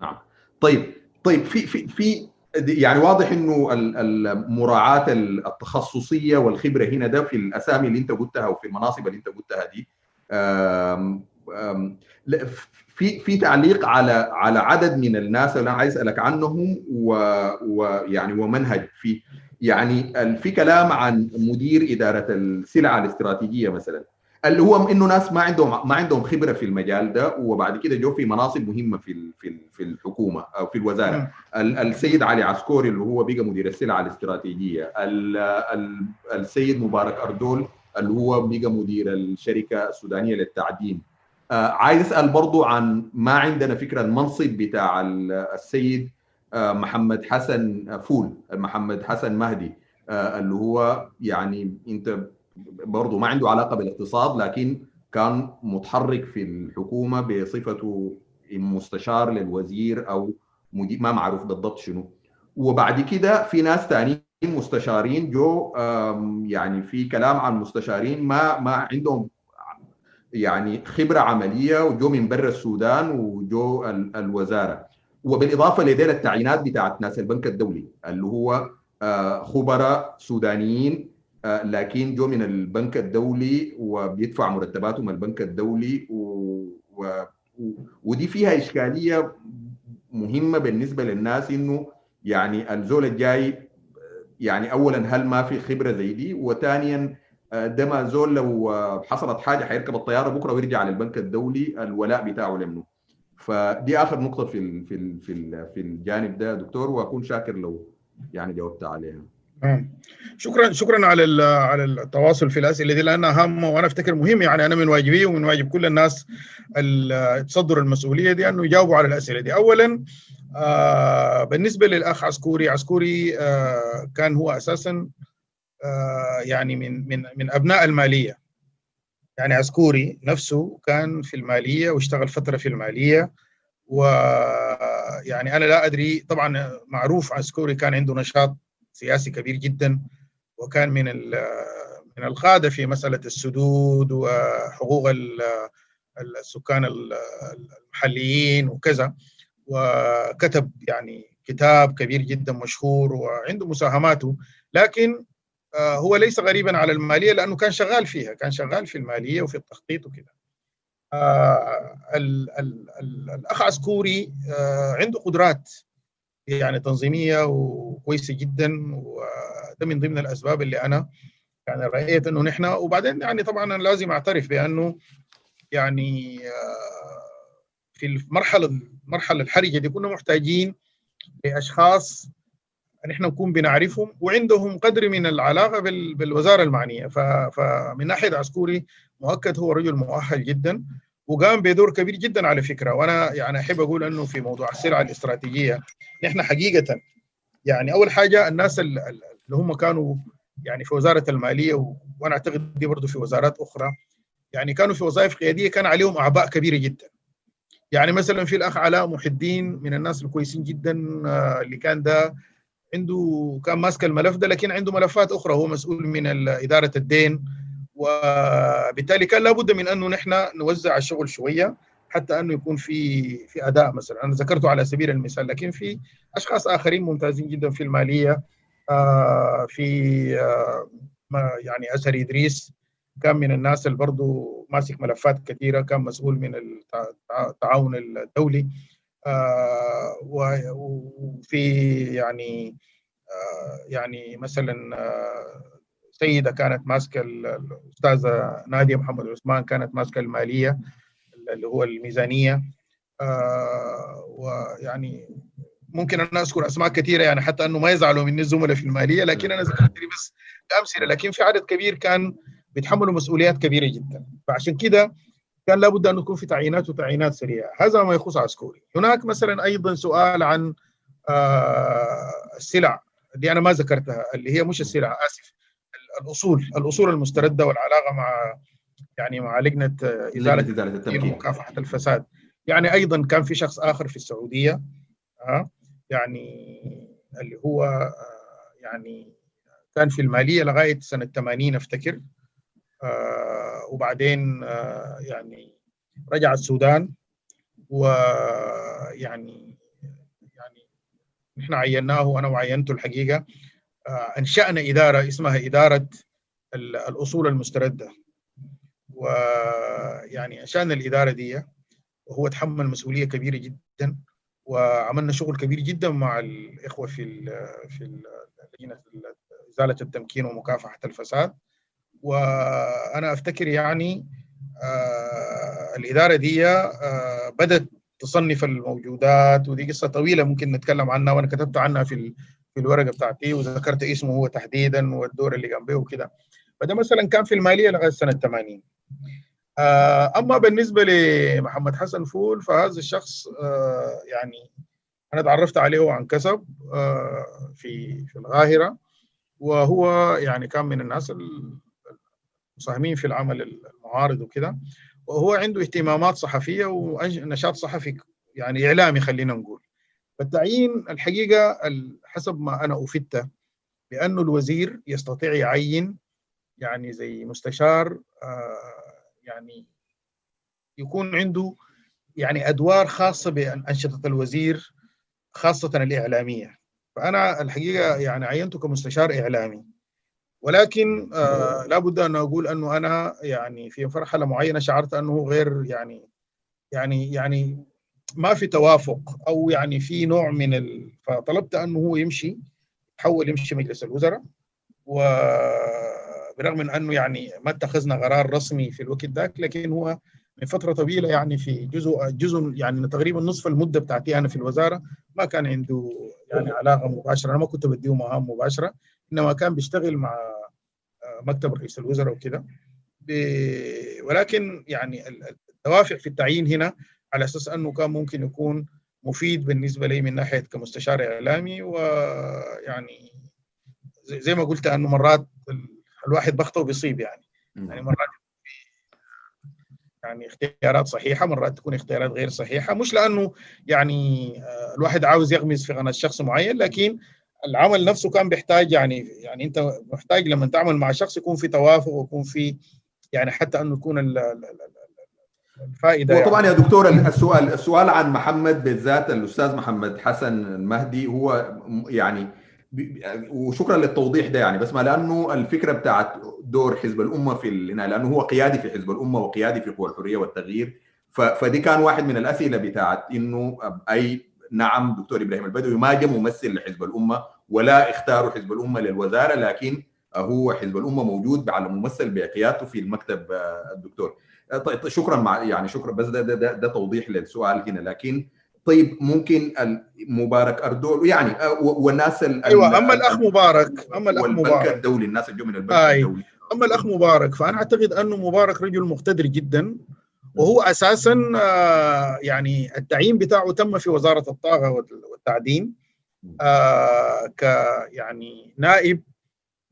نعم. طيب طيب في في في يعني واضح إنه المراعاه التخصصية والخبرة هنا ده في الأسامي اللي أنت قلتها وفي المناصب اللي أنت قلتها دي. آم آم في في تعليق على على عدد من الناس اللي أنا عايز أسألك عنهم ويعني ومنهج في يعني في كلام عن مدير إدارة السلع الاستراتيجية مثلا. اللي هو إنه ناس ما عندهم ما عندهم خبرة في المجال ده وبعد كده جو في مناصب مهمة في في في الحكومة أو في الوزارة. السيد علي عسكوري اللي هو بقى مدير السلع الاستراتيجية. السيد مبارك أردول اللي هو بقى مدير الشركة السودانية للتعدين. آه عايز أسأل برضو عن ما عندنا فكرة المنصب بتاع السيد آه محمد حسن فول محمد حسن مهدي آه اللي هو يعني أنت برضه ما عنده علاقة بالاقتصاد لكن كان متحرك في الحكومة بصفته مستشار للوزير أو مدير ما معروف بالضبط شنو. وبعد كده في ناس ثانيين مستشارين جو يعني في كلام عن مستشارين ما ما عندهم يعني خبرة عملية وجو من برا السودان وجو الوزارة. وبالإضافة لدينا التعيينات بتاعت ناس البنك الدولي اللي هو خبراء سودانيين لكن جو من البنك الدولي وبيدفع مرتباتهم البنك الدولي و... و... ودي فيها إشكالية مهمة بالنسبة للناس إنه يعني الزول الجاي يعني اولا هل ما في خبرة زي دي؟ وثانيا ده ما زول لو حصلت حاجة حيركب الطيارة بكرة ويرجع للبنك الدولي الولاء بتاعه لمنه. فدي آخر نقطة في ال في ال في الجانب ده دكتور وأكون شاكر لو يعني جاوبت عليها. شكرا شكرا على على التواصل في الأسئلة دي لأنها هامه وأنا أفتكر مهم يعني أنا من واجبي ومن واجب كل الناس تصدروا المسؤولية دي أنه يجاوبوا على الأسئلة دي. اولا آه بالنسبة للأخ عسكوري عسكوري آه كان هو أساسا آه يعني من من من أبناء المالية. يعني عسكوري نفسه كان في المالية واشتغل فترة في المالية ويعني أنا لا أدري طبعا معروف عسكوري كان عنده نشاط سياسي كبير جدا وكان من من القادة في مسألة السدود وحقوق السكان المحليين وكذا. وكتب يعني كتاب كبير جدا مشهور وعنده مساهماته لكن هو ليس غريبا على المالية لأنه كان شغال فيها كان شغال في المالية وفي التخطيط وكذا. الأخ عسكوري عنده قدرات يعني تنظيمية وكويسة جدا وده من ضمن الأسباب اللي أنا يعني رأيت إنه نحن وبعدين يعني طبعا أنا لازم أعترف بأنه يعني في المرحلة المرحلة الحرجة دي كنا محتاجين لأشخاص نحن نكون بنعرفهم وعندهم قدر من العلاقة بالوزارة المعنية. فمن ناحية عسكوري مؤكد هو رجل مؤهل جدا. وقام بدور كبير جدا على فكرة. وأنا يعني أحب أقول إنه في موضوع السلع الاستراتيجية نحن حقيقة يعني أول حاجة الناس اللي هم كانوا يعني في وزارة المالية وأنا أعتقد دي برضه في وزارات أخرى يعني كانوا في وظائف قيادية كان عليهم أعباء كبيرة جدا. يعني مثلا في الأخ علاء محي الدين من الناس الكويسين جدا اللي كان ده عنده كان ماسك الملف ده لكن عنده ملفات أخرى. هو مسؤول من إدارة الدين وبالتالي كان لابد من انه نحن نوزع الشغل شوية حتى انه يكون في في أداء مثلا. أنا ذكرته على سبيل المثال لكن في أشخاص آخرين ممتازين جدا في المالية آه في آه يعني أسر إدريس كان من الناس اللي برضه ماسك ملفات كثيرة كان مسؤول من التعاون الدولي آه وفي يعني يعني مثلا سيدة كانت ماسكة الأستاذة نادية محمد عثمان كانت ماسكة المالية اللي هو الميزانية. آه ويعني ممكن أنا أذكر أسماء كثيرة يعني حتى أنه ما يزعلوا مني الزملاء في المالية لكن أنا ذكرت بس امثله لكن في عدد كبير كان بيتحملوا مسؤوليات كبيرة جدا. فعشان كده كان لابد أن يكون في تعيينات وتعيينات سريعة. هذا ما يخص عسكري. هناك مثلا أيضا سؤال عن آه السلع اللي أنا ما ذكرتها اللي هي مش السلع آسف. الأصول الأصول المستردة والعلاقة مع يعني مع لجنة ازاله ازاله التمكين. ومكافحة الفساد. يعني أيضا كان في شخص آخر في السعودية آه يعني اللي هو آه يعني كان في المالية لغاية سنة 80 أفتكر آه وبعدين آه يعني رجع السودان ويعني يعني نحن عيناه أنا وعينته الحقيقة. آه أنشأنا إدارة اسمها إدارة الأصول المستردة. ويعني أنشأنا الإدارة دي وهو تحمل مسؤولية كبيرة جدا وعملنا شغل كبير جدا مع الإخوة في ال في لجنة إزالة التمكين ومكافحة الفساد. وأنا أفتكر يعني آه الإدارة دي آه بدأت تصنف الموجودات ودي قصة طويلة ممكن نتكلم عنها وأنا كتبت عنها في في الورقة بتاعتي وذكرت اسمه هو تحديدا والدور اللي قام به وكده. فده مثلا كان في المالية لغاية سنة 80 آه أما بالنسبة لمحمد حسن فول فهذا الشخص آه يعني أنا تعرفت عليه عن كسب آه في في القاهرة. وهو يعني كان من الناس المساهمين في العمل المعارض وكده. وهو عنده اهتمامات صحفية ونشاط صحفي يعني إعلامي خلينا نقول. فالتعيين الحقيقة حسب ما أنا أفدت بانه الوزير يستطيع يعين يعني زي مستشار يعني يكون عنده يعني أدوار خاصة بأنشطة الوزير خاصة الإعلامية. فأنا الحقيقة يعني عينته كمستشار إعلامي. ولكن آه لابد أن أقول أنه أنا يعني في مرحله معينة شعرت أنه غير يعني يعني يعني ما في توافق أو يعني في نوع من ال... فطلبت أنه هو يمشي يحول يمشي مجلس الوزراء وبرغم من أنه يعني ما اتخذنا قرار رسمي في الوقت ذاك لكن هو من فترة طويلة يعني في جزء جزء يعني تقريبا نصف المدة بتاعتي أنا في الوزارة ما كان عنده يعني علاقة مباشرة أنا ما كنت بديه مهام مباشرة إنما كان بيشتغل مع مكتب رئيس الوزراء وكده. ولكن يعني الدوافع في التعيين هنا على أساس أنه كان ممكن يكون مفيد بالنسبة لي من ناحية كمستشار إعلامي ويعني زي ما قلت أنه مرات الواحد بخطئ وبيصيب يعني. يعني مرات يعني اختيارات صحيحة مرات تكون اختيارات غير صحيحة. مش لأنه يعني الواحد عاوز يغمز في قناة شخص معين لكن العمل نفسه كان بيحتاج يعني يعني أنت محتاج لما تعمل مع شخص يكون في توافق ويكون في يعني حتى أنه يكون وطبعا يعني. يا دكتور السؤال السؤال عن محمد بالذات الأستاذ محمد حسن المهدي هو يعني وشكرا للتوضيح ده يعني بس ما لأنه الفكرة بتاعت دور حزب الأمة في هنا لأنه هو قيادي في حزب الأمة وقيادي في قوى الحرية والتغيير فدي كان واحد من الأسئلة بتاعت إنه أي نعم دكتور إبراهيم البدوي ما جاء ممثل لحزب الأمة ولا اختاروا حزب الأمة للوزارة لكن هو حزب الأمة موجود على ممثل بقيادته في المكتب الدكتور طيب شكرا مع يعني شكرا بس ده ده, ده, ده توضيح للسؤال هنا. لكن طيب ممكن مبارك اردول يعني والناس أيوه أما الأخ مبارك أما الأخ مبارك. الدولي الناس اللي من البنك آي. الدولي. أما الأخ مبارك فأنا أعتقد أنه مبارك رجل مقتدر جدا وهو أساسا يعني التعيين بتاعه تم في وزارة الطاقة والتعدين ك يعني نائب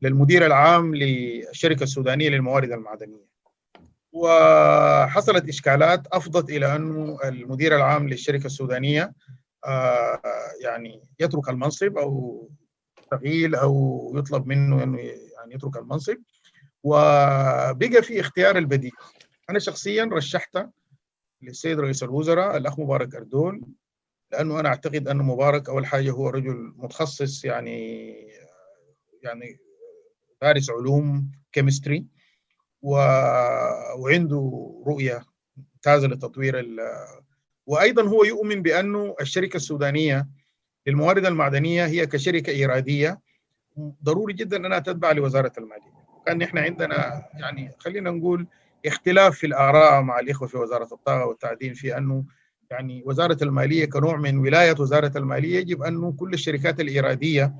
للمدير العام للشركة السودانية للموارد المعدنية. وحصلت إشكالات أفضت إلى انه المدير العام للشركة السودانية يعني يترك المنصب أو تغييل أو يطلب منه انه يعني يترك المنصب. وبقى في اختيار البديل. أنا شخصيا رشحت للسيد رئيس الوزراء الأخ مبارك اردول لأنه أنا أعتقد انه مبارك أول حاجة هو رجل متخصص يعني يعني دارس علوم كيمستري و... وعنده رؤية ممتازة لتطوير ال... وأيضا هو يؤمن بأنه الشركة السودانية للموارد المعدنية هي كشركة إيرادية. ضروري جدا أنها تتبع لوزارة المالية. كان إحنا عندنا يعني خلينا نقول اختلاف في الآراء مع الإخوة في وزارة الطاقة والتعدين في أنه يعني وزارة المالية كنوع من ولاية وزارة المالية يجب انه كل الشركات الإيرادية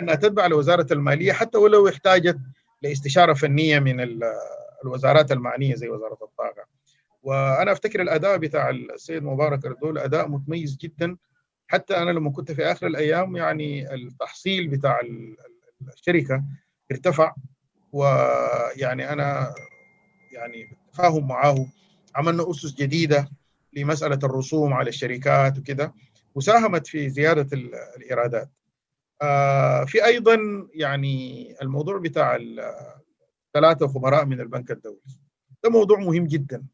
أنها تتبع لوزارة المالية حتى ولو احتاجت لإستشارة فنية من الوزارات المعنية زي وزارة الطاقة. وأنا أفتكر الأداء بتاع السيد مبارك اردول أداء متميز جدا حتى أنا لما كنت في آخر الأيام يعني التحصيل بتاع الشركة ارتفع ويعني أنا يعني بالتفاهم معه عملنا أسس جديدة لمسألة الرسوم على الشركات وكده وساهمت في زيادة الإيرادات. آه في أيضا يعني الموضوع بتاع ثلاثة خبراء من البنك الدولي. ده موضوع مهم جدا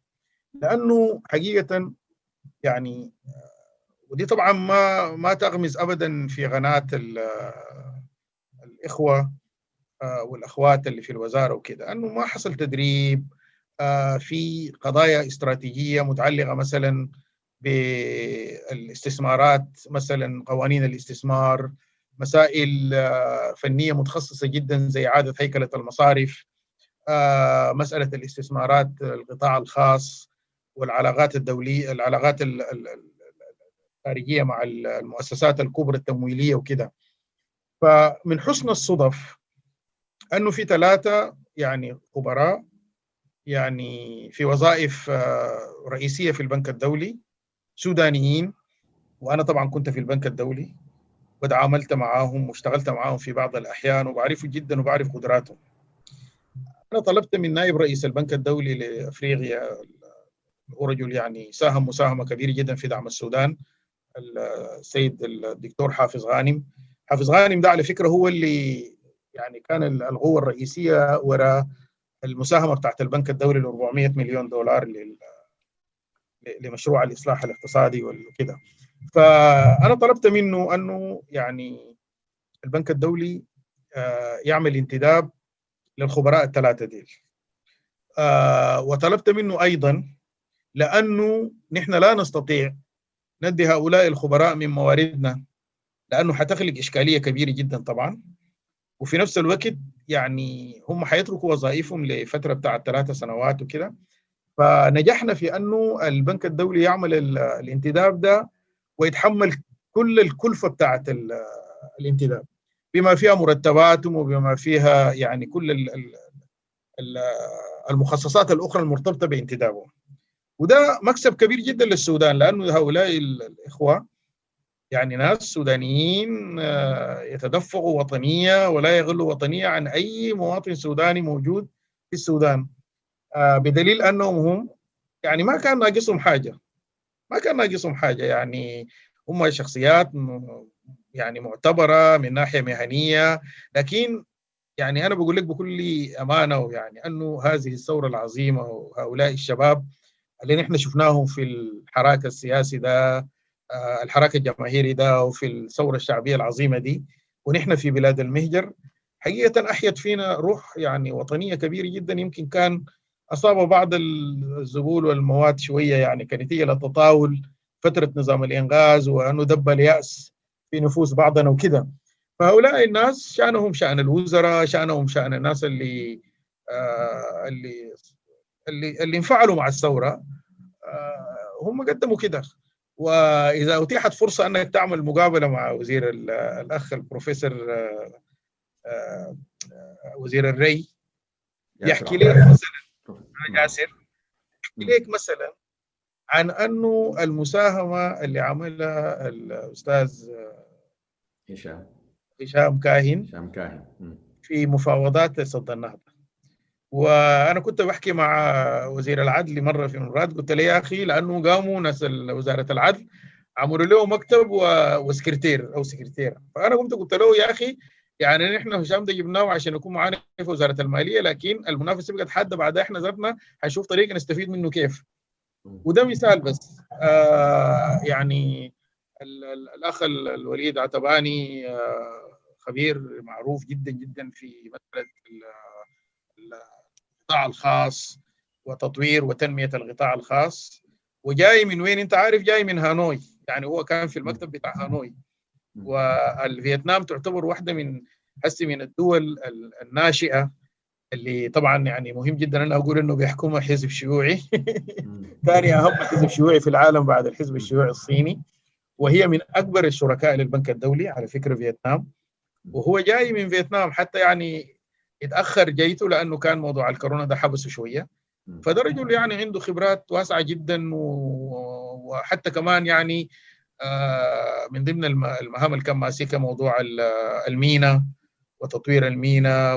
لأنه حقيقة يعني ودي طبعا ما ما تغمز ابدا في قناه الإخوة والأخوات اللي في الوزارة وكده انه ما حصل تدريب في قضايا استراتيجية متعلقة مثلا بالاستثمارات مثلا قوانين الاستثمار مسائل فنية متخصصة جدا زي إعادة هيكلة المصارف مسألة الاستثمارات القطاع الخاص والعلاقات الدولية العلاقات الخارجيه مع المؤسسات الكبرى التمويلية وكده فمن حسن الصدف أنه في ثلاثة يعني خبراء يعني في وظائف رئيسية في البنك الدولي سودانيين وأنا طبعا كنت في البنك الدولي وتعاملت معاهم واشتغلت معاهم في بعض الأحيان وبعرفه جدا وبعرف قدراتهم. أنا طلبت من نائب رئيس البنك الدولي لأفريقيا هو رجل يعني ساهم مساهمة كبيرة جدا في دعم السودان السيد الدكتور حافظ غانم. حافظ غانم ده على فكرة هو اللي يعني كان القوة الرئيسية وراء المساهمة بتاعت البنك الدولي ل 400 مليون دولار لمشروع الإصلاح الاقتصادي وكده. فأنا طلبت منه أنه يعني البنك الدولي يعمل انتداب للخبراء الثلاثه دي آه وطلبت منه أيضا لأنه نحن لا نستطيع ندي هؤلاء الخبراء من مواردنا لأنه حتخلق إشكالية كبيرة جدا طبعا. وفي نفس الوقت يعني هم حيتركوا وظائفهم لفترة بتاعت ثلاثة سنوات وكده. فنجحنا في أنه البنك الدولي يعمل الانتداب ده ويتحمل كل الكلفة بتاعت الانتداب. بما فيها مرتباتهم وبما فيها يعني كل المخصصات الأخرى المرتبطة بانتدابهم. وده مكسب كبير جدا للسودان لأنه هؤلاء الإخوة يعني ناس سودانيين يتدفقوا وطنية ولا يغلوا وطنية عن أي مواطن سوداني موجود في السودان. بدليل أنهم هم يعني ما كان ناقصهم حاجة. ما كان ناقصهم حاجة يعني هم شخصيات يعني معتبرة من ناحية مهنية لكن يعني أنا بقول لك بكل أمانة ويعني أنه هذه الثورة العظيمة وهؤلاء الشباب اللي نحن شفناهم في الحراك السياسي ده الحراك الجماهيري ده وفي الثورة الشعبية العظيمة دي ونحن في بلاد المهجر حقيقة أحيت فينا روح يعني وطنية كبيرة جدا يمكن كان أصاب بعض الذبول والمواد شوية يعني كنتيجه للتطاول فترة نظام الإنغاز وأنه دب اليأس في نفوس بعضنا وكده فهؤلاء الناس شأنهم شأن الوزراء شأنهم شأن الناس اللي آه اللي اللي اللي انفعلوا مع الثورة. آه هم قدموا كده وإذا أتيحت فرصة أنك تعمل مقابلة مع وزير الأخ البروفيسور آه آه وزير الري يحكي لك مثلا. ياسر يحكي لك مثلا عن أنه المساهمة اللي عملها الأستاذ هشام. هشام كاهن. هشام كاهن. في مفاوضات صد النهضة. وأنا كنت بحكي مع وزير العدل مرة في مرات قلت له يا أخي لأنه قاموا ناس وزارة العدل عملوا له مكتب وسكرتير أو سكرتيرة. فأنا قمت قلت له يا أخي يعني نحن هشام ده جبناه عشان يكون معانا في وزارة المالية لكن المنافسه بقت حادة بعدها إحنا ذاتنا حنشوف طريقة نستفيد منه كيف. وده مثال بس. آه يعني الأخ الوليد عتباني آه خبير معروف جدا جدا في مسألة القطاع الخاص وتطوير وتنمية القطاع الخاص. وجاي من وين؟ أنت عارف جاي من هانوي. يعني هو كان في المكتب بتاع هانوي. والفيتنام تعتبر واحدة من هسه من الدول الناشئة اللي طبعا يعني مهم جدا أنا أقول إنه بيحكمها حزب شيوعي. ثاني أهم حزب شيوعي في العالم بعد الحزب الشيوعي الصيني. وهي من أكبر الشركاء للبنك الدولي على فكرة فيتنام. وهو جاي من فيتنام حتى يعني اتاخر جيته لأنه كان موضوع الكورونا ده حبسه شوية. فده رجل يعني عنده خبرات واسعة جدا وحتى كمان يعني من ضمن المهام اللي كان ماسكها موضوع المينا. وتطوير المينا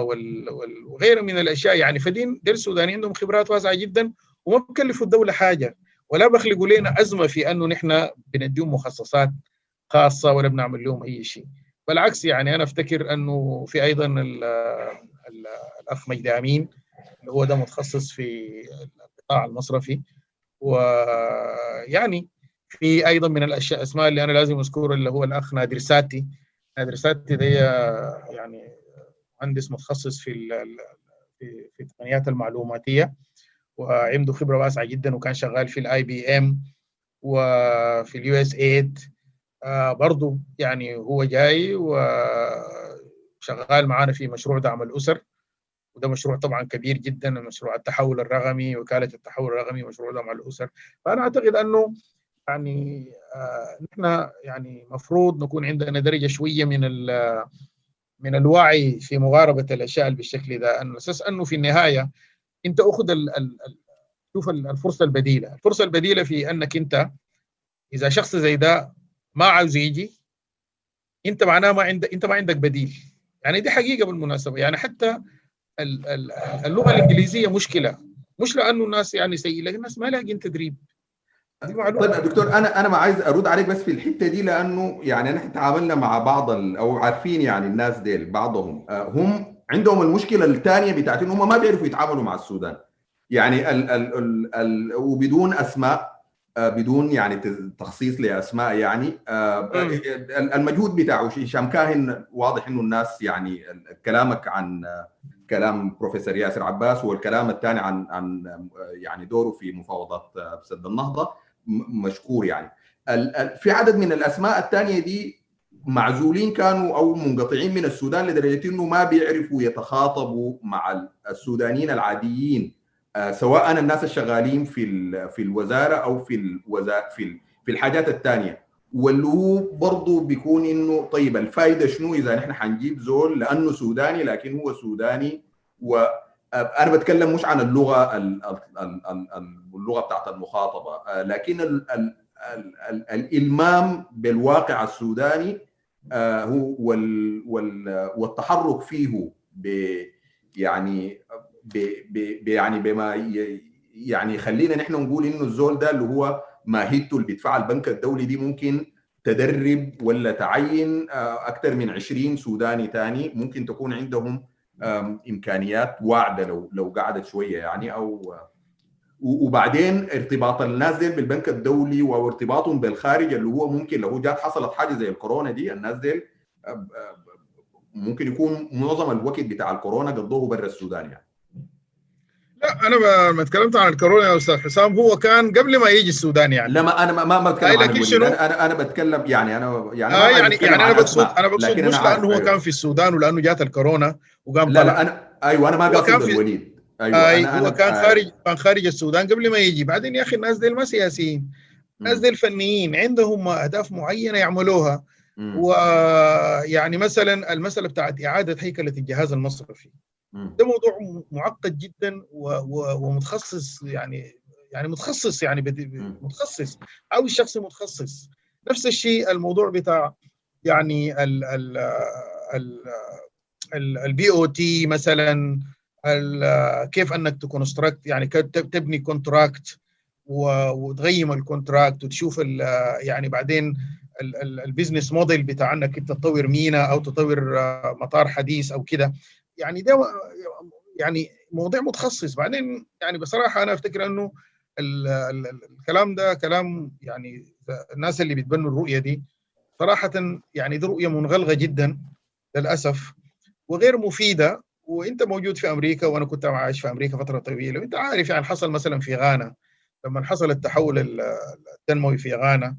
وغيره من الأشياء. يعني فدين دير السودانيين عندهم خبرات واسعة جدا وما بكلفوا الدولة حاجة. ولا بخلقوا لنا أزمة في أنه نحن بنديهم مخصصات خاصة ولا بنعمل لهم أي شيء. بالعكس يعني أنا أفتكر أنه في أيضا ال ال الأخ مجدي امين اللي هو ده متخصص في القطاع المصرفي. ويعني في أيضا من الأشياء الاسماء اللي أنا لازم أذكرها اللي هو الأخ نادر ساتي. نادر ساتي ده يعني مهندس متخصص في في التقنيات المعلوماتية وعنده خبرة واسعة جدا وكان شغال في ال IBM وفي ال USAID آه برضه يعني هو جاي وشغال معانا في مشروع دعم الأسر. وده مشروع طبعا كبير جدا مشروع التحول الرقمي وكالة التحول الرقمي مشروع دعم الأسر. فأنا أعتقد أنه يعني آه نحن يعني مفروض نكون عندنا درجة شوية من من الوعي في مغاربة الأشياء بالشكل ده أن أساس أنه في النهاية أنت أخذ ال ال شوف الفرصة البديلة، الفرصة البديلة في أنك أنت إذا شخص زي ده ما عاوز يجي أنت معناه ما عندك أنت ما عندك بديل. يعني دي حقيقة بالمناسبة. يعني حتى اللغة الإنجليزية مشكلة. مش لأنه الناس يعني سيئة لكن الناس ما لاقين تدريب. دي معلومة. طيب دكتور أنا أنا ما عايز أرد عليك بس في الحتة دي لأنه يعني نحن تعاملنا مع بعض أو عارفين يعني الناس ديل بعضهم. هم عندهم المشكلة الثانية بتاعت انهم ما بيعرفوا يتعاملوا مع السودان. يعني ال ال ال ال وبدون أسماء بدون يعني تخصيص لأسماء يعني المجهود بتاعه هشام كاهن واضح إنه الناس يعني كلامك عن كلام بروفيسور ياسر عباس والكلام الثاني عن عن يعني دوره في مفاوضات سد النهضة. مشكور يعني. في عدد من الأسماء الثانية دي معزولين كانوا أو منقطعين من السودان لدرجة إنه ما بيعرفوا يتخاطبوا مع السودانيين العاديين سواء الناس الشغالين في في الوزارة أو في في في الحاجات الثانية. واللي هو برضه بيكون إنه طيب الفائده شنو إذا نحن حنجيب زول لأنه سوداني لكن هو سوداني وأنا بتكلم مش عن اللغة اللغة بتاعت المخاطبة. لكن ال ال ال الإلمام بالواقع السوداني هو وال والتحرك فيه يعني ب يعني بما يعني خلينا نحن نقول إنه الزول ده اللي هو ماهيته اللي بيدفعها البنك الدولي دي ممكن تدرب ولا تعين أكثر من 20 سوداني ثاني ممكن تكون عندهم إمكانيات واعدة لو لو قعدت شوية يعني أو وبعدين ارتباط الناس دي بالبنك الدولي وارتباطهم بالخارج اللي هو ممكن لو جات حصلت حاجة زي الكورونا دي الناس دي ممكن يكون معظم الوقت بتاع الكورونا قضوه برا السودان يعني. لا أنا ما تكلمت عن الكورونا يا أستاذ حسام هو كان قبل ما يجي السودان يعني. لا ما أنا ما ما بتكلم عن شنو؟ أنا أنا بتكلم يعني أنا يعني آه يعني يعني أنا بقصد أنا بقصد مش لأنه هو كان في السودان ولأنه جات الكورونا وقام لا لا أنا أيوه أنا ما قصد الوليد أيوه آه أنا هو أنا كان آه. خارج كان خارج السودان قبل ما يجي. بعدين يا أخي الناس دي ما سياسيين. الناس دي الفنيين عندهم أهداف معينة يعملوها. ويعني مثلا المسألة بتاعت إعادة هيكلة الجهاز المصرفي. ده موضوع معقد جدا ومتخصص يعني يعني متخصص يعني متخصص. أو الشخص متخصص. نفس الشيء الموضوع بتاع يعني ال ال ال ال BOT مثلا كيف أنك ت construct يعني تبني contract وتغيم ال contract وتشوف يعني بعدين ال business model بتاع أنك انت تطور مينا أو تطور مطار حديث أو كده. يعني ده يعني مواضيع متخصص. بعدين يعني بصراحة أنا أفتكر إنه ال ال الكلام ده كلام يعني الناس اللي بتبنوا الرؤية دي صراحة يعني دي رؤية منغلقة جدا للأسف. وغير مفيدة وإنت موجود في أمريكا وأنا كنت عايش في أمريكا فترة طويلة وإنت عارف يعني حصل مثلا في غانا لما حصل التحول التنموي في غانا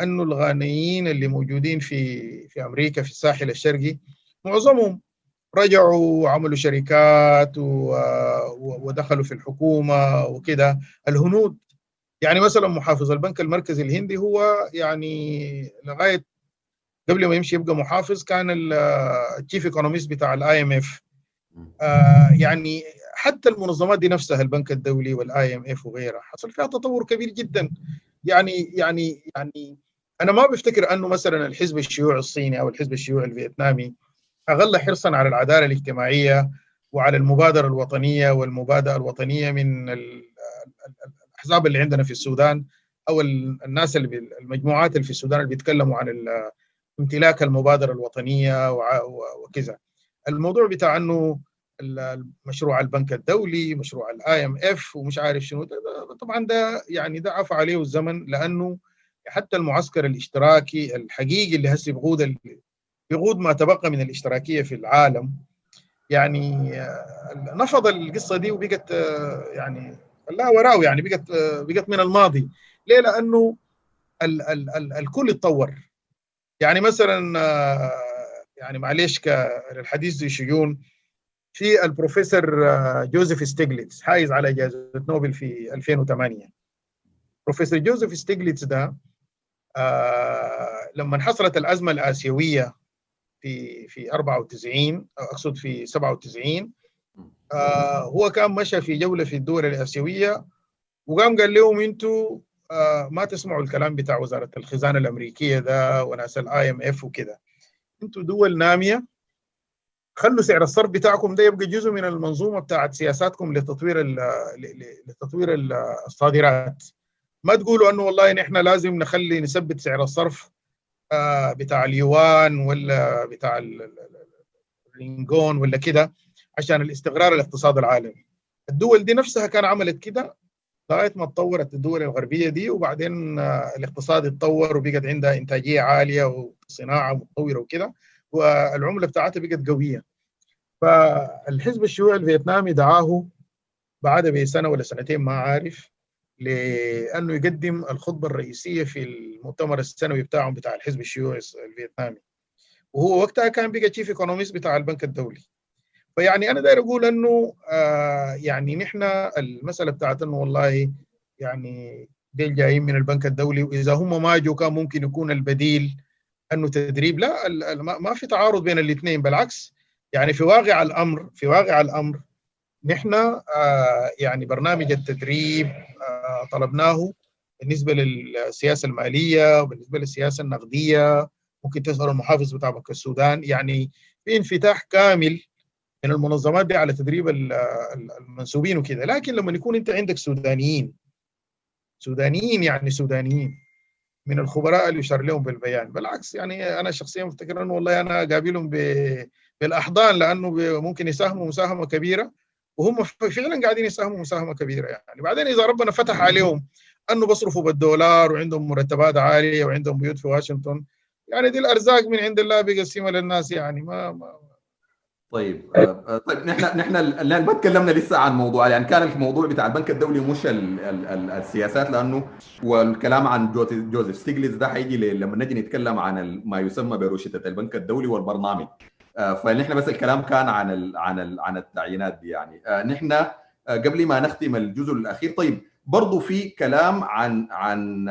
انه الغانيين اللي موجودين في في أمريكا في الساحل الشرقي معظمهم رجعوا وعملوا شركات ودخلوا في الحكومة وكده. الهنود يعني مثلا محافظ البنك المركزي الهندي هو يعني لغاية قبل ما يمشي يبقى محافظ كان ال chief economist بتاع ال IMF يعني حتى المنظمات دي نفسها البنك الدولي وال IMF وغيرها حصل فيها تطور كبير جدا. يعني يعني يعني أنا ما بفتكر أنه مثلا الحزب الشيوعي الصيني أو الحزب الشيوعي الفيتنامي أقل حرصا على العدالة الاجتماعية وعلى المبادرة الوطنية والمبادئ الوطنية من الأحزاب اللي عندنا في السودان أو الناس اللي المجموعات اللي في السودان اللي بيتكلموا عن امتلاك المبادرة الوطنية وكذا. الموضوع بتاع إنه مشروع البنك الدولي مشروع ال IMF ومش عارف شنو ده طبعا ده يعني ده عفى عليه الزمن لأنه حتى المعسكر الاشتراكي الحقيقي اللي هسه بيقود بيقود ما تبقى من الاشتراكية في العالم. يعني نفض القصة دي وبقت يعني خلاها وراه يعني بقت بقت من الماضي. ليه؟ لأنه ال ال ال الكل اتطور. يعني مثلا يعني معلش الحديث ذو شجون في البروفيسور جوزيف ستيغليتس حايز على جائزه نوبل في 2008 بروفيسور جوزيف ستيغليتس ده آه لما حصلت الأزمة الآسيوية في في 94 أقصد في 97 آه هو كان مشى في جولة في الدول الآسيوية وقام قال لهم إنتوا آه ما تسمعوا الكلام بتاع وزارة الخزانة الأمريكية ده وناس ال IMF وكده أنتوا دول نامية. خلوا سعر الصرف بتاعكم ده يبقى جزء من المنظومة بتاعت سياساتكم لتطوير لتطوير الصادرات. ما تقولوا إنه والله نحن لازم نخلي نثبت سعر الصرف بتاع اليوان ولا بتاع الرينجيت ولا كده عشان الاستقرار الاقتصادي العالمي. الدول دي نفسها كان عملت كده. لغاية ما تطورت الدول الغربية دي وبعدين الاقتصاد اتطور وبقت عندها إنتاجية عالية وصناعة متطورة وكده والعملة بتاعتها بقت قوية. فالحزب الشيوعي الفيتنامي دعاه بعد بسنة ولا سنتين ما عارف لأنه يقدم الخطبة الرئيسية في المؤتمر السنوي بتاعهم بتاع الحزب الشيوعي الفيتنامي. وهو وقتها كان بقى chief economist بتاع البنك الدولي. فيعني أنا داير أقول إنه آه يعني نحن المسألة بتاعت إنه والله يعني ديل جايين من البنك الدولي وإذا هم ما جو كان ممكن يكون البديل إنه تدريب. لا ما في تعارض بين الاثنين بالعكس. يعني في واقع الأمر في واقع الأمر نحن آه يعني برنامج التدريب آه طلبناه بالنسبة للسياسة المالية وبالنسبة للسياسة النقدية ممكن تسأل المحافظ بتاع بنك السودان. يعني في انفتاح كامل من المنظمات دي على تدريب المنسوبين وكذا لكن لما يكون انت عندك سودانيين سودانيين يعني سودانيين من الخبراء اللي يشار لهم بالبيان. بالعكس يعني أنا شخصيا مفتكر إنه والله أنا قابلهم بالأحضان لأنه ممكن يساهموا مساهمة كبيرة وهم فعلا قاعدين يساهموا مساهمة كبيرة يعني. بعدين إذا ربنا فتح عليهم أنه بصرفوا بالدولار وعندهم مرتبات عالية وعندهم بيوت في واشنطن يعني دي الأرزاق من عند الله بيقسمها للناس يعني. ما, ما طيب طيب نحن نحن ما تكلمنا لسه عن موضوع يعني كان الموضوع بتاع البنك الدولي مش ال ال ال السياسات لأنه والكلام عن جوزيف ستيغليتس ده حيجي لما نجي نتكلم عن ما يسمى بروشتة البنك الدولي والبرنامج. فنحن بس الكلام كان عن ال عن ال عن التعيينات دي يعني. نحن قبل ما نختم الجزء الأخير طيب برضه في كلام عن عن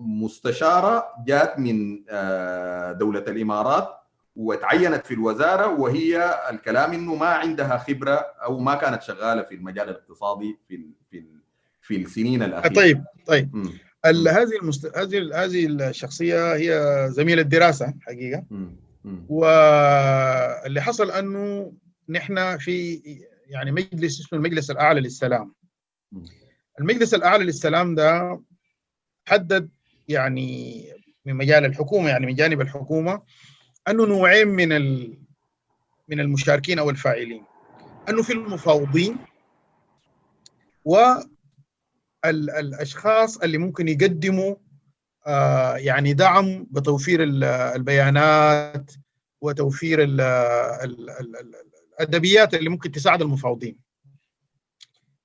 مستشارة جات من دولة الإمارات وتعينت في الوزارة وهي الكلام إنه ما عندها خبرة أو ما كانت شغالة في المجال الاقتصادي في في في السنين الأخيرة طيب طيب م. هذه المست... هذه هذه الشخصية هي زميلة دراسة حقيقة م. م. واللي حصل أنه نحن في يعني مجلس اسمه المجلس الأعلى للسلام المجلس الأعلى للسلام ده حدد يعني من مجال الحكومة يعني من جانب الحكومة أنه نوعين من من المشاركين أو الفاعلين. أنه في المفاوضين والاشخاص اللي ممكن يقدموا آه يعني دعم بتوفير البيانات وتوفير الأدبيات اللي ممكن تساعد المفاوضين.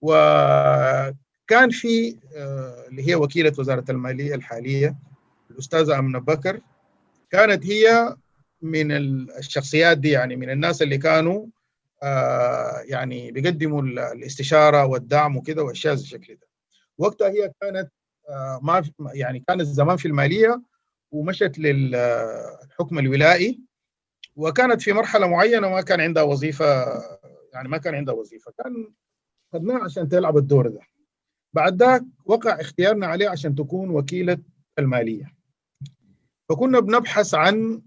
وكان في آه اللي هي وكيلة وزارة المالية الحالية الأستاذة آمنة بكر كانت هي من الشخصيات دي يعني من الناس اللي كانوا آه يعني بيقدموا الاستشارة والدعم وكده وأشياء زي الشكل ده. وقتها هي كانت آه ما يعني كانت زمان في المالية ومشت للحكم الولائي. وكانت في مرحلة معينة ما كان عندها وظيفة يعني ما كان عندها وظيفة. كان خدناها عشان تلعب الدور ده. بعد ذاك وقع اختيارنا عليه عشان تكون وكيلة المالية. فكنا بنبحث عن آه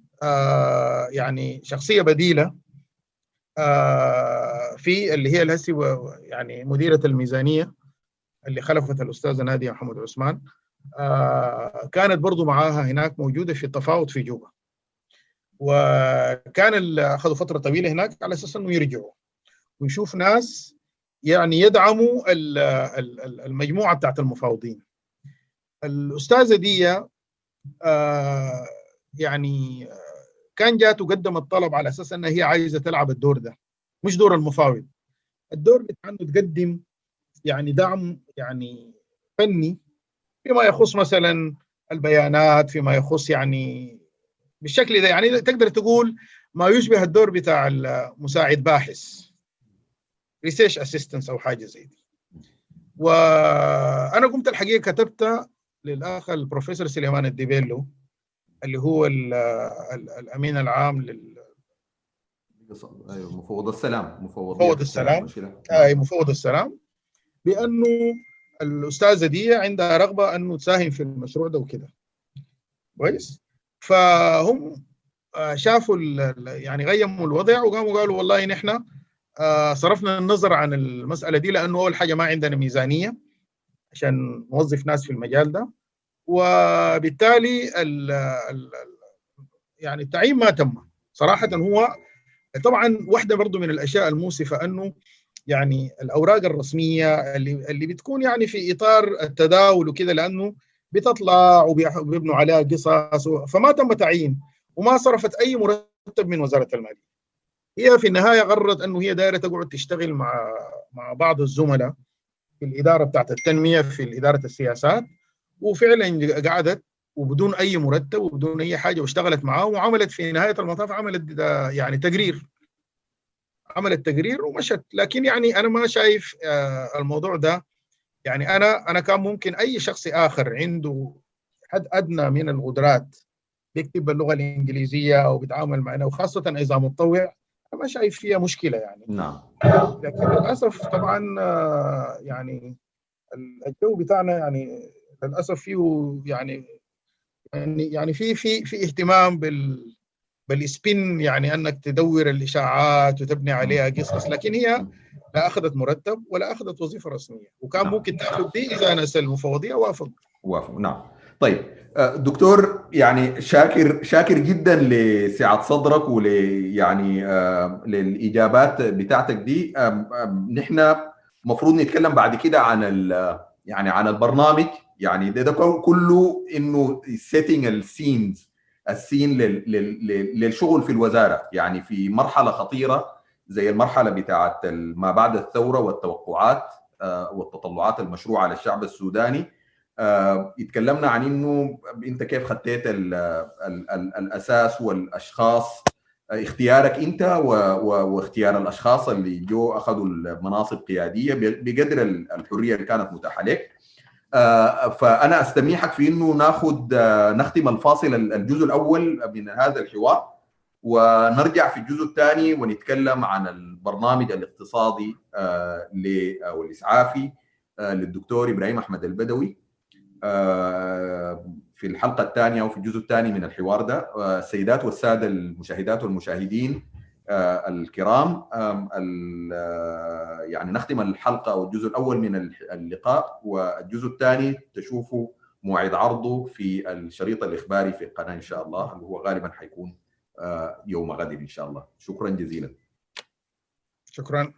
يعني شخصية بديلة آه في اللي هي الهسي يعني مديرة الميزانية اللي خلفت الأستاذة نادية محمد عثمان آه كانت برضو معاها هناك موجودة في التفاوض في جوبا. وكان أخذوا فترة طويلة هناك على أساس إنه يرجعوا. ويشوف ناس يعني يدعموا المجموعة بتاعت المفاوضين. الأستاذة دي آه يعني كان جات وقدمت طلب على أساس انها هي عايزة تلعب الدور ده مش دور المفاوض. الدور بتاع انه تقدم يعني دعم يعني فني فيما يخص مثلا البيانات فيما يخص يعني بالشكل ده. يعني تقدر تقول ما يشبه الدور بتاع المساعد باحث research assistance أو حاجة زي دي. وأنا قمت الحقيقة كتبت للاخ البروفيسور سليمان الديبيلو. اللي هو ال ال الأمين العام لل أيوه مفوض السلام مفوض مفوض السلام أي مفوض السلام. بأنه الأستاذة دي عندها رغبة أنه تساهم في المشروع ده وكده. كويس؟ فهم شافوا يعني غيموا الوضع وقاموا قالوا والله نحن صرفنا النظر عن المسألة دي لأنه أول حاجة ما عندنا ميزانية عشان نوظف ناس في المجال ده. وبالتالي ال ال يعني التعيين ما تم. صراحة هو طبعا واحدة برضو من الأشياء الموصفه أنه يعني الأوراق الرسمية اللي اللي بتكون يعني في إطار التداول وكذا لأنه بتطلع وبيبنوا عليها قصص فما تم تعيين وما صرفت أي مرتب من وزارة المالية. هي في النهاية قررت أنه هي دايرة تقعد تشتغل مع مع بعض الزملاء في الإدارة بتاعت التنمية في إدارة السياسات. وفعلا قعدت وبدون أي مرتب وبدون أي حاجة واشتغلت معاه وعملت في نهاية المطاف عملت يعني تقرير. عملت تقرير ومشت. لكن يعني أنا ما شايف الموضوع ده. يعني أنا أنا كان ممكن أي شخص آخر عنده حد أدنى من القدرات بيكتب باللغة الإنجليزية أو بيتعامل معنا وخاصة إذا متطوع أنا ما شايف فيها مشكلة يعني. نعم. لكن للأسف طبعا يعني الجو بتاعنا يعني للأسف فيه يعني يعني يعني في في في اهتمام بال بالسبين يعني أنك تدور الإشاعات وتبني عليها قصص لكن هي لا أخذت مرتب ولا أخذت وظيفة رسمية. وكان نعم. ممكن تحدث دي إذا ناس المفوضيه وافق وافق. نعم. طيب دكتور يعني شاكر شاكر جدا لسعة صدرك ول يعني للإجابات بتاعتك دي. نحن المفروض نتكلم بعد كده عن يعني عن البرنامج. يعني ده, ده كله إنه setting the scenes ال scene للشغل في الوزارة. يعني في مرحلة خطيرة زي المرحلة بتاعه ما بعد الثورة والتوقعات والتطلعات المشروعة للشعب السوداني. اتكلمنا عن إنه أنت كيف خطيت ال ال ال الأساس والأشخاص. اختيارك أنت واختيار الأشخاص اللي جو أخذوا المناصب قيادية بقدر الحرية اللي كانت متاحة لك. فأنا أستميحك في إنه ناخذ نختم الفاصل الجزء الأول من هذا الحوار ونرجع في الجزء الثاني ونتكلم عن البرنامج الاقتصادي أو الإسعافي للدكتور إبراهيم أحمد البدوي في الحلقة الثانية أو في الجزء الثاني من الحوار ده. السيدات والسادة المشاهدات والمشاهدين الكرام يعني نختم الحلقة أو الجزء الأول من اللقاء والجزء الثاني تشوفوا موعد عرضه في الشريط الإخباري في القناة إن شاء الله اللي هو غالبا حيكون يوم غد إن شاء الله. شكرا جزيلا. شكرا.